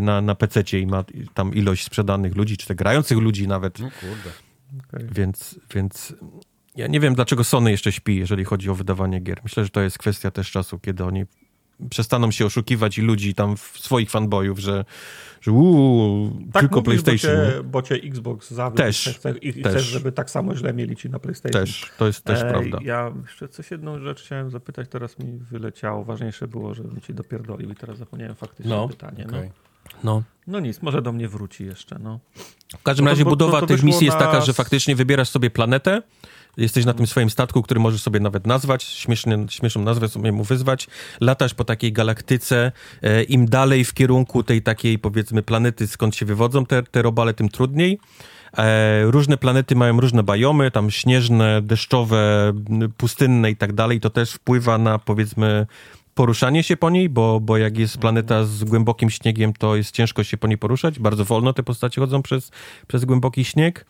na, na PC i ma tam ilość sprzedanych ludzi, czy te grających ludzi nawet, No kurde. Okej. więc, więc ja nie wiem, dlaczego Sony jeszcze śpi, jeżeli chodzi o wydawanie gier. Myślę, że to jest kwestia też czasu, kiedy oni przestaną się oszukiwać i ludzi tam, w swoich fanboyów, że, że uuu, Tak tylko mówisz, PlayStation. Bo cię, bo cię Xbox zawiódł Też, i chcesz, i też. chcesz, żeby tak samo źle mieli ci na PlayStation. Też, to jest też Ej, prawda. Ja jeszcze coś jedną rzecz chciałem zapytać, teraz mi wyleciało. Ważniejsze było, żebym ci dopierdolił i teraz zapomniałem faktycznie No, pytanie. okej. No. No. no nic, może do mnie wróci jeszcze. No. W każdym No to- razie bo- budowa to- to tych misji jest na- taka, że faktycznie wybierasz sobie planetę, jesteś na tym swoim statku, który możesz sobie nawet nazwać, śmiesznie, śmieszną nazwę sobie mu wyzwać, latasz po takiej galaktyce, e, im dalej w kierunku tej takiej powiedzmy planety, skąd się wywodzą te, te robale, tym trudniej. E, różne planety mają różne bajomy, tam śnieżne, deszczowe, pustynne i tak dalej. To też wpływa na powiedzmy poruszanie się po niej, bo, bo jak jest planeta z głębokim śniegiem, to jest ciężko się po niej poruszać. Bardzo wolno te postacie chodzą przez, przez głęboki śnieg.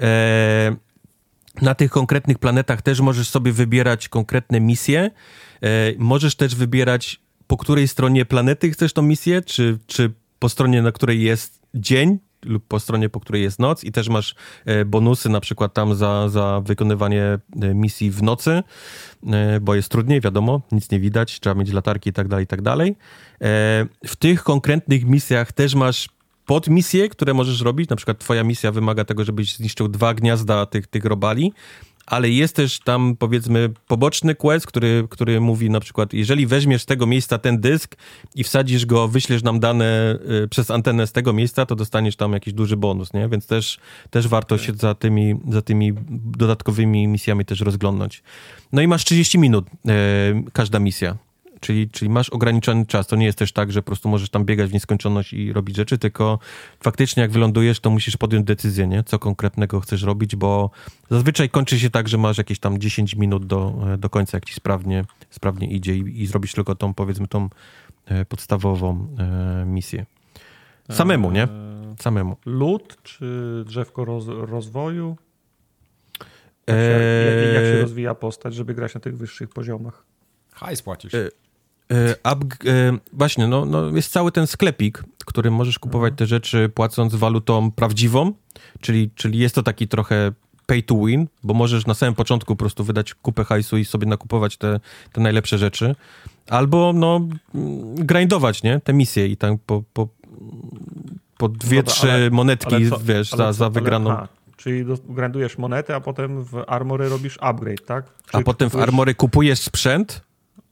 E, na tych konkretnych planetach też możesz sobie wybierać konkretne misje. E, możesz też wybierać, po której stronie planety chcesz tą misję, czy, czy po stronie, na której jest dzień, lub po stronie, po której jest noc i też masz e, bonusy na przykład tam za, za wykonywanie e, misji w nocy, bo jest trudniej, wiadomo, nic nie widać, trzeba mieć latarki i tak dalej, i tak dalej. W tych konkretnych misjach też masz podmisje, które możesz robić, na przykład twoja misja wymaga tego, żebyś zniszczył dwa gniazda tych, tych robali, ale jest też tam powiedzmy poboczny quest, który, który mówi na przykład, jeżeli weźmiesz z tego miejsca ten dysk i wsadzisz go, wyślesz nam dane y, przez antenę z tego miejsca, to dostaniesz tam jakiś duży bonus, nie? Więc też, też warto się za tymi, za tymi dodatkowymi misjami też rozglądnąć. No i masz 30 minut y, każda misja. Czyli, czyli masz ograniczony czas. To nie jest też tak, że po prostu możesz tam biegać w nieskończoność i robić rzeczy, tylko faktycznie jak wylądujesz, to musisz podjąć decyzję, nie? co konkretnego chcesz robić, bo zazwyczaj kończy się tak, że masz jakieś tam 10 minut do, do końca, jak ci sprawnie, sprawnie idzie i, i zrobisz tylko tą, powiedzmy, tą e, podstawową e, misję. Samemu, nie? Samemu. Lód czy drzewko roz, rozwoju? Jak się, jak, jak się rozwija postać, żeby grać na tych wyższych poziomach? Hajs płacisz. E, E, up, e, właśnie, no, no jest cały ten sklepik, w którym możesz kupować te rzeczy płacąc walutą prawdziwą, czyli, czyli jest to taki trochę pay to win, bo możesz na samym początku po prostu wydać kupę hajsu i sobie nakupować te, te najlepsze rzeczy, albo no grindować, nie, te misje i tam po, po, po dwie, No to- trzy ale- monetki, ale co- wiesz, ale za, co- za ale- wygraną. aha, Czyli do, grindujesz monety, a potem w Armory robisz upgrade, tak? A potem w kupujesz- Armory kupujesz sprzęt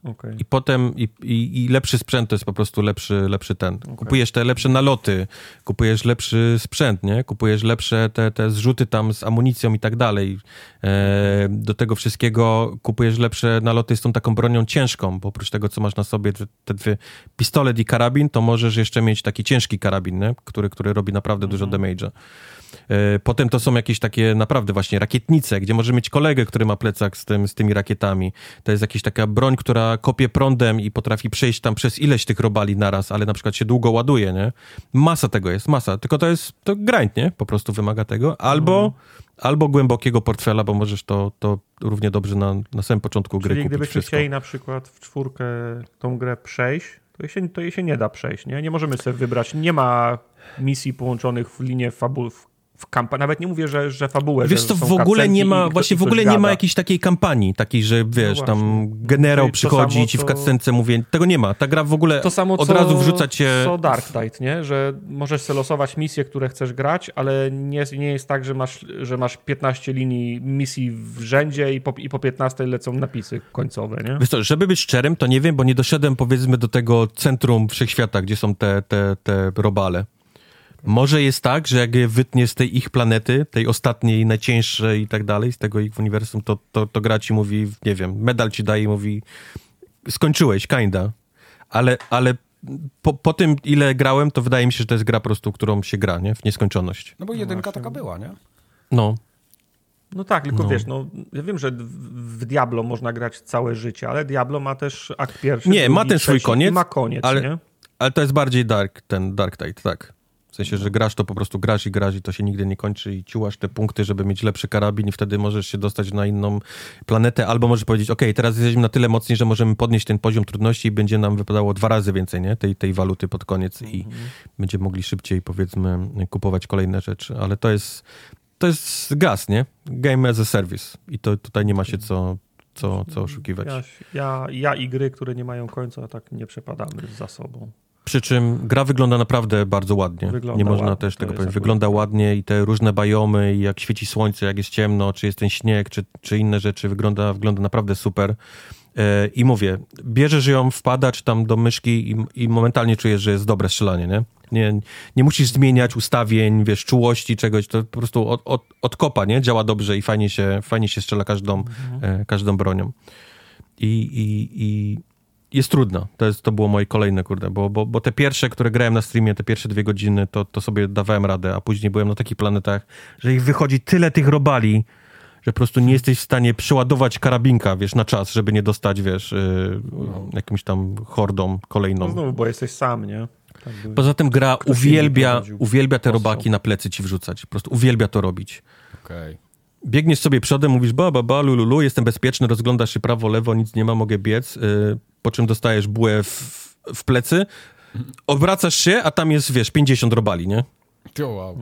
Okej. i potem i, i, i lepszy sprzęt to jest po prostu lepszy, lepszy ten. Kupujesz te lepsze naloty, kupujesz lepszy sprzęt, nie? Kupujesz lepsze te, te zrzuty tam z amunicją i tak dalej. E, do tego wszystkiego kupujesz lepsze naloty z tą taką bronią ciężką, bo oprócz tego, co masz na sobie, te, te dwie pistolet i karabin, to możesz jeszcze mieć taki ciężki karabin, nie? Który, który robi naprawdę dużo damage'a. E, Potem to są jakieś takie naprawdę właśnie rakietnice, gdzie może mieć kolegę, który ma plecak z, tym, z tymi rakietami. To jest jakaś taka broń, która kopie prądem i potrafi przejść tam przez ileś tych robali naraz, ale na przykład się długo ładuje, nie? Masa tego jest, masa. Tylko to jest, to grind, nie? Po prostu wymaga tego. Albo, albo głębokiego portfela, bo możesz to, to równie dobrze na, na samym początku gry Czyli wszystko. chcieli na przykład w czwórkę tą grę przejść, to jej się, to jej się nie da przejść, nie? Nie możemy sobie wybrać, nie ma misji połączonych w linię fabuły, w, w nawet nie mówię, że, że fabułę, Wiesz że są w ogóle nie ma, właśnie w ogóle nie ma jakiejś takiej kampanii, takiej, że wiesz, No tam generał No to przychodzi samo, i ci w cutscence mówi, tego nie ma. Ta gra w ogóle To samo od co, razu wrzuca cię... co Dark Tide, nie? Że możesz sobie losować misje, które chcesz grać, ale nie, nie jest tak, że masz, że masz 15 linii misji w rzędzie i po, i po 15 lecą napisy końcowe, nie? Wiesz co, żeby być szczerym, to nie wiem, bo nie doszedłem powiedzmy do tego centrum wszechświata, gdzie są te, te, te robale. Może jest tak, że jak je wytnie z tej ich planety, tej ostatniej, najcięższej i tak dalej, z tego ich uniwersum, to, to, to gra ci mówi, nie wiem, medal ci daje i mówi skończyłeś, kinda. Ale, ale po, po tym, ile grałem, to wydaje mi się, że to jest gra po prostu, którą się gra, nie? W nieskończoność. No bo jedynka taka była, nie? No. No tak, tylko No. wiesz, no, ja wiem, że w, Diablo można grać całe życie, ale Diablo ma też akt pierwszy, Nie, ma drugi, ten swój koniec, ma koniec, ale- nie? Ale to jest bardziej dark, ten Dark Tide, tak. W sensie, że grasz to po prostu grasz i grasz i to się nigdy nie kończy i ciułasz te punkty, żeby mieć lepszy karabin i wtedy możesz się dostać na inną planetę, albo możesz powiedzieć, ok, teraz jesteśmy na tyle mocni, że możemy podnieść ten poziom trudności i będzie nam wypadało dwa razy więcej, nie? Tej, tej waluty pod koniec i będziemy mogli szybciej, powiedzmy, kupować kolejne rzeczy, ale to jest, to jest gaz, nie? Game as a service i to tutaj nie ma się co, co, co oszukiwać. Ja, ja, ja i gry, które nie mają końca, tak nie przepadamy za sobą. Przy czym gra wygląda naprawdę bardzo ładnie. Wygląda nie można ładnie, też tego powiedzieć. Wygląda tak. ładnie i te różne bajomy, i jak świeci słońce, jak jest ciemno, czy jest ten śnieg, czy, czy inne rzeczy, wygląda, wygląda naprawdę super. E, I mówię, bierzesz ją, wpadasz tam do myszki i, i momentalnie czujesz, że jest dobre strzelanie, nie? Nie, nie musisz zmieniać ustawień, wiesz, czułości, czegoś, to po prostu od, od, od kopa, nie? Działa dobrze i fajnie się, fajnie się strzela każdą, e, każdą bronią. I, i, i jest trudno. To, jest, to było moje kolejne, kurde, bo, bo, bo te pierwsze, które grałem na streamie, te pierwsze dwie godziny, to, to sobie dawałem radę, a później byłem na takich planetach, że ich wychodzi tyle tych robali, że po prostu nie jesteś w stanie przeładować karabinka, wiesz, na czas, żeby nie dostać, wiesz, yy, jakimś tam hordą kolejną. No znowu, bo jesteś sam, nie? Tak by- Poza tym gra Ktoś uwielbia, uwielbia te robaki na plecy ci wrzucać. Po prostu uwielbia to robić. Okej. Biegniesz sobie przodem, mówisz ba, ba, ba, lululu, jestem bezpieczny, rozglądasz się prawo, lewo, nic nie ma, mogę biec, yy, po czym dostajesz bułę w, w plecy, obracasz się, a tam jest, wiesz, 50 robali, nie? To wow.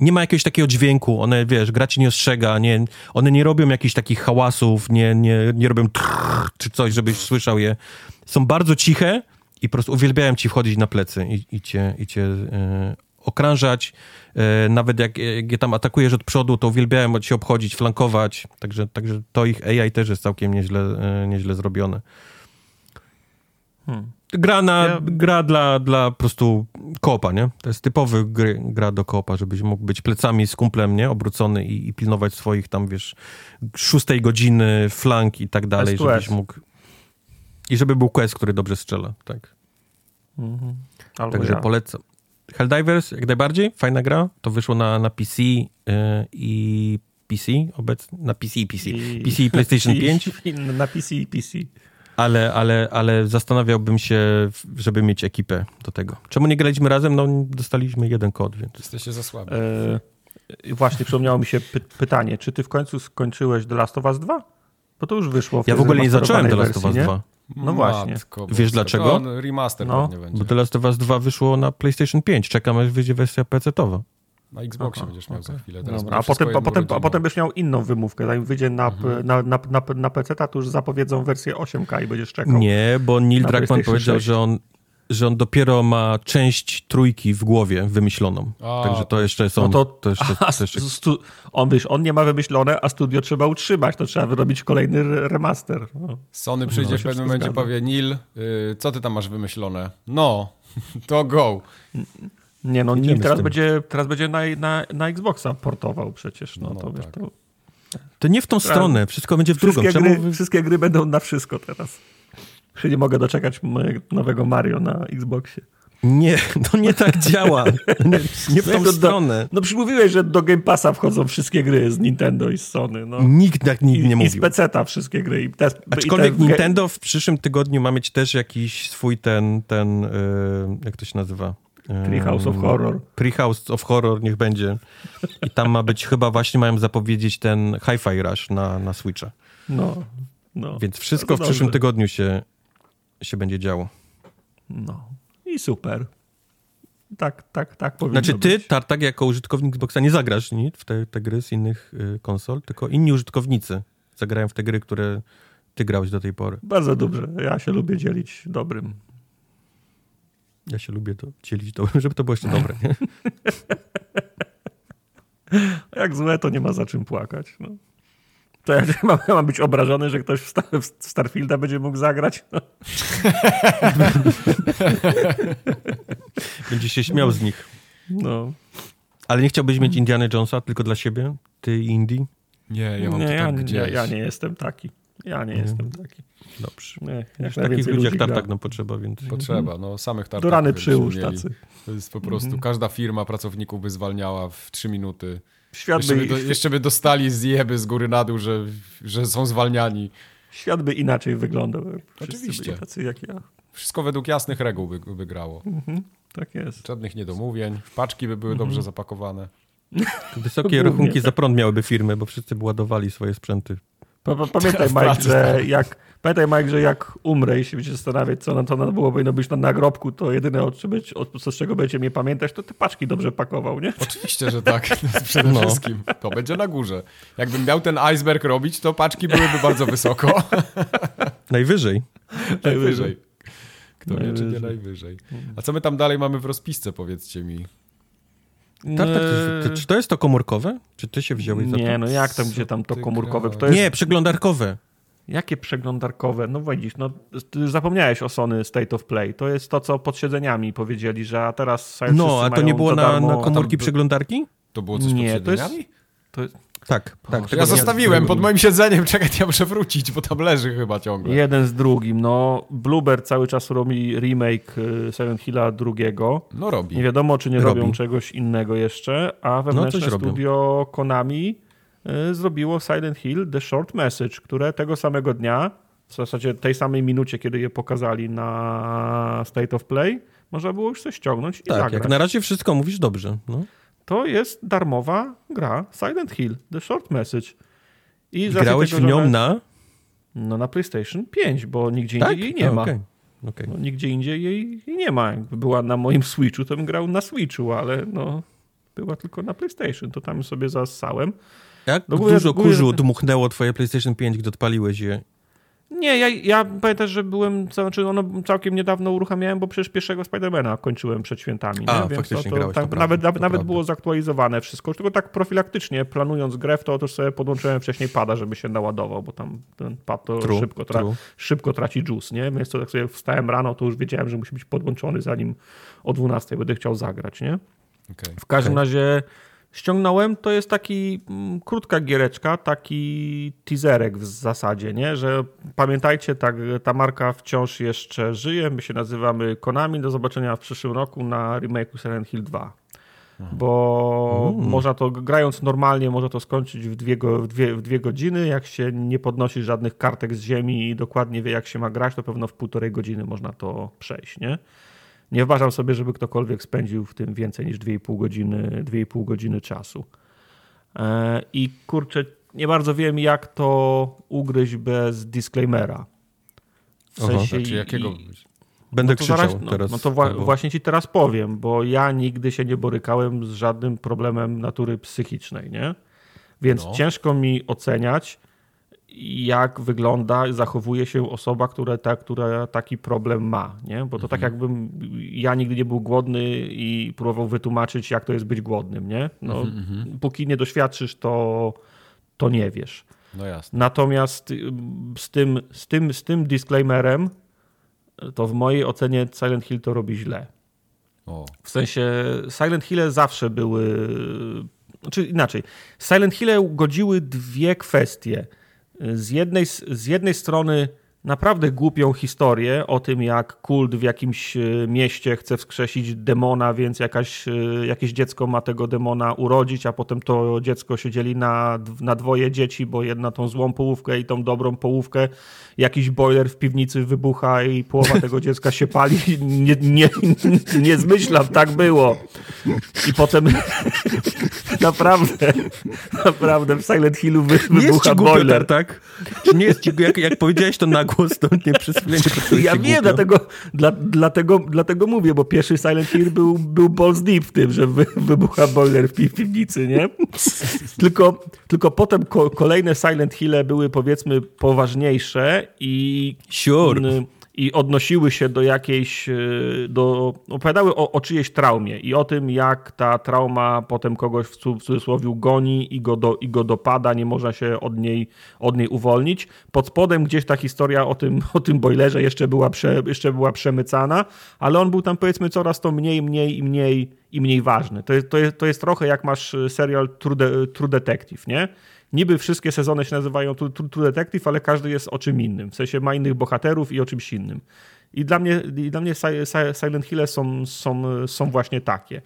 Nie ma jakiegoś takiego dźwięku, one, wiesz, gra ci nie ostrzega, nie, one nie robią jakichś takich hałasów, nie, nie, nie robią trrr, czy coś, żebyś słyszał je. Są bardzo ciche i po prostu uwielbiają ci wchodzić na plecy i, i cię, i cię e, okrążać. E, nawet jak, jak je tam atakujesz od przodu, to uwielbiają cię obchodzić, flankować. Także, także to ich AI też jest całkiem nieźle, e, nieźle zrobione. Hmm. Gra, na, Ja- gra dla, dla po prostu koopa, nie? To jest typowy gry, gra do koopa, żebyś mógł być plecami z kumplem, nie? Obrócony i, i pilnować swoich tam, wiesz, szóstej godziny, flank i tak dalej, SQS. żebyś mógł... I żeby był quest, który dobrze strzela, tak. Mhm. Także ja. polecam. Helldivers, jak najbardziej, fajna gra. To wyszło na, na PC yy, i PC obecnie, na PC i PC. I- PC i PlayStation 5, I Na PC i PC. ale, ale, ale zastanawiałbym się, żeby mieć ekipę do tego. Czemu nie graliśmy razem? No, dostaliśmy jeden kod, więc... Jesteście za słabi. E, właśnie przypomniało mi się py pytanie, czy ty w końcu skończyłeś The Last of Us 2? Bo to już wyszło w Ja w ogóle nie zacząłem The Last of Us wersji, nie? 2, no właśnie. Matko Wiesz dlaczego? To on remaster No, pewnie będzie. bo The Last of Us 2 wyszło na PlayStation 5. Czekam, aż wyjdzie wersja PC-towa. Na Xboxie Aha, będziesz miał za chwilę. Teraz Dobra, będzie a potem, a, potem, a potem będziesz miał inną wymówkę. Zanim wyjdzie na, Mhm. na, na, na, na PC, to już zapowiedzą wersję 8K i będziesz czekał. Nie, bo Neil Druckmann powiedział, 6. że on że on dopiero ma część trójki w głowie wymyśloną. A, Także to jeszcze są... No to, to jeszcze, a, to jeszcze... stu, on, wiesz, on nie ma wymyślone, a studio trzeba utrzymać, to trzeba wyrobić kolejny re- remaster. No. Sony przyjdzie No, w pewnym momencie zgadza. powie, Neil, y, co ty tam masz wymyślone? No, to go. Nie no, z teraz będzie, teraz będzie na, na, na Xboxa portował przecież, no, No, to wiesz, tak. to... To nie w tą stronę, wszystko będzie w drugą. Wszystkie Czemu gry, wszystkie gry będą na wszystko teraz. Już nie mogę doczekać mojego nowego Mario na Xboxie. Nie, to nie tak działa. Nie, nie w No tą to stronę. No przymówiłeś, że do Game Passa wchodzą wszystkie gry z Nintendo i z Sony. No. Nikt tak I, nie I z mówił. PC-ta wszystkie gry. I te, Aczkolwiek i te, Nintendo w przyszłym tygodniu ma mieć też jakiś swój ten, ten yy, jak to się nazywa? Treehouse of Horror. Treehouse of Horror niech będzie. I tam ma być, chyba właśnie mają zapowiedzieć ten Hi-Fi Rush na, na Switcha. No, no. Więc wszystko w Bardzo przyszłym tygodniu się, się będzie działo. No. I super. Tak, tak, tak powinno Znaczy ty, być. Tartak, jako użytkownik Xboxa nie zagrasz nic w te, te gry z innych y, konsol, tylko inni użytkownicy zagrają w te gry, które ty grałeś do tej pory. Bardzo dobrze. Ja się lubię dzielić dobrym. Ja się lubię to dzielić dobrym, żeby to było jeszcze dobre. Jak złe, to nie ma za czym płakać. No. To ja mam, ja mam być obrażony, że ktoś w, Star, w Starfielda będzie mógł zagrać? No. Będzie się śmiał z nich. no. Ale nie chciałbyś mieć Indiana Jonesa tylko dla siebie? Ty i Indy? Nie, ja mam nie, to ja, tak nie, ja nie jestem taki. Ja nie jestem taki. Dobrze. Nie, jak Takich ludzi jak Tartak nam potrzeba, więc... Potrzeba, no samych tartaków. Do rany przyłóż tacy. To jest po prostu, każda firma pracowników by zwalniała w trzy minuty. Świat Jeszcze by, by, do, jeszcze by dostali zjeby z góry na dół, że, że są zwalniani. świat by inaczej wyglądał. Oczywiście. byli tacy jak ja. Wszystko według jasnych reguł by, by grało. Tak jest. Żadnych niedomówień, paczki by były dobrze zapakowane. Wysokie rachunki tak. za prąd miałyby firmy, bo wszyscy by ładowali swoje sprzęty. Pa- pa- Pamiętaj, Mike, że jak, pamiętaj, Mike, że jak umrę i się będziecie zastanawiać, co na to na- było powinno być na nagrobku, to jedyne, o czym być, o, co z czego będziecie mnie pamiętać, to te paczki dobrze pakował, nie? Oczywiście, że tak. Przede No. wszystkim. To będzie na górze. Jakbym miał ten iceberg robić, to paczki byłyby bardzo wysoko. Najwyżej. najwyżej. Kto wie, czy nie Najwyżej. najwyżej. A co my tam dalej mamy w rozpisce, powiedzcie mi? Tartak, ty, czy to jest to komórkowe? Czy ty się wziąłeś za to? Nie, no jak tam, gdzie tam to komórkowe? To jest, Nie, przeglądarkowe. Jakie przeglądarkowe? No widzisz, no ty już zapomniałeś o Sony State of Play. To jest to, co pod siedzeniami powiedzieli, że a teraz No, a to nie było na, na komórki tam- przeglądarki? To było coś Nie, pod to jest- siedzeniami? To jest Tak, tak. To ja zostawiłem pod moim siedzeniem. Czekaj, ja muszę wrócić, bo tam leży chyba ciągle. jeden z drugim. No, Bluebird cały czas robi remake y, Silent Hilla drugiego. No robi. Nie wiadomo, czy nie Robi. robią czegoś innego jeszcze, a wewnętrzne coś robią. studio Konami y, zrobiło Silent Hill The Short Message, które tego samego dnia, w zasadzie tej samej minucie, kiedy je pokazali na State of Play, można było już coś ściągnąć i Tak, zagrać. jak na razie wszystko mówisz dobrze. No. To jest darmowa gra Silent Hill The Short Message. I Grałeś tego, w nią na... No na PlayStation 5, bo nigdzie Tak? indziej jej nie A, ma. okej, okej. No, nigdzie indziej jej jej nie ma. Jakby była na moim Switchu, to bym grał na Switchu, ale no była tylko na PlayStation, to tam sobie zassałem. Jak No, dużo kurzu dmuchnęło twoje PlayStation 5, gdy odpaliłeś je? Nie, ja, ja pamiętam, że byłem, znaczy ono całkiem niedawno uruchamiałem, bo przecież pierwszego Spidermana kończyłem przed świętami. Nie? A, Więc faktycznie to, to, grałeś, to tak, prawda, nawet, to nawet prawda. było zaktualizowane wszystko, już tylko tak profilaktycznie, planując grę, to otóż sobie podłączyłem wcześniej pada, żeby się naładował, bo tam ten pad to True, szybko, tra true. szybko traci juice, nie? Więc to tak sobie wstałem rano, to już wiedziałem, że musi być podłączony zanim o 12 będę chciał zagrać, nie? Okej. W każdym Okej. razie ściągnąłem, to jest taki mm, krótka giereczka, taki teaserek w zasadzie, nie? że pamiętajcie, tak, ta marka wciąż jeszcze żyje, my się nazywamy Konami, do zobaczenia w przyszłym roku na remake'u Silent Hill 2. Bo Mm. można to, grając normalnie, można to skończyć w dwie, w, dwie, w dwie godziny. Jak się nie podnosi żadnych kartek z ziemi i dokładnie wie, jak się ma grać, to pewno w półtorej godziny można to przejść, nie? Nie uważam sobie, żeby ktokolwiek spędził w tym więcej niż 2,5 godziny, 2,5 godziny czasu. E, I kurczę, nie bardzo wiem, jak to ugryźć bez disclaimera. W sensie Znaczy jakiego... i- Będę no krzyczał zaraz- no, teraz. No to wła- albo- właśnie ci teraz powiem, bo ja nigdy się nie borykałem z żadnym problemem natury psychicznej, nie? Więc No. ciężko mi oceniać, jak wygląda, zachowuje się osoba, która, ta, która taki problem ma. Nie? Bo to tak mhm. jakbym ja nigdy nie był głodny i próbował wytłumaczyć, jak to jest być głodnym. Nie? No, mhm, mhm. póki nie doświadczysz, to, to nie wiesz. No jasne. Natomiast y, z tym, z, tym, z tym disclaimerem, to w mojej ocenie Silent Hill to robi źle. O. W sensie Silent Hill zawsze były. Znaczy inaczej. Silent Hill godziły dwie kwestie. Z jednej, z jednej strony naprawdę głupią historię o tym, jak kult w jakimś e, mieście chce wskrzesić demona, więc jakaś, e, jakieś dziecko ma tego demona urodzić, a potem to dziecko się dzieli na, na dwoje dzieci, bo jedna tą złą połówkę i tą dobrą połówkę. Jakiś boiler w piwnicy wybucha i połowa tego dziecka się pali. Nie, nie, nie zmyślam, tak było. I potem naprawdę, naprawdę w Silent Hillu wy, wybucha boiler. tak? Czy nie jest ci, jak, jak powiedziałeś to na głos, to nie przez chwilę nie Ja wiem, dlatego, dla, dlatego, dlatego mówię, bo pierwszy Silent Hill był, był balls deep w tym, że wy, wybucha boiler w piwnicy, nie? tylko, tylko potem ko, kolejne Silent Hille były powiedzmy poważniejsze i... Sure i odnosiły się do jakiejś, e, do, opowiadały o, o czyjejś traumie i o tym, jak ta trauma potem kogoś w cudzysłowie goni i go, do, i go dopada, nie można się od niej, od niej uwolnić. Pod spodem gdzieś ta historia o tym, o tym boilerze jeszcze była, prze, jeszcze była przemycana, ale on był tam powiedzmy coraz to mniej, mniej i mniej i mniej ważny. To jest, to jest, to jest trochę jak masz serial True, De, True Detective, nie? Niby wszystkie sezony się nazywają True Detective, ale każdy jest o czym innym. W sensie ma innych bohaterów i o czymś innym. I dla mnie, i dla mnie Silent Hill są, są, są właśnie takie.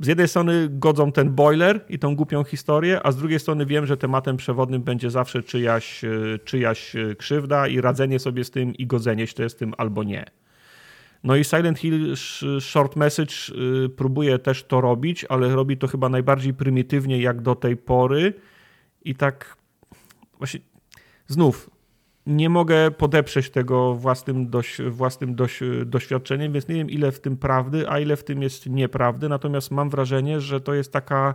Z jednej strony godzą ten boiler i tą głupią historię, a z drugiej strony wiem, że tematem przewodnim będzie zawsze czyjaś, czyjaś krzywda i radzenie sobie z tym i godzenie się z tym albo nie. No i Silent Hill Short Message y, próbuje też to robić, ale robi to chyba najbardziej prymitywnie jak do tej pory i tak właśnie znów nie mogę podeprzeć tego własnym, doś, własnym doś, doświadczeniem, więc nie wiem ile w tym prawdy, a ile w tym jest nieprawdy. Natomiast mam wrażenie, że to jest taka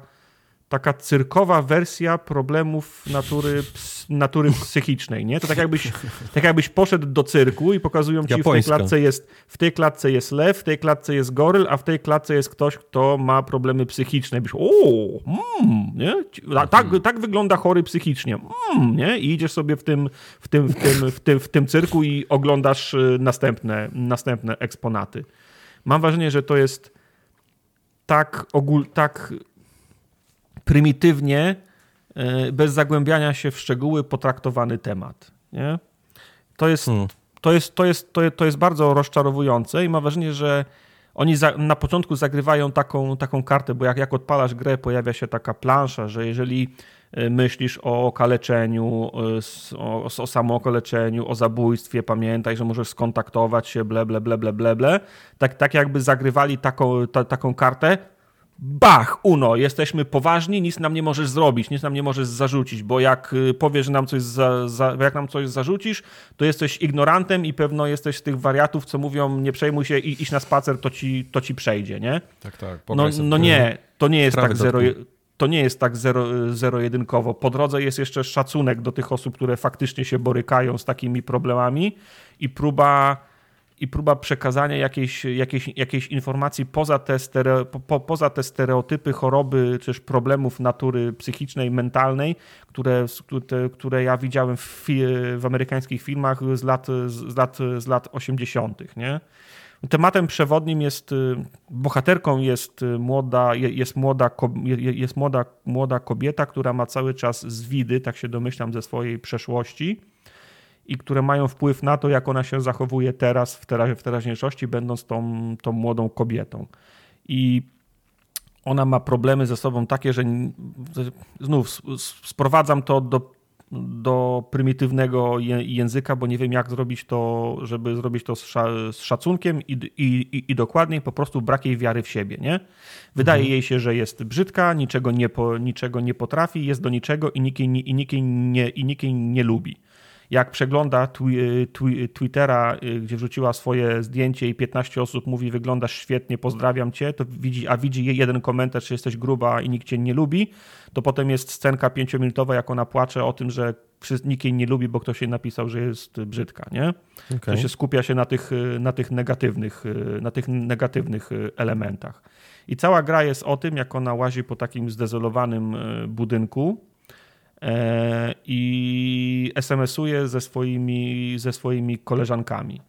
taka cyrkowa wersja problemów natury, natury psychicznej, nie? To tak jakbyś, tak jakbyś poszedł do cyrku i pokazują ci, w tej, klatce jest, w tej klatce jest lew, w tej klatce jest goryl, a w tej klatce jest ktoś, kto ma problemy psychiczne. Byś, o, mm, nie? Tak, tak wygląda chory psychicznie. Mm, nie? I idziesz sobie w tym, w, tym, w, tym, w, tym, w tym cyrku i oglądasz y, następne, następne eksponaty. Mam wrażenie, że to jest tak, ogól, tak prymitywnie, e, bez zagłębiania się w szczegóły, potraktowany temat. Nie? To, jest, hmm. to, jest, to, jest, to, jest, to jest bardzo rozczarowujące i mam wrażenie, że oni za, na początku zagrywają taką, taką kartę, bo jak, jak odpalasz grę, pojawia się taka plansza, że jeżeli e, myślisz o okaleczeniu, e, o, o samookaleczeniu, o zabójstwie, pamiętaj, że możesz skontaktować się, ble, ble, ble, ble, ble, ble. Tak, tak jakby zagrywali taką, ta, taką kartę, Bach, Uno, jesteśmy poważni, nic nam nie możesz zrobić, nic nam nie możesz zarzucić, bo jak y, powiesz, że nam coś, za, za, jak nam coś zarzucisz, to jesteś ignorantem i pewno jesteś z tych wariatów, co mówią, nie przejmuj się i iść na spacer, to ci, to ci przejdzie, nie? Tak, tak. No, no nie, to nie jest tak zero, to nie jest tak zero, zero-jedynkowo. Po drodze jest jeszcze szacunek do tych osób, które faktycznie się borykają z takimi problemami i próba i próba przekazania jakiejś, jakiejś, jakiejś informacji poza te, stereo, po, poza te stereotypy choroby, czy też problemów natury psychicznej, mentalnej, które, które, ja widziałem w, w amerykańskich filmach z lat, z lat, z lat 80. Nie? Tematem przewodnim jest, bohaterką jest młoda, jest młoda, jest młoda, młoda kobieta, która ma cały czas zwidy, tak się domyślam, ze swojej przeszłości i które mają wpływ na to, jak ona się zachowuje teraz, w, tera w teraźniejszości, będąc tą, tą młodą kobietą. I ona ma problemy ze sobą takie, że znów sprowadzam to do, do prymitywnego języka, bo nie wiem, jak zrobić to, żeby zrobić to z, szacunkiem i, i, i dokładniej, po prostu brak jej wiary w siebie. Nie? Wydaje mhm. jej się, że jest brzydka, niczego nie, po, niczego nie potrafi, jest do niczego i nikt jej, i nikt jej nie, i nikt jej nie lubi. Jak przegląda twi, twi, Twittera, y, gdzie wrzuciła swoje zdjęcie i 15 osób mówi, wyglądasz świetnie, pozdrawiam cię, to widzi, a widzi jeden komentarz, że jesteś gruba i nikt cię nie lubi, to potem jest scenka pięciominutowa, jak ona płacze o tym, że nikt jej nie lubi, bo ktoś jej napisał, że jest brzydka, nie? Okay. To się skupia się na tych, na tych negatywnych, na tych negatywnych elementach. I cała gra jest o tym, jak ona łazi po takim zdezolowanym budynku, i SMS-uje ze swoimi, ze swoimi koleżankami.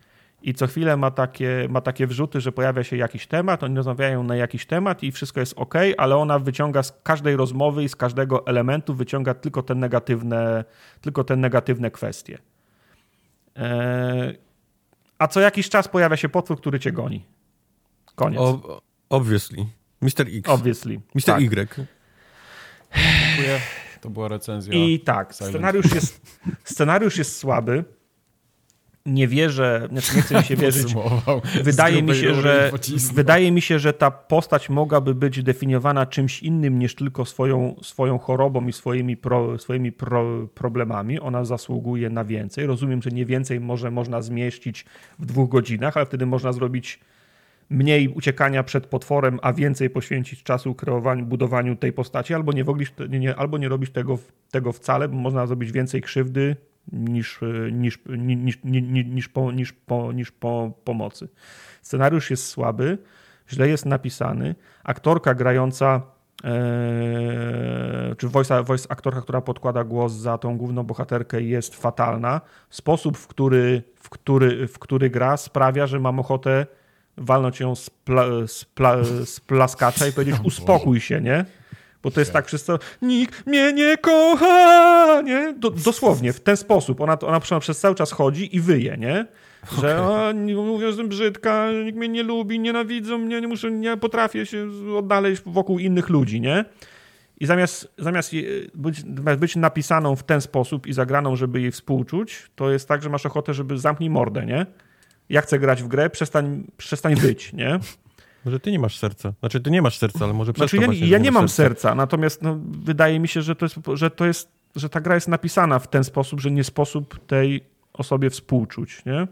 I co chwilę ma takie, ma takie wrzuty, że pojawia się jakiś temat, oni rozmawiają na jakiś temat i wszystko jest ok, ale ona wyciąga z każdej rozmowy i z każdego elementu wyciąga tylko te negatywne, tylko te negatywne kwestie. E, a co jakiś czas pojawia się potwór, który cię goni. Koniec. O, obviously. Mr. X. Obviously. Mr. Tak. Y. Dziękuję. To była recenzja. I tak, scenariusz jest, scenariusz jest słaby. Nie wierzę, znaczy nie chcę mi się wierzyć. Wydaje mi się, że, wydaje mi się, że ta postać mogłaby być definiowana czymś innym niż tylko swoją, swoją chorobą i swoimi, pro, swoimi pro, problemami. Ona zasługuje na więcej. Rozumiem, że nie więcej może można zmieścić w dwóch godzinach, ale wtedy można zrobić mniej uciekania przed potworem, a więcej poświęcić czasu kreowaniu, budowaniu tej postaci, albo nie, woglisz, nie, albo nie robisz tego, tego wcale, bo można zrobić więcej krzywdy niż, niż, niż, niż, niż, po, niż, po, niż po pomocy. Scenariusz jest słaby, źle jest napisany. Aktorka grająca, e, czy voice, voice aktorka, która podkłada głos za tą główną bohaterkę jest fatalna. Sposób, w który, w który, w który gra sprawia, że mam ochotę walnąć ją z, pla, z, pla, z plaskacza i powiedzieć uspokój się, nie? Bo to jest tak wszystko, nikt mnie nie kocha, nie? Do, dosłownie, w ten sposób. Ona, ona przez cały czas chodzi i wyje, nie? Że okay. mówią, że jestem brzydka, nikt mnie nie lubi, nienawidzą mnie, nie muszę, nie potrafię się odnaleźć wokół innych ludzi, nie? I zamiast, zamiast być, być napisaną w ten sposób i zagraną, żeby jej współczuć, to jest tak, że masz ochotę, żeby zamknij mordę, nie? Ja chcę grać w grę, przestań, przestań być, nie? Może ty nie masz serca. Znaczy, ty nie masz serca, ale może przez znaczy, ja, ja nie mam serca. serca, natomiast no, wydaje mi się, że to, jest, że to jest, że ta gra jest napisana w ten sposób, że nie sposób tej osobie współczuć, nie?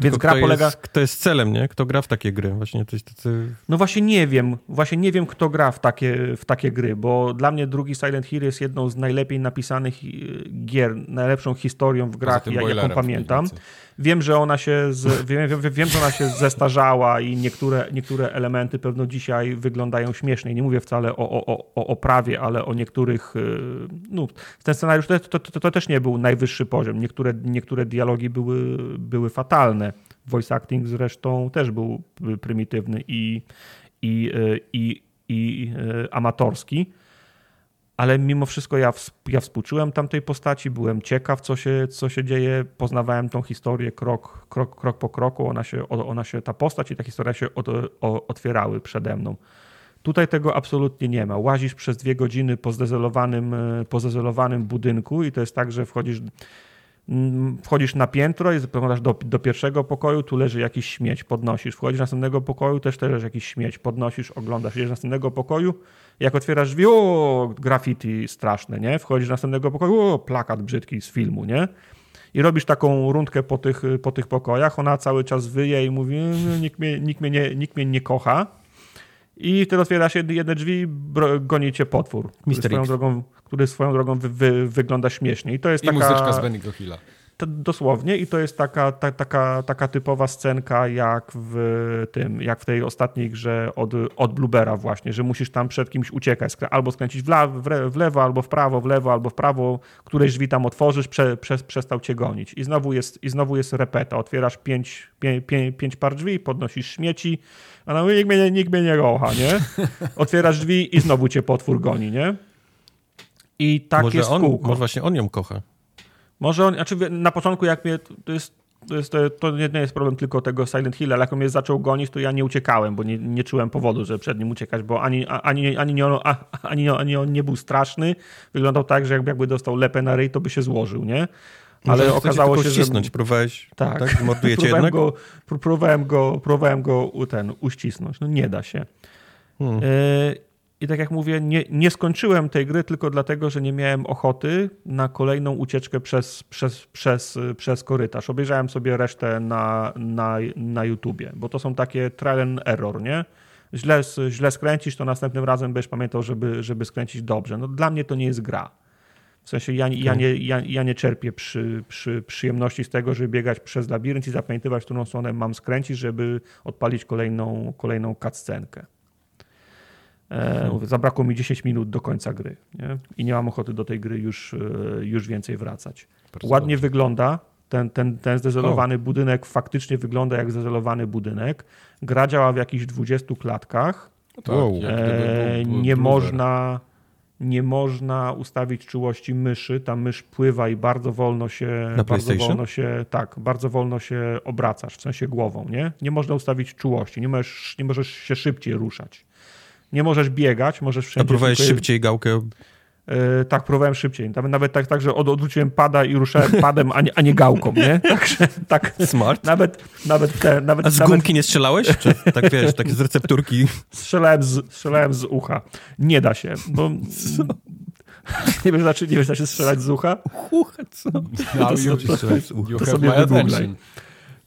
Więc gra kto polega. Jest, kto jest celem, nie? Kto gra w takie gry? Właśnie to jest tacy... No właśnie nie wiem. Właśnie nie wiem, kto gra w takie, w takie gry, bo dla mnie drugi Silent Hill jest jedną z najlepiej napisanych gier, najlepszą historią w grach, jaką pamiętam. Wiem, że ona się, z, wiem, wiem, wiem, że ona się zestarzała i niektóre, niektóre elementy pewno dzisiaj wyglądają śmiesznie. Nie mówię wcale o, o, o, oprawie, ale o niektórych. Y, no, ten scenariusz to, to, to, to też nie był najwyższy poziom. Niektóre, niektóre dialogi były, były fatalne. Voice acting zresztą też był prymitywny i, i, y, i, i y, amatorski ale mimo wszystko ja, ja współczułem tamtej postaci, byłem ciekaw, co się, co się dzieje, poznawałem tą historię krok, krok, krok po kroku, ona się, ona się, ta postać i ta historia się od, otwierały przede mną. Tutaj tego absolutnie nie ma. Łazisz przez dwie godziny po zdezolowanym, po zdezolowanym budynku i to jest tak, że wchodzisz Mm, wchodzisz na piętro i zaglądasz do, do pierwszego pokoju, tu leży jakiś śmieć, podnosisz. Wchodzisz do następnego pokoju, też leży jakiś śmieć, podnosisz, oglądasz. Idziesz do następnego pokoju, jak otwierasz drzwi, o, graffiti straszne, nie? Wchodzisz do następnego pokoju, o, plakat brzydki z filmu, nie? I robisz taką rundkę po tych, po tych pokojach, ona cały czas wyje i mówi, nikt mnie, nikt mnie, nie, nikt mnie nie kocha. I wtedy otwiera się jedne drzwi, goni cię potwór, który swoją, drogą, który swoją drogą wy, wy, wygląda śmiesznie. I to jest I taka... muzyczka z Benny'ego Hilla. Dosłownie i to jest taka, ta, taka, taka typowa scenka jak w tym, jak w tej ostatniej grze od, od Bluebera właśnie, że musisz tam przed kimś uciekać, albo skręcić w, la, w, lewo, albo w prawo, w lewo, albo w prawo, któreś drzwi tam otworzysz, prze, prze, przestał cię gonić. I znowu jest, i znowu jest repeta, otwierasz pięć, pięć, pięć, pięć par drzwi, podnosisz śmieci, a no nikt mnie, nikt mnie nie kocha, nie? Otwierasz drzwi i znowu cię potwór goni, nie? I tak może jest on, kółko. Może właśnie on ją kocha. Może on, znaczy na początku jak mnie, to jest to, jest, to nie jest problem tylko tego Silent Hill, ale jak on mnie zaczął gonić, to ja nie uciekałem, bo nie, nie czułem powodu, żeby przed nim uciekać, bo ani, ani, ani, nie on, ani, ani on nie był straszny. Wyglądał tak, że jakby dostał lepę na ryj, to by się złożył, nie? Ale Może okazało się, ścisnąć. że... próbowałeś, tak, tak? Mordujecie próbowałem jednak? Go, próbowałem go, próbowałem go ten, uścisnąć. No nie da się. Hmm. E, I tak jak mówię, nie, nie skończyłem tej gry tylko dlatego, że nie miałem ochoty na kolejną ucieczkę przez, przez, przez, przez korytarz. Obejrzałem sobie resztę na, na, na YouTubie, bo to są takie trial and error, nie? Źle, źle skręcisz, to następnym razem będziesz pamiętał, żeby, żeby skręcić dobrze. No, dla mnie to nie jest gra. W sensie ja, ja, nie, ja, ja nie czerpię przy, przy przyjemności z tego, żeby biegać przez labirynt i zapamiętywać, którą stronę mam skręcić, żeby odpalić kolejną, kolejną cutscenkę. E, mówię, zabrakło mi 10 minut do końca gry nie? i nie mam ochoty do tej gry już, e, już więcej wracać. Bardzo Ładnie dobrze. wygląda. Ten, ten, ten zdezelowany budynek faktycznie wygląda jak zdezelowany budynek. Gra działa w jakichś 20 klatkach. Tak, Wow. E, nie, można, nie można ustawić czułości myszy. Ta mysz pływa i bardzo wolno się, bardzo PlayStation? wolno się, tak, bardzo wolno się obracasz, w sensie głową, nie? Nie można ustawić czułości, nie możesz, nie możesz się szybciej ruszać. Nie możesz biegać, możesz A wszędzie... próbowałeś tylko- szybciej gałkę. E, tak, próbowałem szybciej. Nawet, nawet tak, tak, że od, odwróciłem pada i ruszałem padem, a nie, a nie gałką, nie? Także tak. Smart. Nawet, nawet, te, nawet, A z nawet gumki nie strzelałeś? Czy tak wiesz, takie z recepturki? strzelałem, z, strzelałem z ucha. Nie da się, bo... Nie wiesz, znaczy, nie wiesz, znaczy strzelać z ucha? Ucha, co? No, to- to- you to have sobie wygooglaj.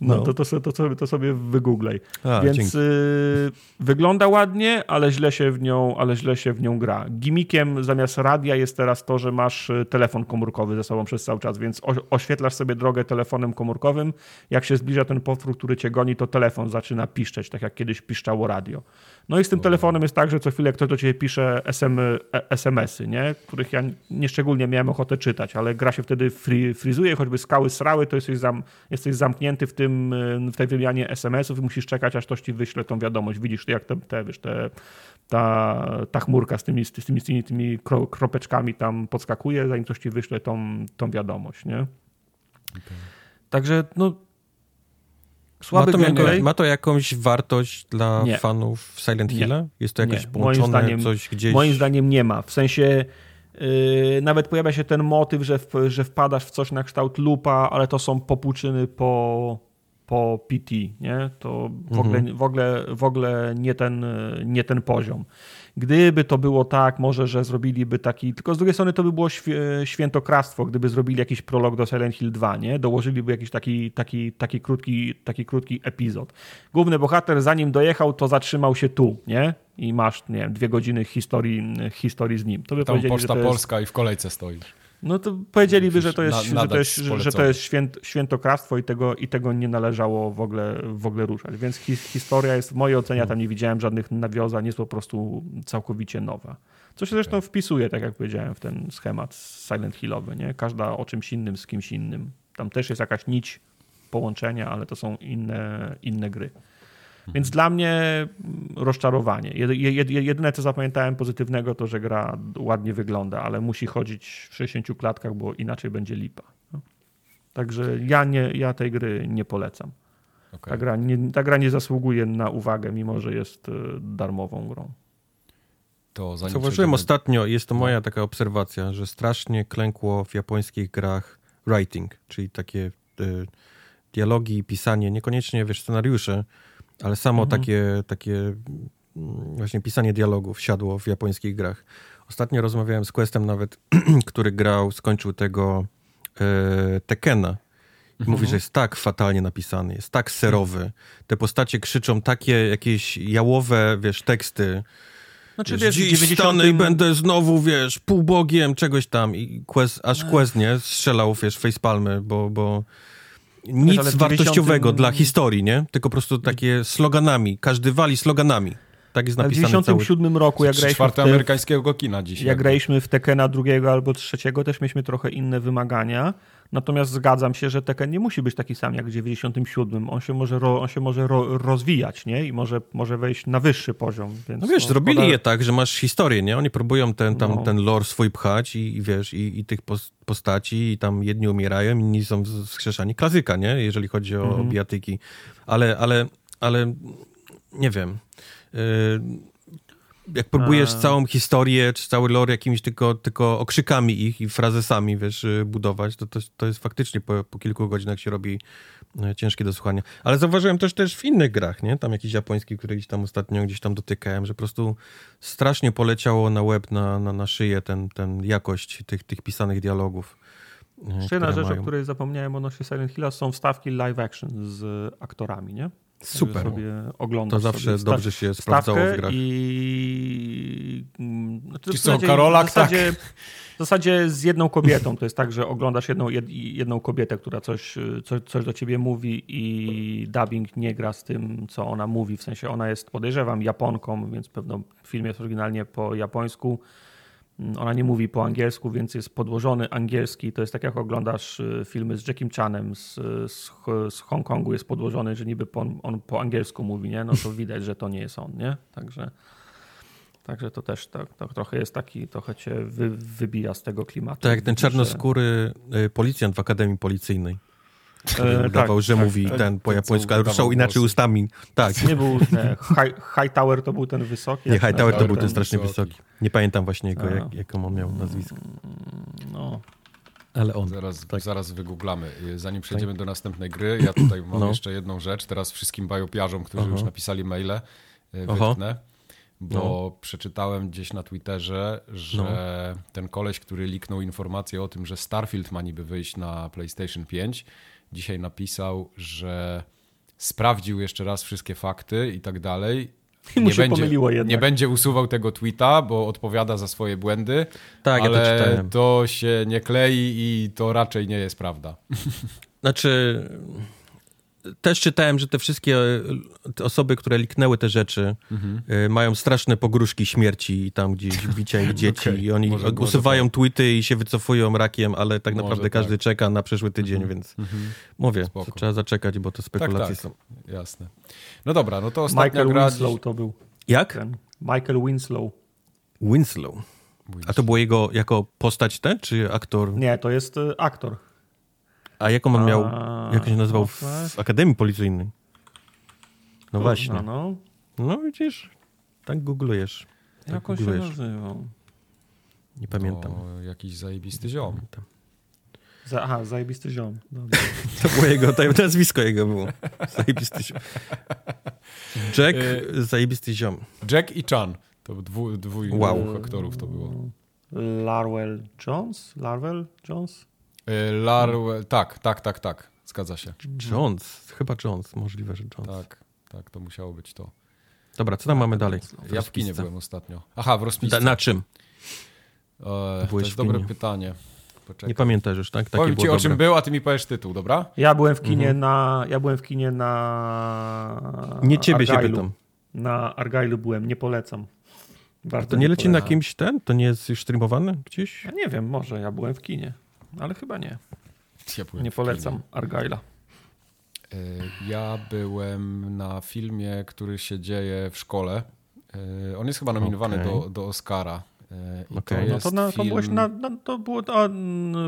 No, No. To, to, sobie, to, sobie, to sobie wygooglaj. A, Więc y, wygląda ładnie, ale źle, się w nią, ale źle się w nią gra. Gimikiem zamiast radia jest teraz to, że masz y, telefon komórkowy ze sobą przez cały czas, więc oświetlasz sobie drogę telefonem komórkowym. Jak się zbliża ten potwór, który cię goni, to telefon zaczyna piszczeć, tak jak kiedyś piszczało radio. No i z tym telefonem jest tak, że co chwilę ktoś do ciebie pisze SM, e, SMS-y, nie? których ja nieszczególnie miałem ochotę czytać, ale gra się wtedy fri, frizuje, choćby skały srały, to jesteś, zam, jesteś zamknięty w, tym, y, w tej wymianie SMS-ów i musisz czekać, aż ktoś ci wyśle tą wiadomość. Widzisz, jak te, te, wiesz, te, ta, ta chmurka z tymi, z tymi, z tymi, tymi kro, kropeczkami tam podskakuje, zanim ktoś ci wyśle tą, tą wiadomość, nie? Także, no, Ma słaby to, gameplay. jako, ma to jakąś wartość dla Nie. fanów Silent Nie. Hilla? Jest to jakoś Nie. połączone, zdaniem- coś gdzieś? Moim zdaniem nie ma. W sensie yy, nawet pojawia się ten motyw, że, w, że wpadasz w coś na kształt lupa, ale to są popłuczyny po, po PT, nie? To w, ogóle, w, ogóle, w ogóle nie ten, nie ten poziom. Gdyby to było tak, może, że zrobiliby taki, tylko z drugiej strony to by było świętokradztwo, gdyby zrobili jakiś prolog do Silent Hill 2, nie? Dołożyliby jakiś taki, taki, taki, krótki, taki krótki epizod. Główny bohater zanim dojechał, to zatrzymał się tu, nie? I masz, nie wiem, dwie godziny historii, historii z nim. To by Tam Poczta jest, Polska i w kolejce stoisz. No to powiedzieliby, że to jest, Na- że to jest, że to jest święt, świętokradztwo i tego, i tego nie należało w ogóle, w ogóle ruszać. Więc his, historia jest w mojej ocenie, ja tam nie widziałem żadnych nawiązań, jest po prostu całkowicie nowa. Co się zresztą wpisuje, tak jak powiedziałem, w ten schemat Silent Hillowy. Nie? Każda o czymś innym z kimś innym. Tam też jest jakaś nić połączenia, ale to są inne, inne gry. Więc dla mnie mm, rozczarowanie. Jed- jed- Jedyne, co zapamiętałem pozytywnego, to, że gra ładnie wygląda, ale musi chodzić w 60 klatkach, bo inaczej będzie lipa. No. Także ja, nie, ja tej gry nie polecam. Okej. Ta, gra nie, ta gra nie zasługuje na uwagę, mimo że jest e, darmową grą. To zanim Zauważyłem przejdziemy- ostatnio, jest to moja taka obserwacja, że strasznie klękło w japońskich grach writing, czyli takie y, dialogi, pisanie, niekoniecznie wiesz, scenariusze, ale samo Mhm. takie, takie mm, właśnie pisanie dialogów siadło w japońskich grach. Ostatnio rozmawiałem z Questem nawet, który grał, skończył tego e, Tekena. I mówi, że jest tak fatalnie napisany, jest tak serowy. Te postacie krzyczą takie jakieś jałowe, wiesz, teksty. Znaczy, Wiesz, dziś stanę i będę znowu, wiesz, półbogiem czegoś tam. I Quest, aż Quest, nie? Strzelał, wiesz, facepalmy, bo, bo nic ale w wartościowego 90 dla historii, nie? Tylko po prostu takie sloganami. Każdy wali sloganami. Tak jest w napisany cały... 97 roku, jak graliśmy, czwarte te, amerykańskiego kina dzisiaj. jak graliśmy w Tekena drugiego albo trzeciego, też mieliśmy trochę inne wymagania. Natomiast zgadzam się, że Tekken nie musi być taki sam jak w 97. On się może, ro, on się może ro, rozwijać, nie? I może, może wejść na wyższy poziom. Więc No wiesz, no, zrobili je tak, że masz historię, nie? Oni próbują ten, tam, No. ten lore swój pchać i, i wiesz, i, i tych pos- postaci, i tam jedni umierają, inni są wskrzeszani. Klasyka, nie? Jeżeli chodzi o Mhm. bijatyki. Ale, ale, ale nie wiem. Yy, jak próbujesz A. całą historię, czy cały lore jakimiś tylko, tylko okrzykami ich i frazesami, wiesz, y, budować, to, to, to jest faktycznie po, po kilku godzinach się robi e, ciężkie do słuchania. Ale zauważyłem też też w innych grach, nie? Tam jakiś japoński, który gdzieś tam ostatnio gdzieś tam dotykałem, że po prostu strasznie poleciało na web, na, na, na szyję ten, ten jakość tych, tych pisanych dialogów. Jeszcze jedna które rzecz, mają. o której zapomniałem odnośnie Silent Hilla, są wstawki live action z aktorami, nie? Super. Sobie oglądasz To zawsze sobie dobrze się sprawdzało w grach. i... Znaczy, Ci zasadzie- Karolak? W zasadzie, w zasadzie z jedną kobietą. To jest tak, że oglądasz jedną, jed, jedną kobietę, która coś, coś, coś do ciebie mówi i dubbing nie gra z tym, co ona mówi. W sensie ona jest, podejrzewam, Japonką, więc pewno film jest oryginalnie po japońsku. Ona nie mówi po angielsku, więc jest podłożony angielski. To jest tak, jak oglądasz y, filmy z Jackiem Chanem z, z, z Hongkongu, jest podłożony, że niby po, on po angielsku mówi, nie? No to widać, że to nie jest on, nie? Także, także to też tak, tak, trochę jest taki, trochę cię wy, wybija z tego klimatu. Tak jak ten czarnoskóry y, policjant w Akademii Policyjnej. E, udawał, tak, że tak. mówi ten po ten, co japońsku, ale ruszał inaczej ustami. Tak. Nie był nie, High, Hightower to był ten wysoki. Nie, jak się Hightower to był ten strasznie wysoki. wysoki. Nie pamiętam właśnie jego, jak, jak on miał nazwisko. No. Ale on. Zaraz, Tak. zaraz wygooglamy. Y, Zanim przejdziemy do następnej gry, ja tutaj mam No. jeszcze jedną rzecz. Teraz wszystkim bajopiarzom, którzy Aha. już napisali maile, y, Aha. wytknę. Bo No. przeczytałem gdzieś na Twitterze, że ten koleś, który liknął informację o tym, że Starfield ma niby wyjść na PlayStation 5, dzisiaj napisał, że sprawdził jeszcze raz wszystkie fakty i tak dalej. I pomyliło jednak. nie będzie usuwał tego tweeta, bo odpowiada za swoje błędy. Tak, ja to ale czytałem. to się nie klei i to raczej nie jest prawda. Znaczy, też czytałem, że te wszystkie e, te osoby, które liknęły te rzeczy, Mhm. e, mają straszne pogróżki śmierci i tam gdzieś bicia ich dzieci Okej, i oni może- może usuwają tak. tweety i się wycofują rakiem, ale tak Może naprawdę tak. każdy czeka na przyszły tydzień, więc mówię, Spoko. to trzeba zaczekać, bo to spekulacje tak. są. Jasne. No dobra, no to ostatnia Michael gra... Winslow to był Jak? ten. Michael Winslow. Winslow. A to było jego jako postać ten, czy aktor? Nie, to jest y, aktor. A jaką on miał, A, jak się nazywał no w tak. Akademii Policyjnej? No właśnie. No, no. No widzisz, tak googlujesz. Tak Jak on się googlujesz. nazywał? Nie pamiętam. To jakiś zajebisty ziom. Za, aha, zajebisty ziom. Dobra. To było jego, to nazwisko jego było. Zajebisty ziom. Jack, zajebisty ziom. Jack i Chan. To dwu, dwój Wow. dwóch aktorów to było. Larwell Jones? Larwell Jones? Y, Larwell... Tak, tak, tak, tak. Zgadza się. Jones, chyba Jones, możliwe, że Jones. Tak, tak, to musiało być to. Dobra, co tam mamy dalej? Ja w kinie byłem ostatnio. Aha, w rozpisce. Na czym? E, to jest w dobre pytanie. Poczekaj. Nie pamiętasz już, tak? Takie Powiem ci o czym był, a ty mi powiesz tytuł, dobra? Ja byłem w kinie na. Ja byłem w kinie na. Nie ciebie się pytam. Na Argyle'u byłem, nie polecam. Warto To nie leci na kimś ten? To nie jest już streamowane gdzieś? Ja nie wiem, może ja byłem w kinie, ale chyba nie. Ja Nie polecam Argyle'a. E, Ja byłem na filmie, który się dzieje w szkole. E, On jest chyba nominowany Okej. do, do Oscara. E, I Okej. to No to, na, to film... na, to było to,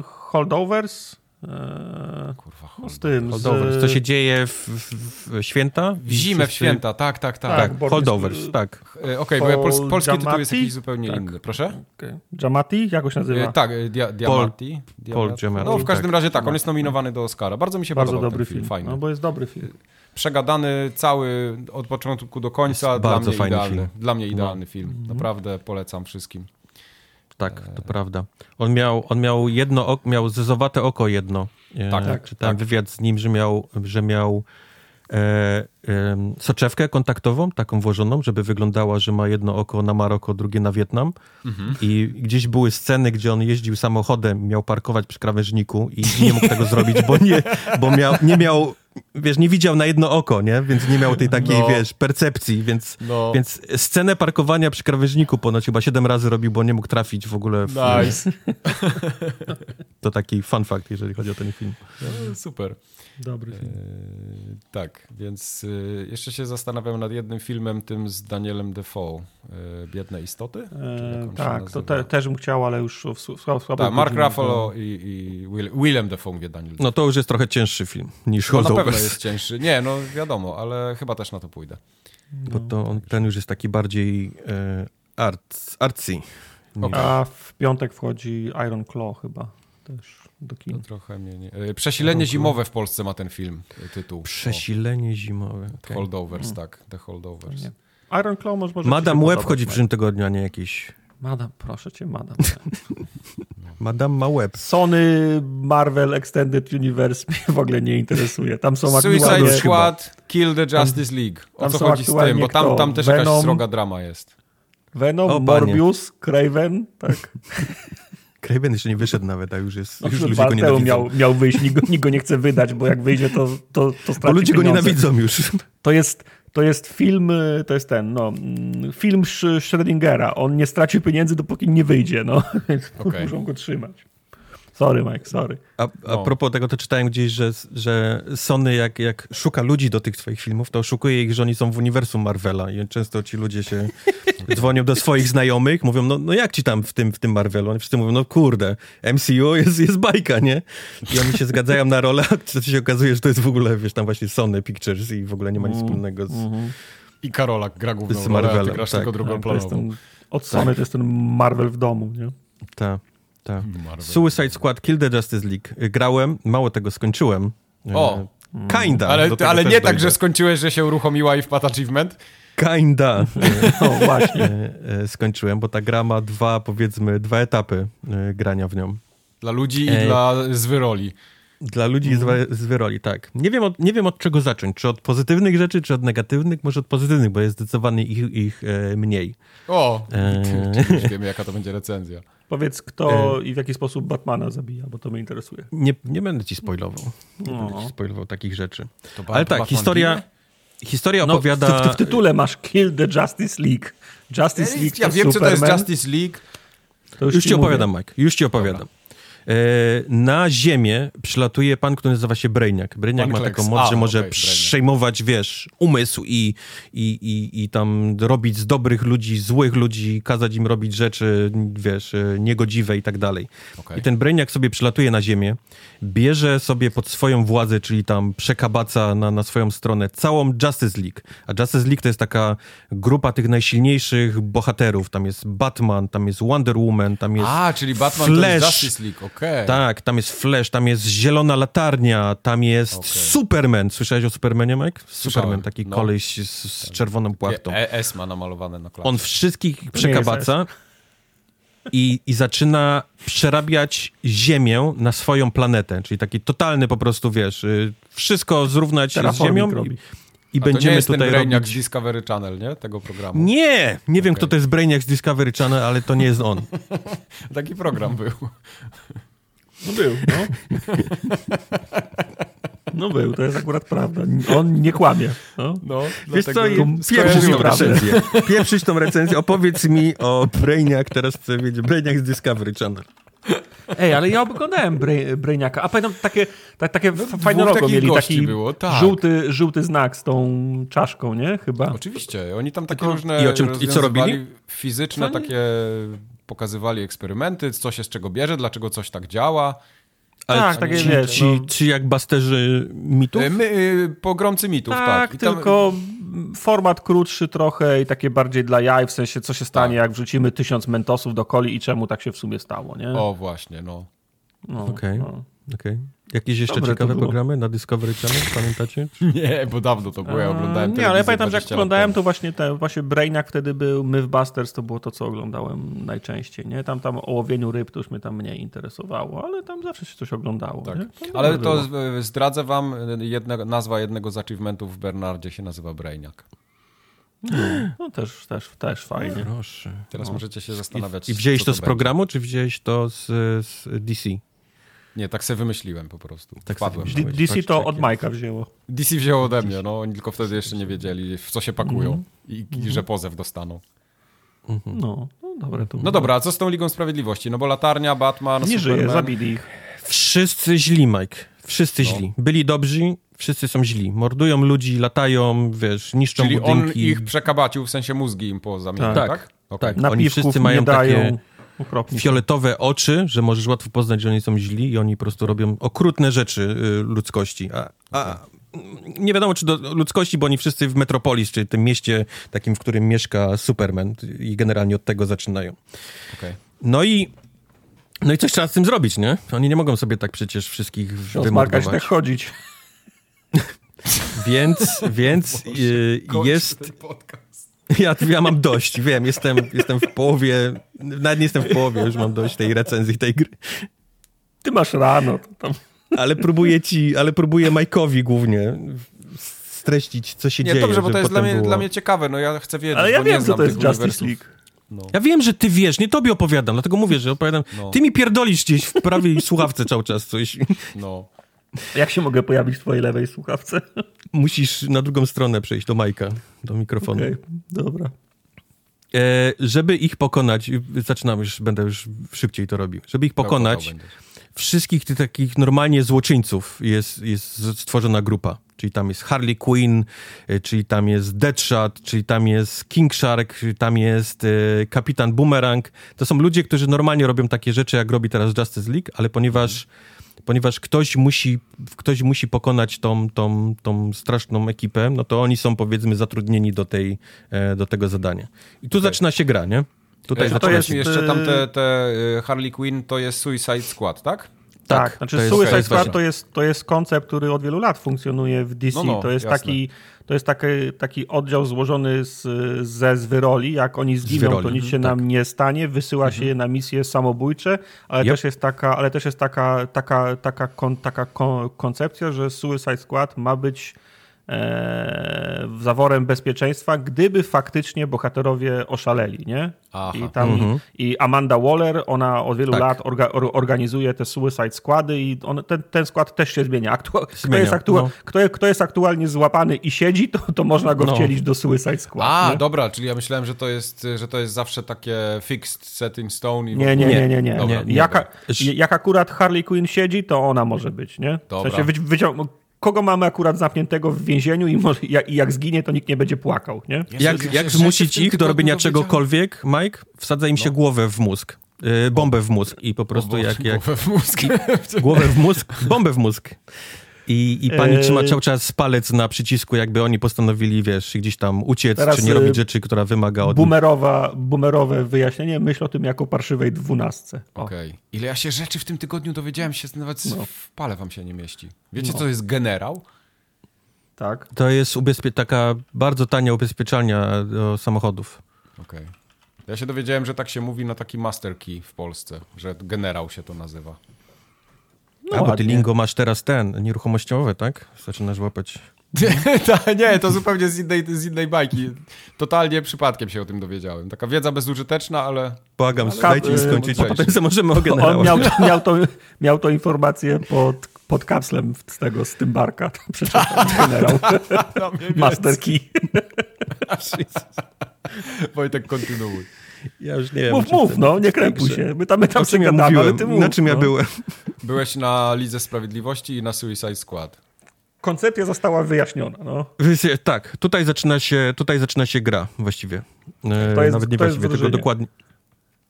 Holdovers. E, Kurwa, No z hold- tym. Holdovers. Z, Co się dzieje w, w, w święta? W zimę, w święta, tak, tak, tak. Tak, Borys- holdovers, tak. Okej, bo ja pols polski tytuł jest jakiś zupełnie Tak. inny. Proszę? Okay. Jamati? Jak on się nazywa? E, tak, e, dia, Diamatti. Paul Giamatti, No w każdym tak. razie tak, on jest nominowany do Oscara. Bardzo mi się Bardzo podobał dobry ten film, film. fajny. No bo jest dobry film. Przegadany cały od początku do końca, Jest dla bardzo mnie fajny idealny. film. Dla mnie idealny Mhm. film. Naprawdę polecam wszystkim. Tak, to prawda. On miał, on miał jedno oko, miał zezowate oko jedno. E, Tak, tak, Czytałem tak. wywiad z nim, że miał, że miał e, em, soczewkę kontaktową, taką włożoną, żeby wyglądała, że ma jedno oko na Maroko, drugie na Wietnam. Mhm. I gdzieś były sceny, gdzie on jeździł samochodem, miał parkować przy krawężniku i nie mógł tego zrobić, bo nie, bo miał, nie miał, wiesz, nie widział na jedno oko, nie? Więc nie miał tej takiej, No. wiesz, percepcji, więc, No. więc scenę parkowania przy krawężniku ponoć chyba siedem razy robił, bo nie mógł trafić w ogóle w, Nice. To taki fun fact, jeżeli chodzi o ten film. No, Super. Dobry film. E, tak, więc e, jeszcze się zastanawiam nad jednym filmem, tym z Danielem Defoe. E, Biedne istoty? E, tak, to te, też bym chciał, ale już w, w, w, w Tak, Mark Ruffalo i, i Will, Willem Defoe mówię Daniel. No to już jest trochę cięższy film niż no, na pewno jest cięższy. Nie, no wiadomo, ale chyba też na to pójdę. bo to on, ten już jest taki bardziej e, art, artsy. niż- A w piątek wchodzi Iron Claw chyba też. do To kin. trochę mnie nie... e, Przesilenie zimowe w Polsce ma ten film, e, tytuł. Przesilenie zimowe. O, okej. Holdovers, tak. The Holdovers. Nie. Iron Claw może, może się Web podobać, chodzi w przyszłym tygodniu, a nie jakiś... Madam, proszę cię, Madam. Madame ma web. Sony Marvel Extended Universe mnie w ogóle nie interesuje. Tam są Suicide. Squad, Kill the Justice League. O tam co chodzi z tym? Bo tam, kto? tam też jakaś Venom? sroga drama jest. Venom, O. Morbius, Craven, tak. Craven jeszcze nie wyszedł nawet, a już jest... No, już ludzie go nienawidzą. miał, miał wyjść, nikt go, nikt go nie chce wydać, bo jak wyjdzie, to, to, to straci Bo ludzie go pieniądze. nienawidzą już. To jest, to jest film, y, to jest ten, no, mm, film Sch- Schrödingera. On nie straci pieniędzy, dopóki nie wyjdzie, no. Więc Okej. muszą go trzymać. Sorry, Mike, sorry. A, a No. propos tego, to czytałem gdzieś, że, że Sony jak, jak szuka ludzi do tych swoich filmów, to oszukuje ich, że oni są w uniwersum Marvela i często ci ludzie się dzwonią do swoich znajomych, mówią, no, no jak ci tam w tym, w tym Marvelu? Oni wszyscy mówią, no kurde, MCU jest, jest bajka, nie? I oni się zgadzają na rolę, a to się okazuje, że to jest w ogóle, wiesz, tam właśnie Sony Pictures i w ogóle nie ma nic wspólnego z... I Karolak gra główną Z rolę, a ty Marvelem, grasz tak. tylko drugą Tak, to jest planową. ten, od Sony to jest ten Marvel w domu, nie? Ta, ta. Marvel. Suicide Squad, Kill the Justice League. Grałem, mało tego skończyłem. O. E, Kinda. Ale, ale nie tak, że skończyłeś, że się uruchomiła i wpadł achievement? Kinda. No właśnie. e, e, skończyłem, bo ta gra ma dwa, powiedzmy, dwa etapy grania w nią. Dla ludzi i dla zwyroli. Dla ludzi z, z wyroli, tak. Nie wiem, od, nie wiem od czego zacząć. Czy od pozytywnych rzeczy, czy od negatywnych? Może od pozytywnych, bo jest zdecydowanie ich, ich e, mniej. O, już wiemy jaka to będzie recenzja. Powiedz, kto i w jaki sposób Batmana zabija, bo to mnie interesuje. Nie, nie będę ci spoilował. Nie No. będę ci spoilował takich rzeczy. To Ale tak, Batman historia, ginie? historia No, opowiada... w, w, w tytule masz Kill the Justice League. Justice League Ja to wiem, co to jest Superman. Justice League. To Już ci mówię. opowiadam, Mike. Już ci opowiadam. E, na Ziemię przylatuje pan, który nazywa się. Brainiac Pan ma taką moc, że może Brainiac. przejmować, wiesz, umysł i, i, i, i tam robić z dobrych ludzi, złych ludzi, kazać im robić rzeczy, wiesz, e, niegodziwe i tak dalej. Okej. I ten Brainiac sobie przylatuje na Ziemię, bierze sobie pod swoją władzę, czyli tam przekabaca na, na swoją stronę całą Justice League. A Justice League to jest taka grupa tych najsilniejszych bohaterów. Tam jest Batman, tam jest Wonder Woman, tam jest... A, czyli Batman to jest Flash. Justice League, okej. Tak, tam jest Flash, tam jest Zielona Latarnia, tam jest Okej. Superman. Słyszałeś o Supermanie, Mike? Słyszałem, Superman, taki no. koleś z, z czerwoną płachtą. E, S ma namalowane na klasie. On wszystkich przekabaca i, i zaczyna przerabiać Ziemię na swoją planetę. Czyli taki totalny po prostu, wiesz, y, wszystko zrównać z Ziemią i, robi. i A to nie będziemy jest ten tutaj Brainiac robić... z Discovery Channel, nie? Tego programu. Nie! Nie wiem, Okej. kto to jest Brainiac z Discovery Channel, ale to nie jest on. Taki program był. No był, no. No był, to jest akurat prawda. On nie kłamie. No. No, Wiesz co, pieprzyć tą recenzję. Pieprzyć tą recenzję. Opowiedz mi o Brainiac, teraz chcę wiedzieć. Brainiac z Discovery Channel. Ej, ale ja oglądałem Bra- Brainiaka, a pamiętam takie, tak, takie f- fajne logo mieli, taki było, tak. żółty, żółty znak z tą czaszką, nie? Chyba. Oczywiście, oni tam takie Tylko- różne I o czym- i co robili? Fizyczne takie pokazywali eksperymenty, co się z czego bierze, dlaczego coś tak działa. Ale Tak, takie ci, ci, no. ci jak basterzy mitów? E, My, y, pogromcy mitów, tak. Tak, I tam- tylko format krótszy trochę i takie bardziej dla jaj, w sensie co się stanie, Tak. jak wrzucimy tysiąc mentosów do coli i czemu tak się w sumie stało, nie? O, właśnie, no. no, Okej. no. Okej. Jakieś jeszcze Dobre to ciekawe programy na Discovery Channel, pamiętacie? Nie, bo dawno to było, ja oglądałem Nie, ale ja pamiętam, że jak 20 lat oglądałem, to właśnie ten, właśnie Brainiac wtedy był, Mythbusters to było to, co oglądałem najczęściej, nie? Tam, tam o łowieniu ryb to już mnie tam mniej interesowało, ale tam zawsze się coś oglądało, Tak. nie? To Ale to było. z- zdradzę wam, jednego, nazwa jednego z achievementów w Bernardzie się nazywa Brainiac. No też, też, też fajnie. Proszę. Teraz możecie się zastanawiać, I wzięłeś co to z będzie. programu, czy wzięłeś to z, z DC? Nie, tak sobie wymyśliłem po prostu. Tak Wpadłem. D-. DC to od Majka wzięło. DC wzięło ode mnie, no oni tylko wtedy jeszcze nie wiedzieli, w co się pakują Mhm. i, i że pozew dostaną. No, no dobre to No dobra, a co z tą Ligą Sprawiedliwości? No bo Latarnia, Batman, Nie żyje, Superman... zabili ich. Wszyscy źli, Mike. Wszyscy No. źli. Byli dobrzy, wszyscy są źli. Mordują ludzi, latają, wiesz, niszczą Czyli on budynki. ich przekabacił, w sensie mózgi im pozamieniał, Tak. tak? Tak. Na Oni piwków wszyscy nie mają dają. takie Okropnie. fioletowe oczy, że możesz łatwo poznać, że oni są źli i oni po prostu robią okrutne rzeczy y, ludzkości. A, a nie wiadomo, czy do ludzkości, bo oni wszyscy w Metropolis, czyli tym mieście takim, w którym mieszka Superman i generalnie od tego zaczynają. Okej. No i No i coś trzeba z tym zrobić, nie? Oni nie mogą sobie tak przecież wszystkich Smarkać wymordować. tak chodzić. Więc, więc y, jest... ten podcast. Ja, ja mam dość, wiem, jestem, jestem w połowie, nawet nie jestem w połowie, już mam dość tej recenzji tej gry. Ty masz rano. To tam... Ale próbuję ci, ale próbuję Majkowi głównie streścić, co się Nie, dzieje. dobrze, bo to jest dla mnie, było- dla mnie ciekawe, no ja chcę wiedzieć, Ale ja nie wiem, co to jest Justice uniwersów. League. No. Ja wiem, że ty wiesz, nie tobie opowiadam, dlatego mówię, że opowiadam. No. Ty mi pierdolisz gdzieś w prawej słuchawce cały czas coś. No. Jak się mogę pojawić w twojej lewej słuchawce? Musisz na drugą stronę przejść do Majka, do mikrofonu. Okej, dobra. E, żeby ich pokonać, zaczynam już, będę już szybciej to robił. Żeby ich pokonać, wszystkich tych takich normalnie złoczyńców jest, jest stworzona grupa. Czyli tam jest Harley Quinn, e, czyli tam jest Deadshot, czyli tam jest King Shark, czyli tam jest e, Kapitan Boomerang. To są ludzie, którzy normalnie robią takie rzeczy, jak robi teraz Justice League, ale ponieważ, ponieważ ktoś, musi, ktoś musi pokonać tą, tą, tą straszną ekipę, no to oni są powiedzmy zatrudnieni do, tej, e, do tego zadania. I tu zaczyna się gra, nie? Tutaj Ej, to zaczyna jest się... jeszcze tam te, te y, Harley Quinn to jest Suicide Squad, tak? Tak, Tak, znaczy to jest- Suicide to Squad to jest, to jest koncept, który od wielu lat funkcjonuje w DC. No, no, to jest jasne. taki to jest taki, taki oddział złożony z, ze zwyroli. Jak oni zginą, Zwyroli, to nic się mhm, nam nie stanie. Wysyła się je na misje samobójcze, ale Yep. też jest taka, ale też jest taka, taka, taka, kon, taka kon, koncepcja, że Suicide Squad ma być zaworem bezpieczeństwa, gdyby faktycznie bohaterowie oszaleli, nie? Aha. I tam i Amanda Waller, ona od wielu Tak. lat orga, or, organizuje te Suicide Składy i on, ten, ten skład też się zmienia. Aktu, kto, jest aktua, no. kto, kto jest aktualnie złapany i siedzi, to, to można go No. wcielić do Suicide Squad. A, nie? dobra, czyli ja myślałem, że to jest, że to jest zawsze takie fixed set in stone. I w Nie, nie, nie, nie, nie. Dobra, nie. nie, Jak, jak akurat Harley Quinn siedzi, to ona może być, nie? W Dobra. sensie wyci- wycią- kogo mamy akurat zamkniętego w więzieniu i, może, jak, i jak zginie, to nikt nie będzie płakał, nie? Jezu, Jak, ja jak zmusić ich do robienia czegokolwiek, Mike? Wsadza im się głowę w mózg. Yy, bombę w mózg i po prostu Bo- jak, jak głowę w mózg. głowę w mózg, bombę w mózg. I, I pani Eee. trzyma cały czas palec na przycisku, jakby oni postanowili, wiesz, gdzieś tam uciec, Teraz, czy nie y, robić rzeczy, która wymaga od nich. Boomerowa, boomerowe wyjaśnienie, myśl o tym jako parszywej dwunastce. Okej. Ile ja się rzeczy w tym tygodniu dowiedziałem się, nawet No. w pale wam się nie mieści. Wiecie, co to jest generał? Tak. To jest ubezpie- taka bardzo tania ubezpieczalnia do samochodów. Okej. Ja się dowiedziałem, że tak się mówi na taki master key w Polsce, że generał się to nazywa. A, bo ty lingo masz teraz ten, nieruchomościowe, tak? Zaczynasz łapać. Ta, nie, to zupełnie z innej, z innej bajki. Totalnie przypadkiem się o tym dowiedziałem. Taka wiedza bezużyteczna, ale Błagam, Ale- dajcie mi skończyć, a potem sobie możemy o On miał, miał, to, miał to informację pod, pod kapslem z tego, z tym barka. To Przeczytał generał. no, Master Key. Wojtek, kontynuuj. Ja już nie wiem. Mów, mów, no, nie krępuj się. My tam, my tam O czym ja ale ty mów. Na czym ja no. byłem? Byłeś na Lidze Sprawiedliwości i na Suicide Squad. Koncepcja została wyjaśniona, no. Tak, tutaj zaczyna się, tutaj zaczyna się gra właściwie. E, To jest- Nawet nie to właściwie, tylko dokładnie.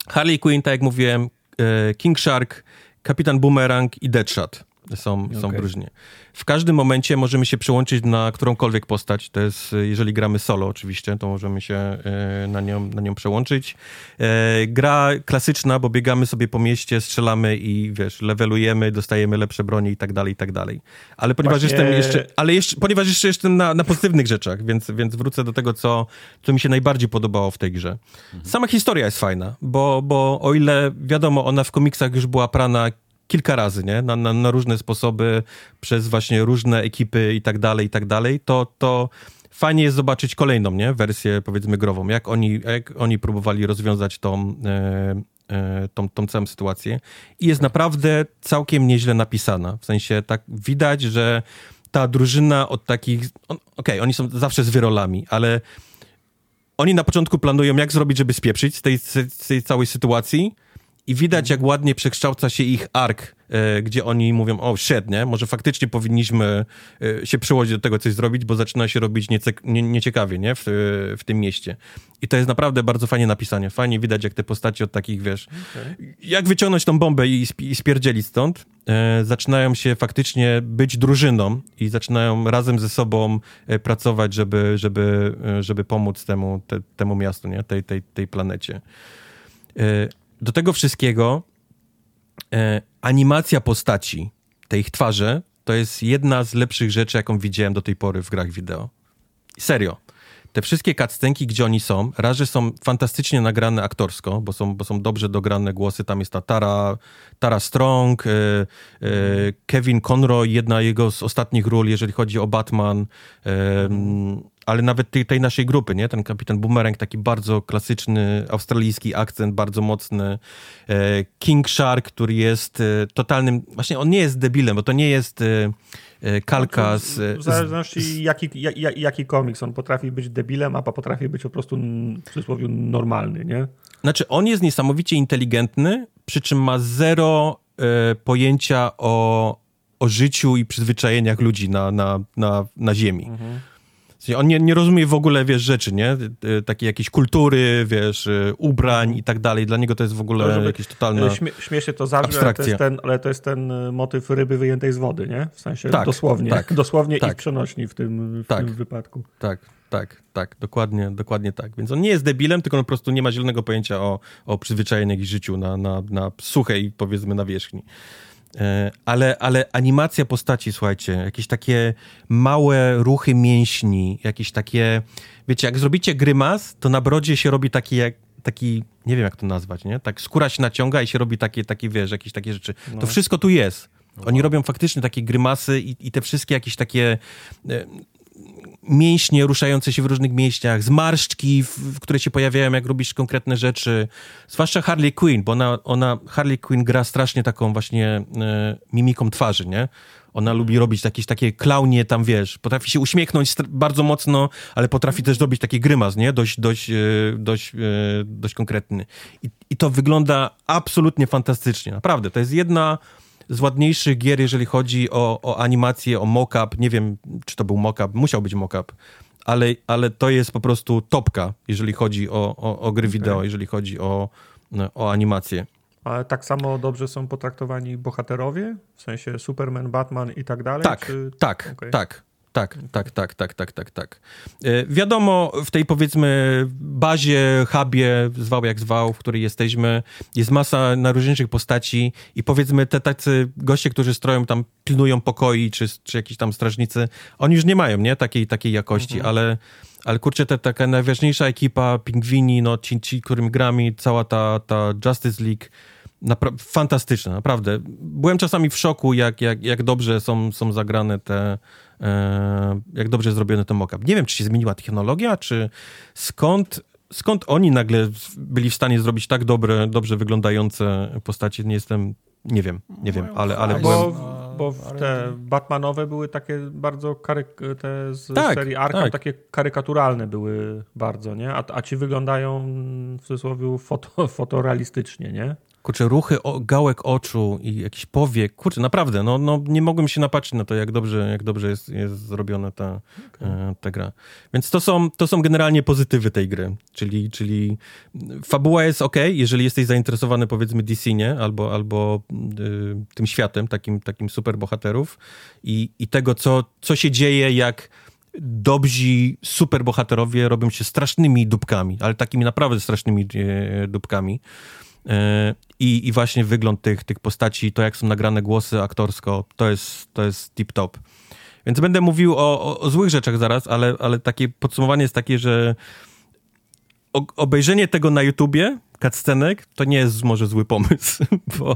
Harley Quinn, tak jak mówiłem, e, King Shark, Kapitan Boomerang i Deadshot są, są różnie. W każdym momencie możemy się przełączyć na którąkolwiek postać. To jest, jeżeli gramy solo oczywiście, to możemy się e, na nią, na nią przełączyć. E, Gra klasyczna, bo biegamy sobie po mieście, strzelamy i wiesz, levelujemy, dostajemy lepsze bronie i tak dalej, i tak dalej. Ale ponieważ Właśnie- jestem jeszcze, ale jeszcze, ponieważ jeszcze jestem na, na pozytywnych rzeczach, więc, więc wrócę do tego, co, co mi się najbardziej podobało w tej grze. Sama historia jest fajna, bo, bo o ile wiadomo, ona w komiksach już była prana kilka razy, nie? Na, na, na różne sposoby, przez właśnie różne ekipy i tak dalej, i tak dalej, to, to fajnie jest zobaczyć kolejną, nie? Wersję, powiedzmy, grową. Jak oni, jak oni próbowali rozwiązać tą, e, e, tą, tą całą sytuację. I jest naprawdę całkiem nieźle napisana. W sensie tak widać, że ta drużyna od takich... Okej, oni są zawsze z wyrolami, ale oni na początku planują, jak zrobić, żeby spieprzyć z tej, z tej całej sytuacji i widać, jak ładnie przekształca się ich ark, e, gdzie oni mówią, o shit, nie? Może faktycznie powinniśmy e, się przyłożyć do tego, coś zrobić, bo zaczyna się robić niece, nie, nieciekawie, nie? W, w tym mieście. I to jest naprawdę bardzo fajnie napisanie. Fajnie widać, jak te postacie od takich, wiesz, jak wyciągnąć tą bombę i, i spierdzielić stąd, e, zaczynają się faktycznie być drużyną i zaczynają razem ze sobą pracować, żeby, żeby, żeby pomóc temu, te, temu miastu, nie? Tej, tej, tej planecie. Do tego wszystkiego e, animacja postaci, tej ich twarzy, to jest jedna z lepszych rzeczy, jaką widziałem do tej pory w grach wideo. Serio. Te wszystkie cutscenki, gdzie oni są, raz, że są fantastycznie nagrane aktorsko, bo są, bo są dobrze dograne głosy. Tam jest ta Tara, Tara Strong, e, e, Kevin Conroy, jedna jego z ostatnich ról, jeżeli chodzi o Batman. E, ale nawet tej, tej, naszej grupy, nie? Ten kapitan Boomerang, taki bardzo klasyczny, australijski akcent, bardzo mocny. E, King Shark, który jest e, totalnym, właśnie on nie jest debilem, bo to nie jest e, kalka no z... W zależności z, jaki, jaki, jaki komiks, on potrafi być debilem, a potrafi być po prostu w cudzysłowie normalny, nie? Znaczy, on jest niesamowicie inteligentny, przy czym ma zero pojęcia o, o życiu i przyzwyczajeniach ludzi na, na, na, na ziemi. Mhm. On nie, nie rozumie w ogóle, wiesz, rzeczy, nie? Takiej jakiejś kultury, wiesz, y, ubrań i tak dalej. Dla niego to jest w ogóle no, jakieś totalne śmie, Śmiesznie to zabrzmi, ale to, jest ten, ale to jest ten y, motyw ryby wyjętej z wody, nie? W sensie tak, dosłownie. Tak, dosłownie tak. i w przenośni w tym, w tak, tym wypadku. Tak, tak, tak, dokładnie, dokładnie tak. Więc on nie jest debilem, tylko on po prostu nie ma zielonego pojęcia o, o przyzwyczajeniach i życiu na, na, na suchej, powiedzmy, nawierzchni. E, ale, ale animacja postaci, słuchajcie, jakieś takie małe ruchy mięśni, jakieś takie, wiecie, jak zrobicie grymas, to na brodzie się robi taki jak, taki, nie wiem jak to nazwać, nie? Tak skóra się naciąga i się robi takie, takie wiesz, jakieś takie rzeczy. No. To wszystko tu jest. Oni robią faktycznie takie grymasy i, i te wszystkie jakieś takie e, mięśnie ruszające się w różnych mięśniach, zmarszczki, w, które się pojawiają, jak robisz konkretne rzeczy. Zwłaszcza Harley Quinn, bo ona, ona Harley Quinn gra strasznie taką właśnie e, mimiką twarzy, nie? Ona lubi robić jakieś takie klaunie tam, wiesz, potrafi się uśmiechnąć bardzo mocno, ale potrafi też robić taki grymas, nie? Dość, dość, e, dość, e, dość konkretny. I, I to wygląda absolutnie fantastycznie, naprawdę. To jest jedna z ładniejszych gier, jeżeli chodzi o, o animację, o mock-up. Nie wiem, czy to był mock-up, musiał być mock-up, ale, ale to jest po prostu topka, jeżeli chodzi o, o, o gry okay. wideo, jeżeli chodzi o, o animację. Ale tak samo dobrze są potraktowani bohaterowie? W sensie Superman, Batman i tak dalej? Tak, czy... tak, okay. tak. Tak, tak, tak, tak, tak, tak, tak. E, wiadomo, w tej powiedzmy bazie, hubie, zwał jak zwał, w której jesteśmy, jest masa najróżniejszych postaci i powiedzmy te tacy goście, którzy stroją tam, pilnują pokoi, czy, czy jakiś tam strażnicy, oni już nie mają, nie, takiej, takiej jakości, mhm. ale ale kurczę, ta taka najważniejsza ekipa, pingwini, no ci, ci którym grami, cała ta, ta Justice League, Napra fantastyczne, naprawdę. Byłem czasami w szoku, jak, jak, jak dobrze są, są zagrane te, jak dobrze zrobiony ten mockup. Nie wiem, czy się zmieniła technologia, czy skąd, skąd oni nagle byli w stanie zrobić tak dobre, dobrze wyglądające postacie, nie jestem, nie wiem, nie wiem, ale, ale bo, bo te Batmanowe były takie bardzo karyk, te z tak, serii Arkham tak. takie karykaturalne były bardzo, nie? A, a ci wyglądają w cudzysłowie foto, fotorealistycznie, nie? Kurczę, ruchy o, gałek oczu i jakiś powiek, kurczę, naprawdę, no, no nie mogłem się napatrzeć na to, jak dobrze, jak dobrze jest, jest zrobiona ta, okay. e, ta gra. Więc to są, to są generalnie pozytywy tej gry, czyli, czyli fabuła jest ok, jeżeli jesteś zainteresowany powiedzmy DC, nie? Albo, albo y, tym światem, takim, takim superbohaterów i, i tego, co, co się dzieje, jak dobrzy superbohaterowie robią się strasznymi dupkami, ale takimi naprawdę strasznymi e, dupkami. E, I, I właśnie wygląd tych, tych postaci, to jak są nagrane głosy aktorsko, to jest, to jest tip-top. Więc będę mówił o, o, o, złych rzeczach zaraz, ale, ale takie podsumowanie jest takie, że obejrzenie tego na YouTubie, cutscenek, to nie jest może zły pomysł, bo,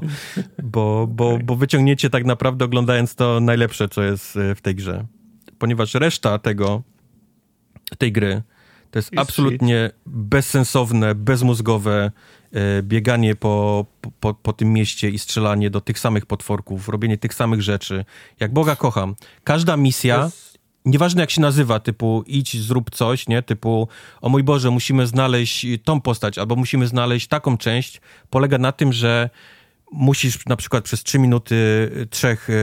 bo, bo, bo wyciągniecie tak naprawdę oglądając to najlepsze, co jest e, w tej grze. Ponieważ reszta tego, tej gry, to jest absolutnie bezsensowne, bezmózgowe, bieganie po, po, po tym mieście i strzelanie do tych samych potworków, robienie tych samych rzeczy. Jak Boga kocham. Każda misja, nieważne jak się nazywa, typu idź, zrób coś, nie? Typu o mój Boże, musimy znaleźć tą postać, albo musimy znaleźć taką część, polega na tym, że musisz na przykład przez trzy minuty trzech, e,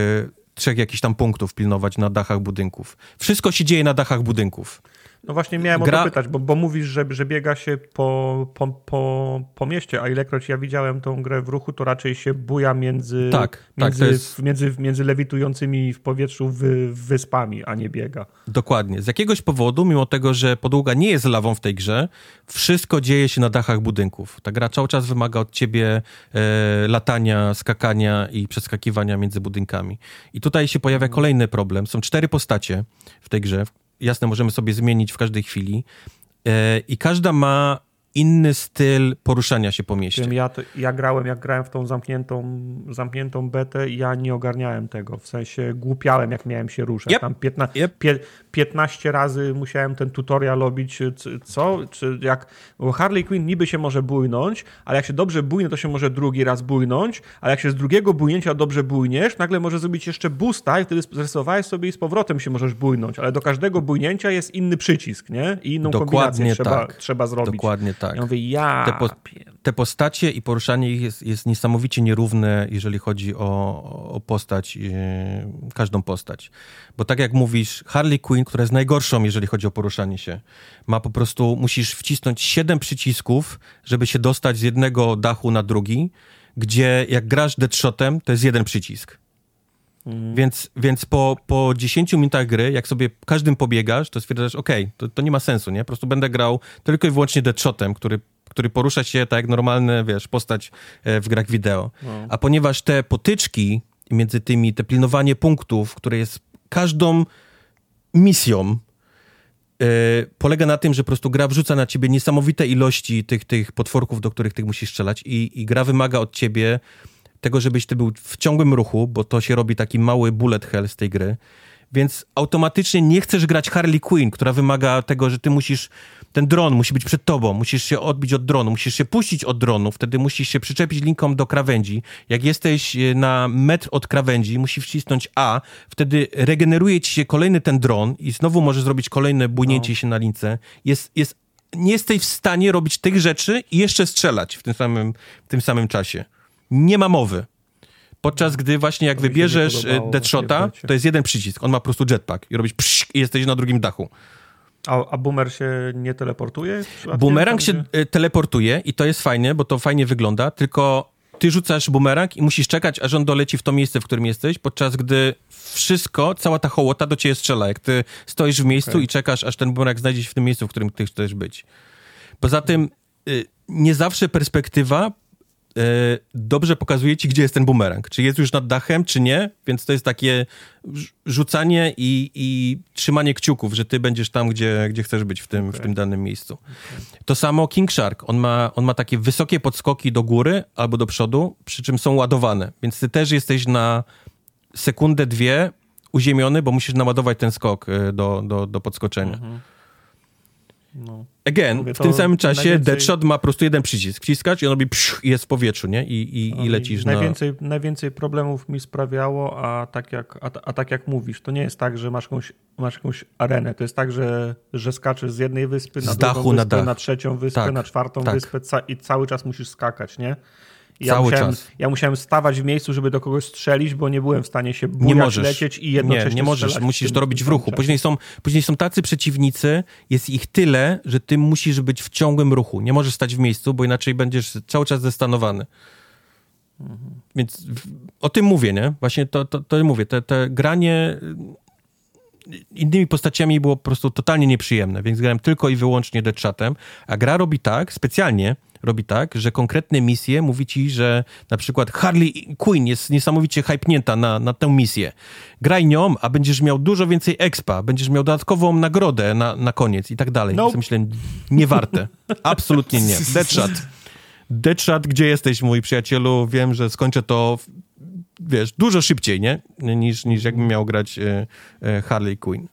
trzech jakichś tam punktów pilnować na dachach budynków. Wszystko się dzieje na dachach budynków. No właśnie miałem Gra... o to pytać, bo, bo mówisz, że, że biega się po, po, po, po mieście, a ilekroć ja widziałem tą grę w ruchu, to raczej się buja między, tak, tak między, tak, jest... między, między lewitującymi w powietrzu wy, wyspami, a nie biega. Dokładnie. Z jakiegoś powodu, mimo tego, że podłoga nie jest lawą w tej grze, wszystko dzieje się na dachach budynków. Ta gra cały czas wymaga od ciebie e, latania, skakania i przeskakiwania między budynkami. I tutaj się pojawia mhm. kolejny problem. Są cztery postacie w tej grze, jasne, możemy sobie zmienić w każdej chwili. E, I każda ma inny styl poruszania się po mieście. Ja, to, ja grałem, jak grałem w tą zamkniętą, zamkniętą betę, ja nie ogarniałem tego. W sensie głupiałem, jak miałem się ruszać. Yep. Tam 15, yep. pie, 15 razy musiałem ten tutorial robić, co? Czy jak, bo Harley Quinn niby się może bujnąć, ale jak się dobrze bujnie, to się może drugi raz bujnąć, ale jak się z drugiego bujnięcia dobrze bujniesz, nagle może zrobić jeszcze boosta i wtedy zrysowałeś sobie i z powrotem się możesz bujnąć, ale do każdego bujnięcia jest inny przycisk, nie? I inną Dokładnie kombinację trzeba, tak. trzeba zrobić. Dokładnie tak. Ja mówię, ja... Te, po, te postacie i poruszanie ich jest, jest niesamowicie nierówne, jeżeli chodzi o, o postać, yy, każdą postać. Bo tak jak mówisz, Harley Quinn, która jest najgorszą, jeżeli chodzi o poruszanie się, ma po prostu, musisz wcisnąć siedem przycisków, żeby się dostać z jednego dachu na drugi, gdzie jak grasz deadshotem, to jest jeden przycisk. Mhm. Więc, więc po, po 10 minutach gry, jak sobie każdym pobiegasz, to stwierdzasz, ok, to, to nie ma sensu, nie? Po prostu będę grał tylko i wyłącznie deadshotem, który, który porusza się tak jak normalny, wiesz, postać e, w grach wideo. No. A ponieważ te potyczki między tymi, te pilnowanie punktów, które jest każdą misją, yy, polega na tym, że po prostu gra wrzuca na ciebie niesamowite ilości tych, tych potworków, do których ty musisz strzelać i, i gra wymaga od ciebie tego, żebyś ty był w ciągłym ruchu, bo to się robi taki mały bullet hell z tej gry, więc automatycznie nie chcesz grać Harley Quinn, która wymaga tego, że ty musisz, ten dron musi być przed tobą, musisz się odbić od dronu, musisz się puścić od dronu, wtedy musisz się przyczepić linką do krawędzi. Jak jesteś e, na metr od krawędzi, musisz wcisnąć A, wtedy regeneruje ci się kolejny ten dron i znowu możesz zrobić kolejne bujnięcie no. się na lince. Jest, jest, nie jesteś w stanie robić tych rzeczy i jeszcze strzelać w tym samym, w tym samym czasie. Nie ma mowy. Podczas gdy właśnie jak wybierzesz e, Deadshota, to jest jeden przycisk. On ma po prostu jetpack i robisz psz, i jesteś na drugim dachu. A, a boomer się nie teleportuje? Boomerang się e, teleportuje i to jest fajne, bo to fajnie wygląda, tylko ty rzucasz bumerang i musisz czekać, aż on doleci w to miejsce, w którym jesteś, podczas gdy wszystko, cała ta hołota do ciebie strzela. Jak ty stoisz w miejscu okay. i czekasz, aż ten bumerang znajdzie się w tym miejscu, w którym ty chcesz być. Poza tym y, nie zawsze perspektywa dobrze pokazuje ci, gdzie jest ten bumerang. Czy jest już nad dachem, czy nie. Więc to jest takie rzucanie i, i trzymanie kciuków, że ty będziesz tam, gdzie, gdzie chcesz być w tym, okay. w tym danym miejscu. Okay. To samo King Shark. On ma, on ma takie wysokie podskoki do góry albo do przodu, przy czym są ładowane. Więc ty też jesteś na sekundę, dwie uziemiony, bo musisz naładować ten skok e, do, do, do podskoczenia. Mhm. No. Again, Mówię, w tym samym czasie najwięcej... Deadshot ma po prostu jeden przycisk. Wciskać i on robi psz, i jest w powietrzu, nie? I, i, i no lecisz najwięcej, na... Najwięcej problemów mi sprawiało, a tak, jak, a, a, tak jak mówisz, to nie jest tak, że masz jakąś, masz jakąś arenę. To jest tak, że, że skaczesz z jednej wyspy na z drugą dachu wyspę, na, na trzecią wyspę, tak, na czwartą tak. wyspę ca i cały czas musisz skakać, nie? Ja Cały musiałem, czas. Ja musiałem stawać w miejscu, żeby do kogoś strzelić, bo nie byłem w stanie się bujać, nie możesz. lecieć i jednocześnie Nie, nie możesz, musisz to robić w ruchu. Później są, później są tacy przeciwnicy, jest ich tyle, że ty musisz być w ciągłym ruchu. Nie możesz stać w miejscu, bo inaczej będziesz cały czas zestanowany. Mhm. Więc o tym mówię, nie? Właśnie to, to, to mówię, te, te granie innymi postaciami było po prostu totalnie nieprzyjemne, więc grałem tylko i wyłącznie Deadshotem, a gra robi tak, specjalnie, robi tak, że konkretne misje mówi ci, że na przykład Harley Quinn jest niesamowicie hypnięta na, na tę misję. Graj nią, a będziesz miał dużo więcej expa, będziesz miał dodatkową nagrodę na, na koniec i tak dalej. Nope. Myślę, nie warte. Absolutnie nie. Deadshot. Deadshot, gdzie jesteś, mój przyjacielu? Wiem, że skończę to, wiesz, dużo szybciej, nie? Niż, niż jakbym miał grać e, e, Harley Quinn.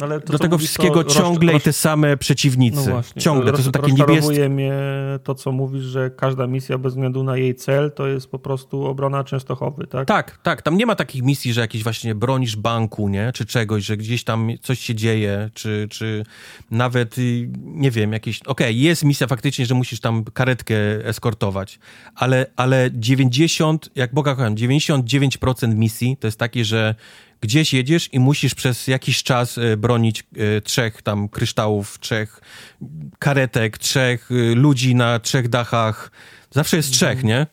Ale to, Do tego wszystkiego to ciągle roz, i te same przeciwnicy. No właśnie, ciągle, to są takie niebieskie... mnie to, co mówisz, że każda misja bez względu na jej cel to jest po prostu obrona Częstochowy, tak? Tak, tak. Tam nie ma takich misji, że jakieś właśnie bronisz banku, nie? Czy czegoś, że gdzieś tam coś się dzieje, czy, czy nawet, y, nie wiem, jakieś... Okej, okay, jest misja faktycznie, że musisz tam karetkę eskortować, ale, ale 90, jak Boga kocham, 99% misji to jest takie, że Gdzieś jedziesz i musisz przez jakiś czas e, bronić e, trzech tam kryształów, trzech karetek, trzech e, ludzi na trzech dachach. Zawsze jest trzech, nie?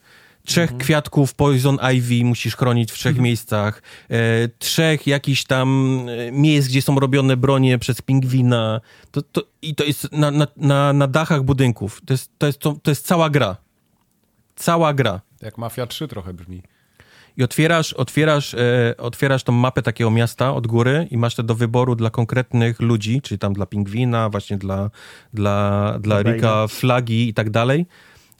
Trzech Mhm. kwiatków Poison Ivy musisz chronić w trzech miejscach. E, trzech jakichś tam miejsc, gdzie są robione bronie przez pingwina. To, to, I to jest na, na, na, na dachach budynków. To jest, to, jest, to, to jest cała gra. Cała gra. Jak Mafia 3 trochę brzmi. I otwierasz, otwierasz, e, otwierasz tą mapę takiego miasta od góry i masz te do wyboru dla konkretnych ludzi, czyli tam dla pingwina, właśnie dla, dla, dla Rika, flagi i tak dalej.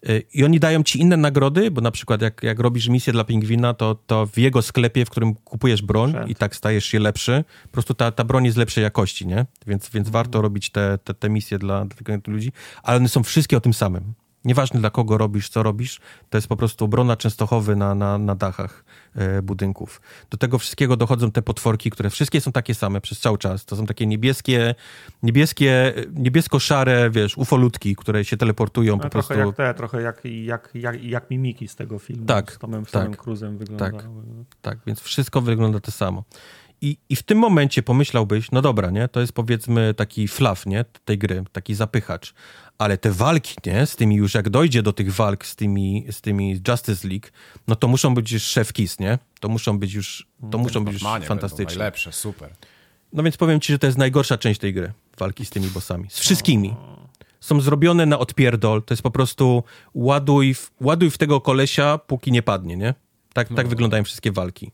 E, I oni dają ci inne nagrody, bo na przykład jak, jak robisz misję dla pingwina, to, to w jego sklepie, w którym kupujesz broń Sprzęt. i tak stajesz się lepszy, po prostu ta, ta broń jest lepszej jakości, nie? Więc, więc warto robić te, te, te misje dla, dla konkretnych ludzi, ale one są wszystkie o tym samym. Nieważne dla kogo robisz, co robisz, to jest po prostu obrona Częstochowy na, na, na dachach e, budynków. Do tego wszystkiego dochodzą te potworki, które wszystkie są takie same przez cały czas. To są takie niebieskie, niebieskie, niebiesko-szare, wiesz, ufolutki, które się teleportują po No, prostu. trochę jak te, trochę jak, jak, jak, jak mimiki z tego filmu. Tak, Z Tomem, tak, Tomem Cruzem wyglądały. Tak, więc wszystko wygląda to samo. I, I w tym momencie pomyślałbyś, no dobra, nie, to jest powiedzmy taki fluff, nie, tej gry, taki zapychacz. Ale te walki, nie, z tymi już jak dojdzie do tych walk z tymi, z tymi Justice League, no to muszą być już szef kiss, nie? To muszą być już, to muszą być już fantastyczne. Najlepsze, super. No więc powiem ci, że to jest najgorsza część tej gry, walki z tymi bossami. Z wszystkimi. Są zrobione na odpierdol, to jest po prostu ładuj w, ładuj w tego kolesia, póki nie padnie, nie? Tak, tak wyglądają wszystkie walki.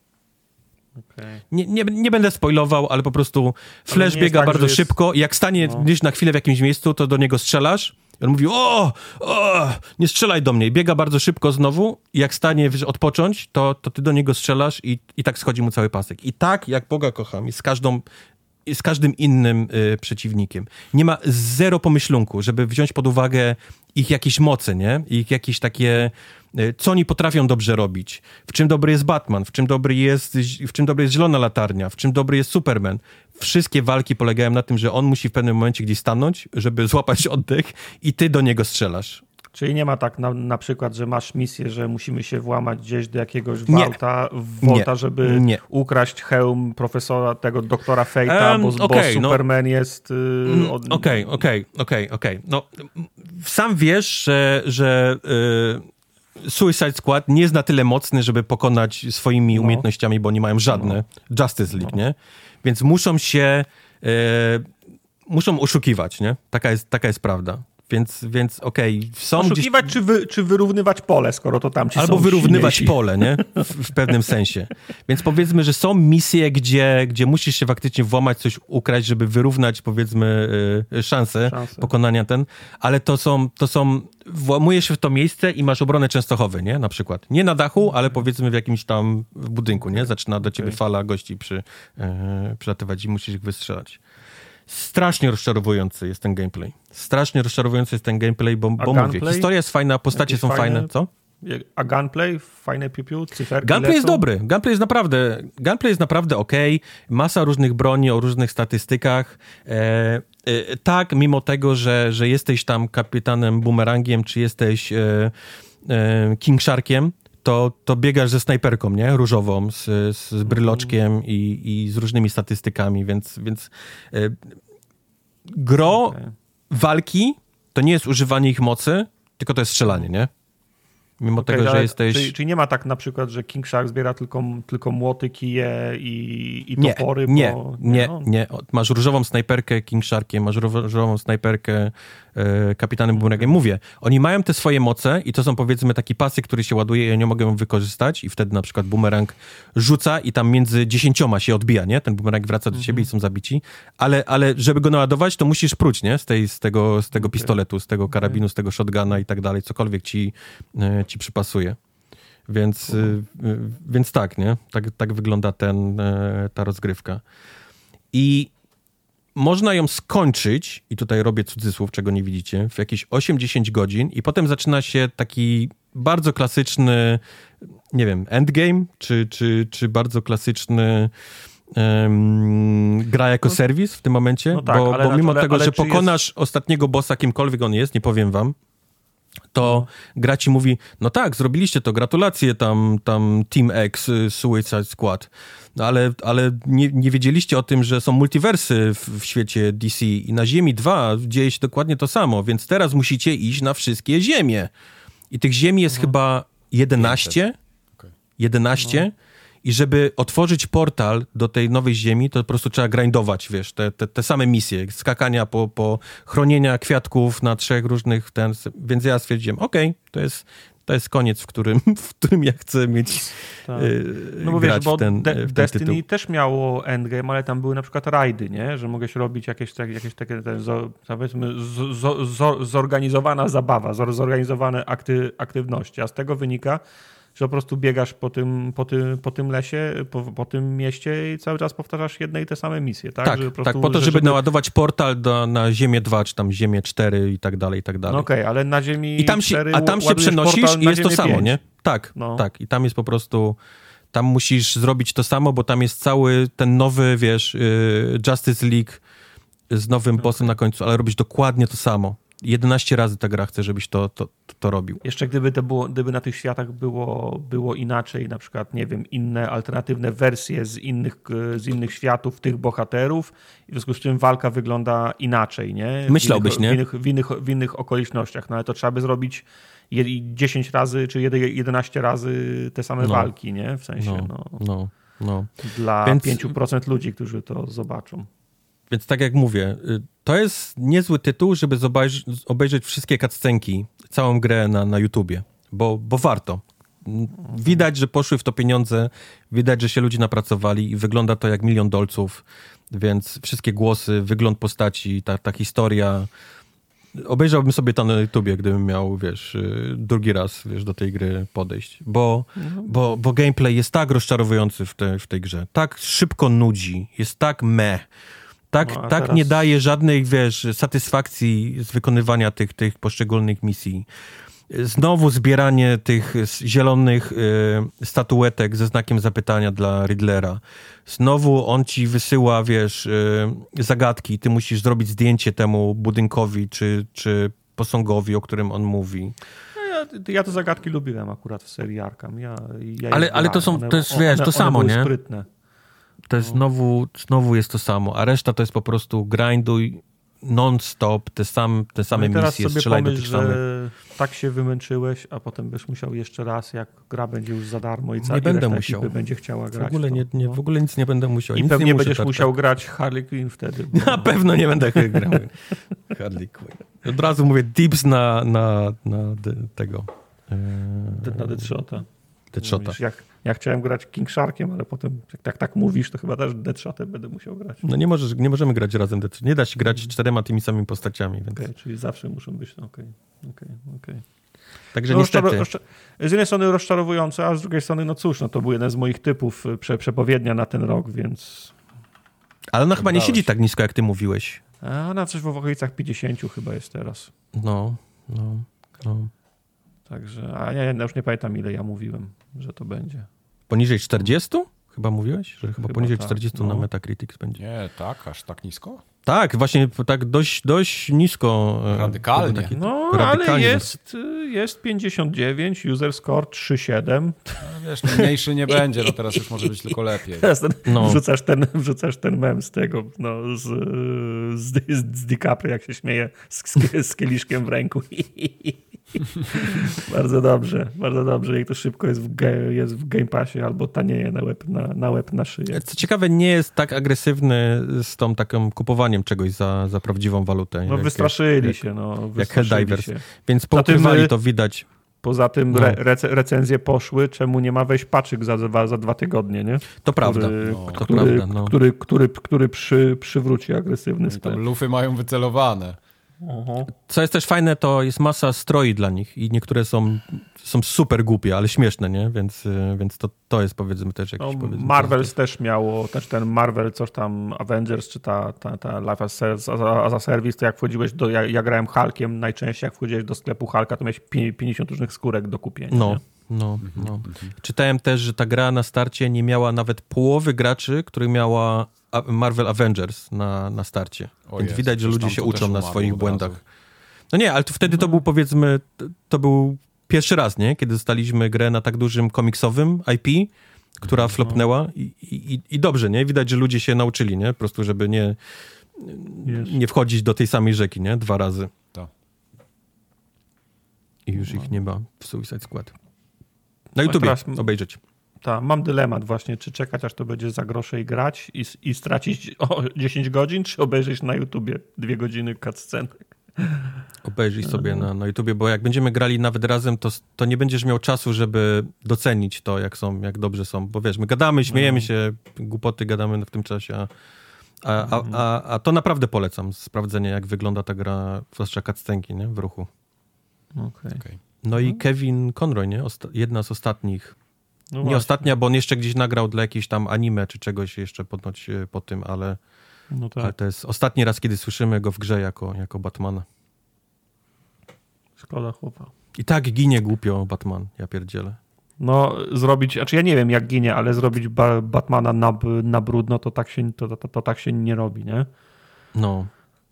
Okej. Nie, nie, nie będę spoilował, ale po prostu Flash biega tak, bardzo jest- szybko i jak stanie No. gdzieś na chwilę w jakimś miejscu, to do niego strzelasz. I on mówi, o, o, nie strzelaj do mnie. I biega bardzo szybko znowu i jak stanie odpocząć, to, to ty do niego strzelasz i, i tak schodzi mu cały pasek. I tak, jak Boga kocham, i z każdą z każdym innym y, przeciwnikiem. Nie ma zero pomyślunku, żeby wziąć pod uwagę ich jakieś moce, nie? Ich jakieś takie, co oni potrafią dobrze robić. W czym dobry jest Batman, w czym dobry jest, w czym dobry jest Zielona Latarnia, w czym dobry jest Superman. Wszystkie walki polegają na tym, że on musi w pewnym momencie gdzieś stanąć, żeby złapać oddech i ty do niego strzelasz. Czyli nie ma tak na, na przykład, że masz misję, że musimy się włamać gdzieś do jakiegoś Volta, Nie. żeby Nie. ukraść hełm profesora, tego doktora Fejta, Em, bo, bo okej, no. Superman jest... y, Mm, Okej, okej, okej, okej. No, sam wiesz, że, że y, Suicide Squad nie jest na tyle mocny, żeby pokonać swoimi No. umiejętnościami, bo nie mają żadne. Justice League, nie? Więc muszą się... y, muszą oszukiwać, nie? Taka jest, taka jest prawda. Więc, więc okej, są gdzieś... Oszukiwać czy, wy, czy wyrównywać pole, skoro to tam ci Albo są wyrównywać silniejsi. pole, nie? W, w pewnym sensie. Więc powiedzmy, że są misje, gdzie, gdzie musisz się faktycznie włamać, coś ukraść, żeby wyrównać, powiedzmy, y, szanse Szanse. pokonania ten, ale to są, to są, włamujesz się w to miejsce i masz obronę Częstochowy, nie? Na przykład. Nie na dachu, ale powiedzmy w jakimś tam budynku, nie? Zaczyna do ciebie Okej. fala gości przy, e, przylatywać i musisz ich wystrzelać. Strasznie rozczarowujący jest ten gameplay. Strasznie rozczarowujący jest ten gameplay, bo, bo mówię, historia jest fajna, postacie Jakieś są fajne, fajne? co? A gunplay? Fajne piu-piu? Cyferki Gunplay jest dobry. Gunplay jest naprawdę, gunplay jest naprawdę ok. Masa różnych broni o różnych statystykach. E, e, tak, mimo tego, że, że jesteś tam kapitanem bumerangiem, czy jesteś e, e, King Sharkiem, to, to biegasz ze snajperką, nie? Różową, z, z bryloczkiem i, i z różnymi statystykami, więc, więc e, gro Okej. walki to nie jest używanie ich mocy, tylko to jest strzelanie, nie? Mimo Okej, tego, że jesteś... Czyli, czyli nie ma tak na przykład, że King Shark zbiera tylko, tylko młoty, kije i, i Nie, topory? nie, bo, nie, no. nie. Masz różową snajperkę King Sharkiem, masz różo- różową snajperkę Kapitanem Boomerangiem. Mówię, oni mają te swoje moce i to są powiedzmy taki pasy, który się ładuje i oni mogą wykorzystać i wtedy na przykład Boomerang rzuca i tam między dziesięcioma się odbija, nie? Ten Boomerang wraca do ciebie i są zabici, ale, ale żeby go naładować, to musisz pruć, nie? Z, tej, z tego, z tego pistoletu, z tego karabinu, z tego shotguna i tak dalej, cokolwiek ci, e, ci przypasuje. Więc, y, y, więc tak, nie? Tak, tak wygląda ten, e, ta rozgrywka. I można ją skończyć, i tutaj robię cudzysłów, czego nie widzicie, w jakieś 8-10 godzin, i potem zaczyna się taki bardzo klasyczny, nie wiem, endgame, czy, czy, czy bardzo klasyczny em, gra jako serwis w tym momencie, no tak, bo, bo mimo ale- tego, ale że czy jest- pokonasz ostatniego bossa, kimkolwiek on jest, nie powiem wam, to gra ci mówi, no tak, zrobiliście to, gratulacje tam, tam Team X, y, Suicide Squad. No ale, ale nie, nie wiedzieliście o tym, że są multiversy w, w świecie DC i na Ziemi 2 dzieje się dokładnie to samo, więc teraz musicie iść na wszystkie ziemie. I tych ziemi jest chyba 11. Okej. 11. I żeby otworzyć portal do tej nowej ziemi, to po prostu trzeba grindować, wiesz, te, te, te same misje, skakania po, po chronienia kwiatków na trzech różnych, ten, więc ja stwierdziłem, okej, to, jest, to jest koniec, w którym, w którym ja chcę mieć Tak. y, No bo grać wiesz, bo w ten, De- w ten Destiny tytuł. też miało endgame, ale tam były na przykład rajdy, nie? Że mogłeś robić jakieś, tak, jakieś takie, te, powiedzmy, zorganizowana zabawa, zor, zorganizowane akty, aktywności, a z tego wynika, że po prostu biegasz po tym, po tym, po tym lesie, po, po tym mieście i cały czas powtarzasz jedne i te same misje, tak? Tak, Że tak, po to, żeby, naładować portal do, na Ziemię 2, czy tam Ziemię 4 i tak dalej, i tak dalej. No okej, ale na ziemi I tam się, 4 a tam się przenosisz i jest to samo, 5. nie? Tak, No. tak. I tam jest po prostu, tam musisz zrobić to samo, bo tam jest cały ten nowy, wiesz, y, Justice League z nowym bossem na końcu, ale robisz dokładnie to samo. 11 razy ta gra chce, żebyś to, to, to, robił. Jeszcze gdyby, to było, gdyby na tych światach było, było inaczej, na przykład, nie wiem, inne alternatywne wersje z innych, z innych światów tych bohaterów, i w związku z czym walka wygląda inaczej, nie? W Myślałbyś, innych, nie? W innych, w, innych, w innych okolicznościach, no ale to trzeba by zrobić je- 10 razy czy 11 razy te same No. walki, nie? W sensie, No, no, no, no. dla Więc- 5% ludzi, którzy to zobaczą. Więc tak jak mówię, y, to jest niezły tytuł, żeby obejrzeć wszystkie cutscenki, całą grę na, na YouTubie, bo, bo warto. Widać, że poszły w to pieniądze, widać, że się ludzie napracowali i wygląda to jak milion dolców, więc wszystkie głosy, wygląd postaci, ta, ta historia. Obejrzałbym sobie to na YouTubie, gdybym miał, wiesz, y, drugi raz, wiesz, do tej gry podejść, bo, bo, bo gameplay jest tak rozczarowujący w, te, w tej grze, tak szybko nudzi, jest tak meh, tak, No, tak teraz- nie daje żadnej, wiesz, satysfakcji z wykonywania tych, tych poszczególnych misji. Znowu zbieranie tych zielonych y, statuetek ze znakiem zapytania dla Riddlera. Znowu on ci wysyła, wiesz, y, zagadki. Ty musisz zrobić zdjęcie temu budynkowi czy, czy posągowi, o którym on mówi. No ja, te zagadki lubiłem akurat w serii Arkham. Ja, ja Ale- ale to są- to jest, wiesz, to one samo, nie? sprytne. To jest znowu, znowu jest to samo, a reszta to jest po prostu grinduj non-stop, te, sam, te same no misje, sobie strzelaj do pomyśl, tych samych. tak się wymęczyłeś, a potem będziesz musiał jeszcze raz, jak gra będzie już za darmo i cała Nie będę musiał. będzie chciała W grać. ogóle, to, nie, nie, no. w ogóle nic nie będę musiał. I nic pewnie nie będziesz tak- musiał grać Harley Quinn wtedy. Bo... Na pewno nie będę grał. Harley Quinn. Od razu mówię dips na, na, na tego. Eee, Na Deadshota. Deadshota. Jak, ja chciałem grać King Sharkiem, ale potem jak tak, tak mówisz, to chyba też Deadshotem będę musiał grać. No nie, możesz, nie możemy grać razem. Dead- Nie da się grać czterema tymi samymi postaciami, więc... Okej, czyli zawsze muszą być, no okej, okej, okej. Także No, niestety... z jednej strony rozczarowujące, a z drugiej strony, no cóż, no to był jeden z moich typów y, prze, przepowiednia na ten rok, więc... Ale ona chyba nie siedzi tak nisko, jak ty mówiłeś. A na coś w okolicach 50 chyba jest teraz. No, no, no. Także, a ja, ja już nie pamiętam ile ja mówiłem, że to będzie. Poniżej 40? Chyba mówiłeś? Że chyba, Chyba poniżej tak, 40 no. na Metacritics będzie. Nie, tak, aż tak nisko? Tak, właśnie tak dość, dość nisko. e, Radykalnie. taki- No, ale radykalnie jest, y, jest 59, user score 3,7. No, wiesz, no, mniejszy nie będzie, no teraz już może być tylko lepiej. Teraz ten, No. wrzucasz, ten, wrzucasz ten mem z tego, no, z, z, z DiCaprio, jak się śmieje z, z, z kieliszkiem w ręku. bardzo dobrze, bardzo dobrze. Jak to szybko jest w, jest w Game Passie albo tanieje na łeb na, na, łeb, na szyję. Co ciekawe, nie jest tak agresywny z tą taką kupowaniem czegoś za, za prawdziwą walutę. No jak- wystraszyli jak, się, no. Jak wystraszyli Helldivers. się. Więc tym, poukrywali y, to widać. Poza tym No. re, rece, recenzje poszły, czemu nie ma wejść paczyk za, za, za dwa tygodnie, nie? To prawda. Który, No. To który, prawda, no. który, który, który przy, przywróci agresywny sklep. tam lufy mają wycelowane. Co jest też fajne, to jest masa stroi dla nich i niektóre są, są super głupie, ale śmieszne, nie? Więc, y, więc to, to jest powiedzmy też jakiś No, powiedzmy, Marvels też miało, też ten Marvel, coś tam Avengers, czy ta, ta, ta Life as, as, as a Service, to jak wchodziłeś do, ja, ja grałem Hulkiem, najczęściej jak wchodziłeś do sklepu Hulka, to miałeś pi- 50 różnych skórek do kupienia. No, nie? no, no. Czytałem też, że ta gra na starcie nie miała nawet połowy graczy, których miała Marvel Avengers na, na starcie. O Więc Jezu, widać, że ludzie się uczą na swoich błędach. No nie, ale to wtedy to był powiedzmy, to był pierwszy raz, nie? Kiedy dostaliśmy grę na tak dużym komiksowym IP, która flopnęła i, i, i dobrze, nie? Widać, że ludzie się nauczyli, nie? Po prostu, żeby nie, nie wchodzić do tej samej rzeki, nie? Dwa razy. To. I już ich nie ma w Suicide Squad. Na No YouTubie teraz- obejrzeć. Ta, mam dylemat właśnie, czy czekać aż to będzie za grosze i grać i, i stracić o 10 godzin, czy obejrzeć na YouTubie dwie godziny cutscenek. Obejrzyj sobie na, na YouTubie, bo jak będziemy grali nawet razem, to, to nie będziesz miał czasu, żeby docenić to, jak są, jak dobrze są. Bo wiesz, my gadamy, śmiejemy się, głupoty gadamy w tym czasie, a, a, a, a, a to naprawdę polecam, sprawdzenie, jak wygląda ta gra, zwłaszcza cutscenki, nie? W ruchu. Okay. Okej. No i Kevin Conroy, nie? Osta- jedna z ostatnich. No nie właśnie. ostatnia, bo on jeszcze gdzieś nagrał dla jakiejś tam anime czy czegoś jeszcze ponoć e, po tym, ale, No ale tak, to jest ostatni raz, kiedy słyszymy go w grze jako, jako Batmana. szkoda chłopa. I tak ginie głupio Batman, ja pierdzielę. No, zrobić, znaczy ja nie wiem jak ginie, ale zrobić ba Batmana na, na brudno, to tak, się, to, to, to tak się nie robi, nie? No,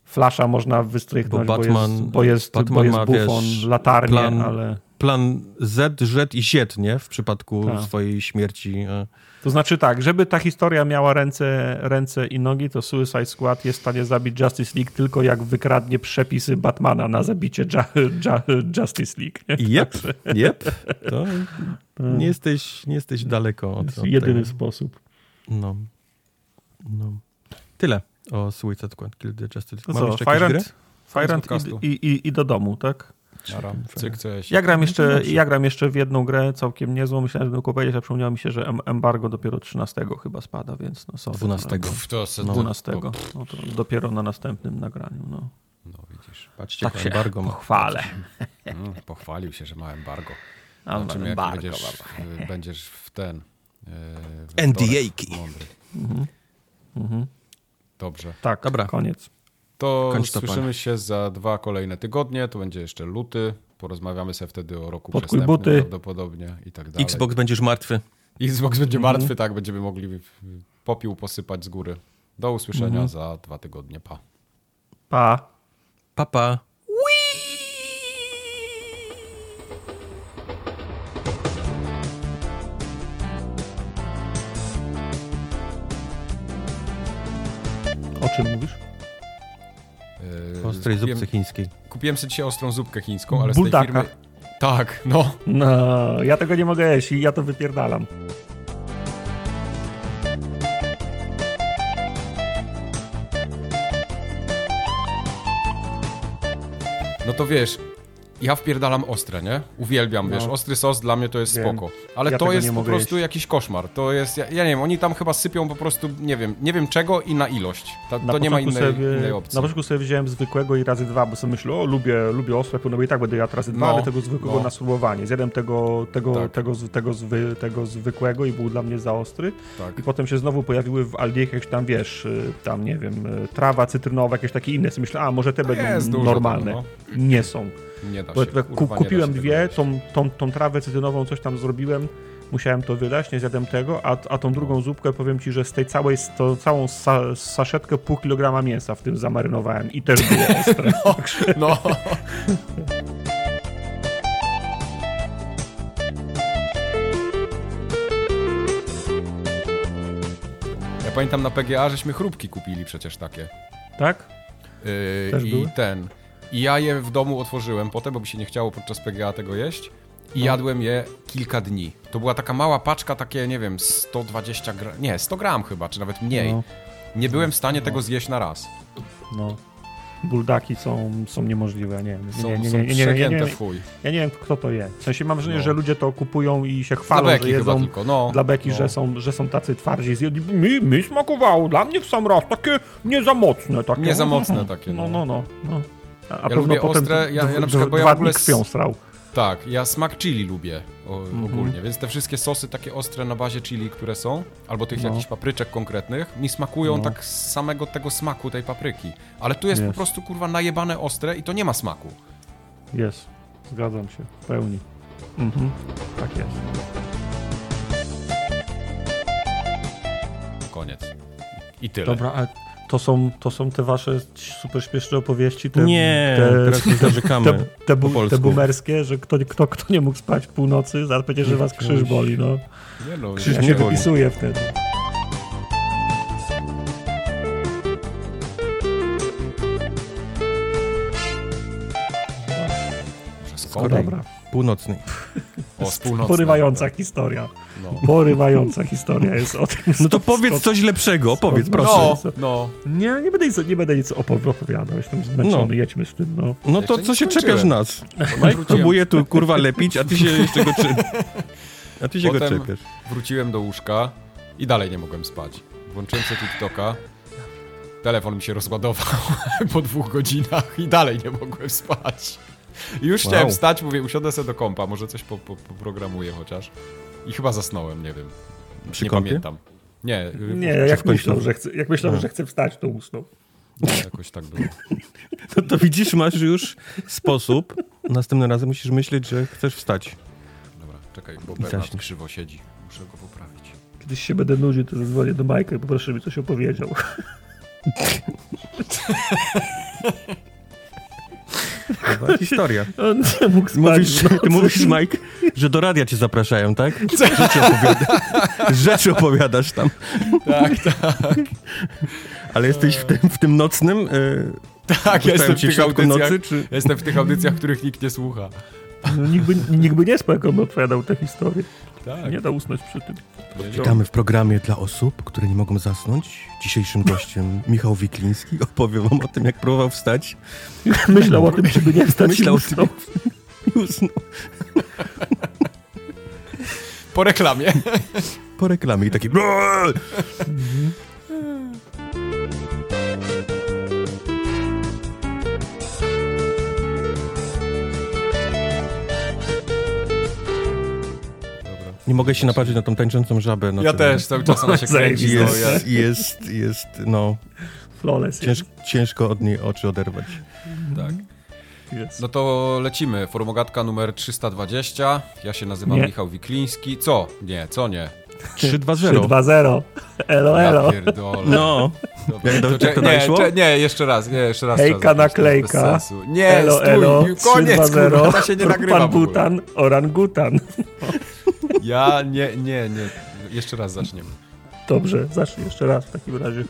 Flasza można wystrychnąć, Bo bo, Batman- jest, bo jest, Batman bo jest ma, bufon, wiesz, latarnie, plan- ale... plan Z, Z i Z, nie? W przypadku Tak. swojej śmierci. e. To znaczy tak, żeby ta historia miała ręce, ręce i nogi, to Suicide Squad jest w stanie zabić Justice League tylko jak wykradnie przepisy Batmana na zabicie Ju Ju Justice League. Nie? Jep, jep. To nie, jesteś, nie jesteś daleko od, od jedyny tego. sposób. No. no. Tyle o Suicide Squad Kill the Justice. To Mam co, jeszcze Fire Fire i, i, i do domu, tak? Nara. Cyk, ja gram, jeszcze, ja gram jeszcze w jedną grę całkiem niezłą. Myślałem, że tylko powiedzieć, a przypomniało mi się, że em- embargo dopiero 13 chyba spada, więc no sorry. 12. Pff, to se- 12. to- No to dopiero na następnym nagraniu. No. No widzisz. Patrzcie, Tak tak się embargo ma. pochwalę. Mm, pochwalił się, że ma embargo. A, Zobaczymy, jak embargo, będziesz, w- będziesz w ten... e, w NDA-ki. Mądry. Mhm. Dobrze. Tak, Dobra. koniec. To słyszymy się za dwa kolejne tygodnie. To będzie jeszcze luty. Porozmawiamy sobie wtedy o roku Podkuj przestępnym buty. prawdopodobnie i tak dalej. Xbox będziesz martwy. Xbox będzie Mhm. martwy, tak, będziemy mogli popiół posypać z góry. Do usłyszenia Mhm. za dwa tygodnie. Pa. Pa. Papa. O czym mówisz? Yy, Ostrej kupiłem, zupce chińskiej. kupiłem sobie dzisiaj ostrą zupkę chińską, ale z tej Buldaka. firmy... Tak, no. No, ja tego nie mogę jeść i ja to wypierdalam. No to wiesz, ja wpierdalam ostre, nie? Uwielbiam, No. wiesz, ostry sos dla mnie to jest Wiem. spoko. Ale Ja to jest po prostu jeść. jakiś koszmar. To jest, ja, ja nie wiem, oni tam chyba sypią po prostu, nie wiem, nie wiem czego i na ilość. Ta, Na to nie ma innej, sobie, innej opcji. Na początku sobie wziąłem zwykłego i razy dwa, bo sobie myślę, o lubię, lubię ostre, no bo i tak będę jadł razy dwa, No, ale tego zwykłego no. na spróbowanie. Zjadłem tego, tego, Tak. tego, tego, zwy, tego zwykłego i był dla mnie za ostry. Tak. I potem się znowu pojawiły w Aldi jakieś tam, wiesz, y, tam nie wiem, y, trawa cytrynowa, jakieś takie inne. Sobie myślę, a może te będą normalne. tego, Nie są. Nie da się, ku, da kupiłem się dwie, tą, tą, tą trawę cytrynową coś tam zrobiłem, musiałem to wylać, nie zjadłem tego, a, a tą drugą zupkę powiem ci, że z tej całej, to, całą sa, saszetkę pół kilograma mięsa w tym zamarynowałem i też było ostre. No. Ja pamiętam na PGA, żeśmy chrupki kupili przecież takie. tak? Yy, I były? ten. I ja je w domu otworzyłem potem, bo mi się nie chciało podczas PGA tego jeść. I No. jadłem je kilka dni. To była taka mała paczka, takie, nie wiem, 120 gram. Nie, 100 gram chyba, czy nawet mniej. No. Nie byłem w stanie tego zjeść na raz. No. Buldaki są, są niemożliwe, ja nie wiem. Są, nie, nie, nie, ja nie wiem, kto to je. W sensie mam wrażenie, No. że ludzie to kupują i się Dla chwalą, że beki chyba jedzą tylko, no. dla beki, no. że, są, że są tacy twardzi. Zjedli, mi, mi smakowało, dla mnie w sam raz, takie nie za mocne. Takie. Nie za mocne takie, No, no. no, no. A, Ja pewno lubię potem ostre, ja- ja na przykład, bo ja w ogóle krwią strał. Tak, ja smak chili lubię o, Mhm. ogólnie, więc te wszystkie sosy takie ostre na bazie chili, które są, albo tych No. jakichś papryczek konkretnych, mi smakują No. tak z samego tego smaku tej papryki. Ale tu jest po Jest. prostu kurwa najebane ostre i to nie ma smaku. Jest, zgadzam się, w pełni. Mhm. Tak jest. Koniec. I tyle. Dobra, a To są, to są te wasze super śmieszne opowieści? Te, Nie, te, teraz te, te, bu, te boomerskie, że kto, kto, kto nie mógł spać w północy, zaraz będzie, że was krzyż boli, no. No, Krzyż nie wypisuje wtedy. Z No Korei. dobra. Północnej. O, z północnej. Porywająca historia. No. Porywająca historia jest o tym. No to powiedz coś lepszego, powiedz, proszę. No, no. Nie, nie będę nic, nie będę nic opowi- opowiadał. Jestem zmęczony, No. jedźmy z tym, no. No to co się czepiasz nas? Mike Wróciłem. próbuje tu kurwa lepić, a ty się jeszcze go czy... A ty się Potem- go czepiasz. Wróciłem do łóżka i dalej nie mogłem spać. Włączyłem sobie TikToka. Telefon mi się rozładował po dwóch godzinach i dalej nie mogłem spać. Już Wow. chciałem wstać, mówię, usiądę sobie do kompa, może coś po, po, poprogramuję chociaż. I chyba zasnąłem, nie wiem. Przy nie kompie? pamiętam. Nie, y, Nie, jak myślał, że chce, jak myślał, że chce wstać, to usnął. nie, jakoś tak było. No to widzisz, masz już sposób. Następnym razem musisz myśleć, że chcesz wstać. Dobra, czekaj, bo Bernard krzywo siedzi. Muszę go poprawić. Kiedyś się będę nudził, to zadzwonię do Majka i poproszę, żeby coś opowiedział. Chyba historia. On nie mógł spać. Mówisz, w nocy. ty mówisz, Mike, że do radia cię zapraszają, tak? Rzeczy, opowiada rzeczy opowiadasz tam. Tak, tak. Ale jesteś w tym, w tym nocnym... Yy, Tak, ja jestem w tych audycjach, nocy, czy... ja jestem w tych audycjach, których nikt nie słucha. No, nikt, by, nikt by nie spał, jak on opowiadał tę historię. Tak. Nie da usnąć przy tym. Witamy w programie dla osób, które nie mogą zasnąć. Dzisiejszym gościem Michał Wikliński opowie wam o tym, jak próbował wstać Myślał o tym, żeby nie wstać Myślał i o tym. usnął. i usnął Po reklamie. po reklamie i taki... Nie mogę się napatrzeć na tą tańczącą żabę. No Ja to- też, cały czas ona się kręci. No, ja, Jest, jest, jest, no, Flawless cięż, ciężko od niej oczy oderwać. tak. jest. No to lecimy. Formogatka numer 320. Ja się nazywam Nie. Michał Wikliński. Co? Nie, co nie? 3-2-0. 3-2-0. Elo, elo. Ja. No, Dobra, jak do- to jak to nie, cze- nie, jeszcze raz, nie, jeszcze raz. Hejka, to jest naklejka. Nie, Elo, stój, elo. koniec, 3-2-0. kurwa, to się nie nagrywa Pan. Butan, orangutan. Ja, nie, nie, nie. Jeszcze raz zaczniemy. Dobrze, zacznij jeszcze raz w takim razie.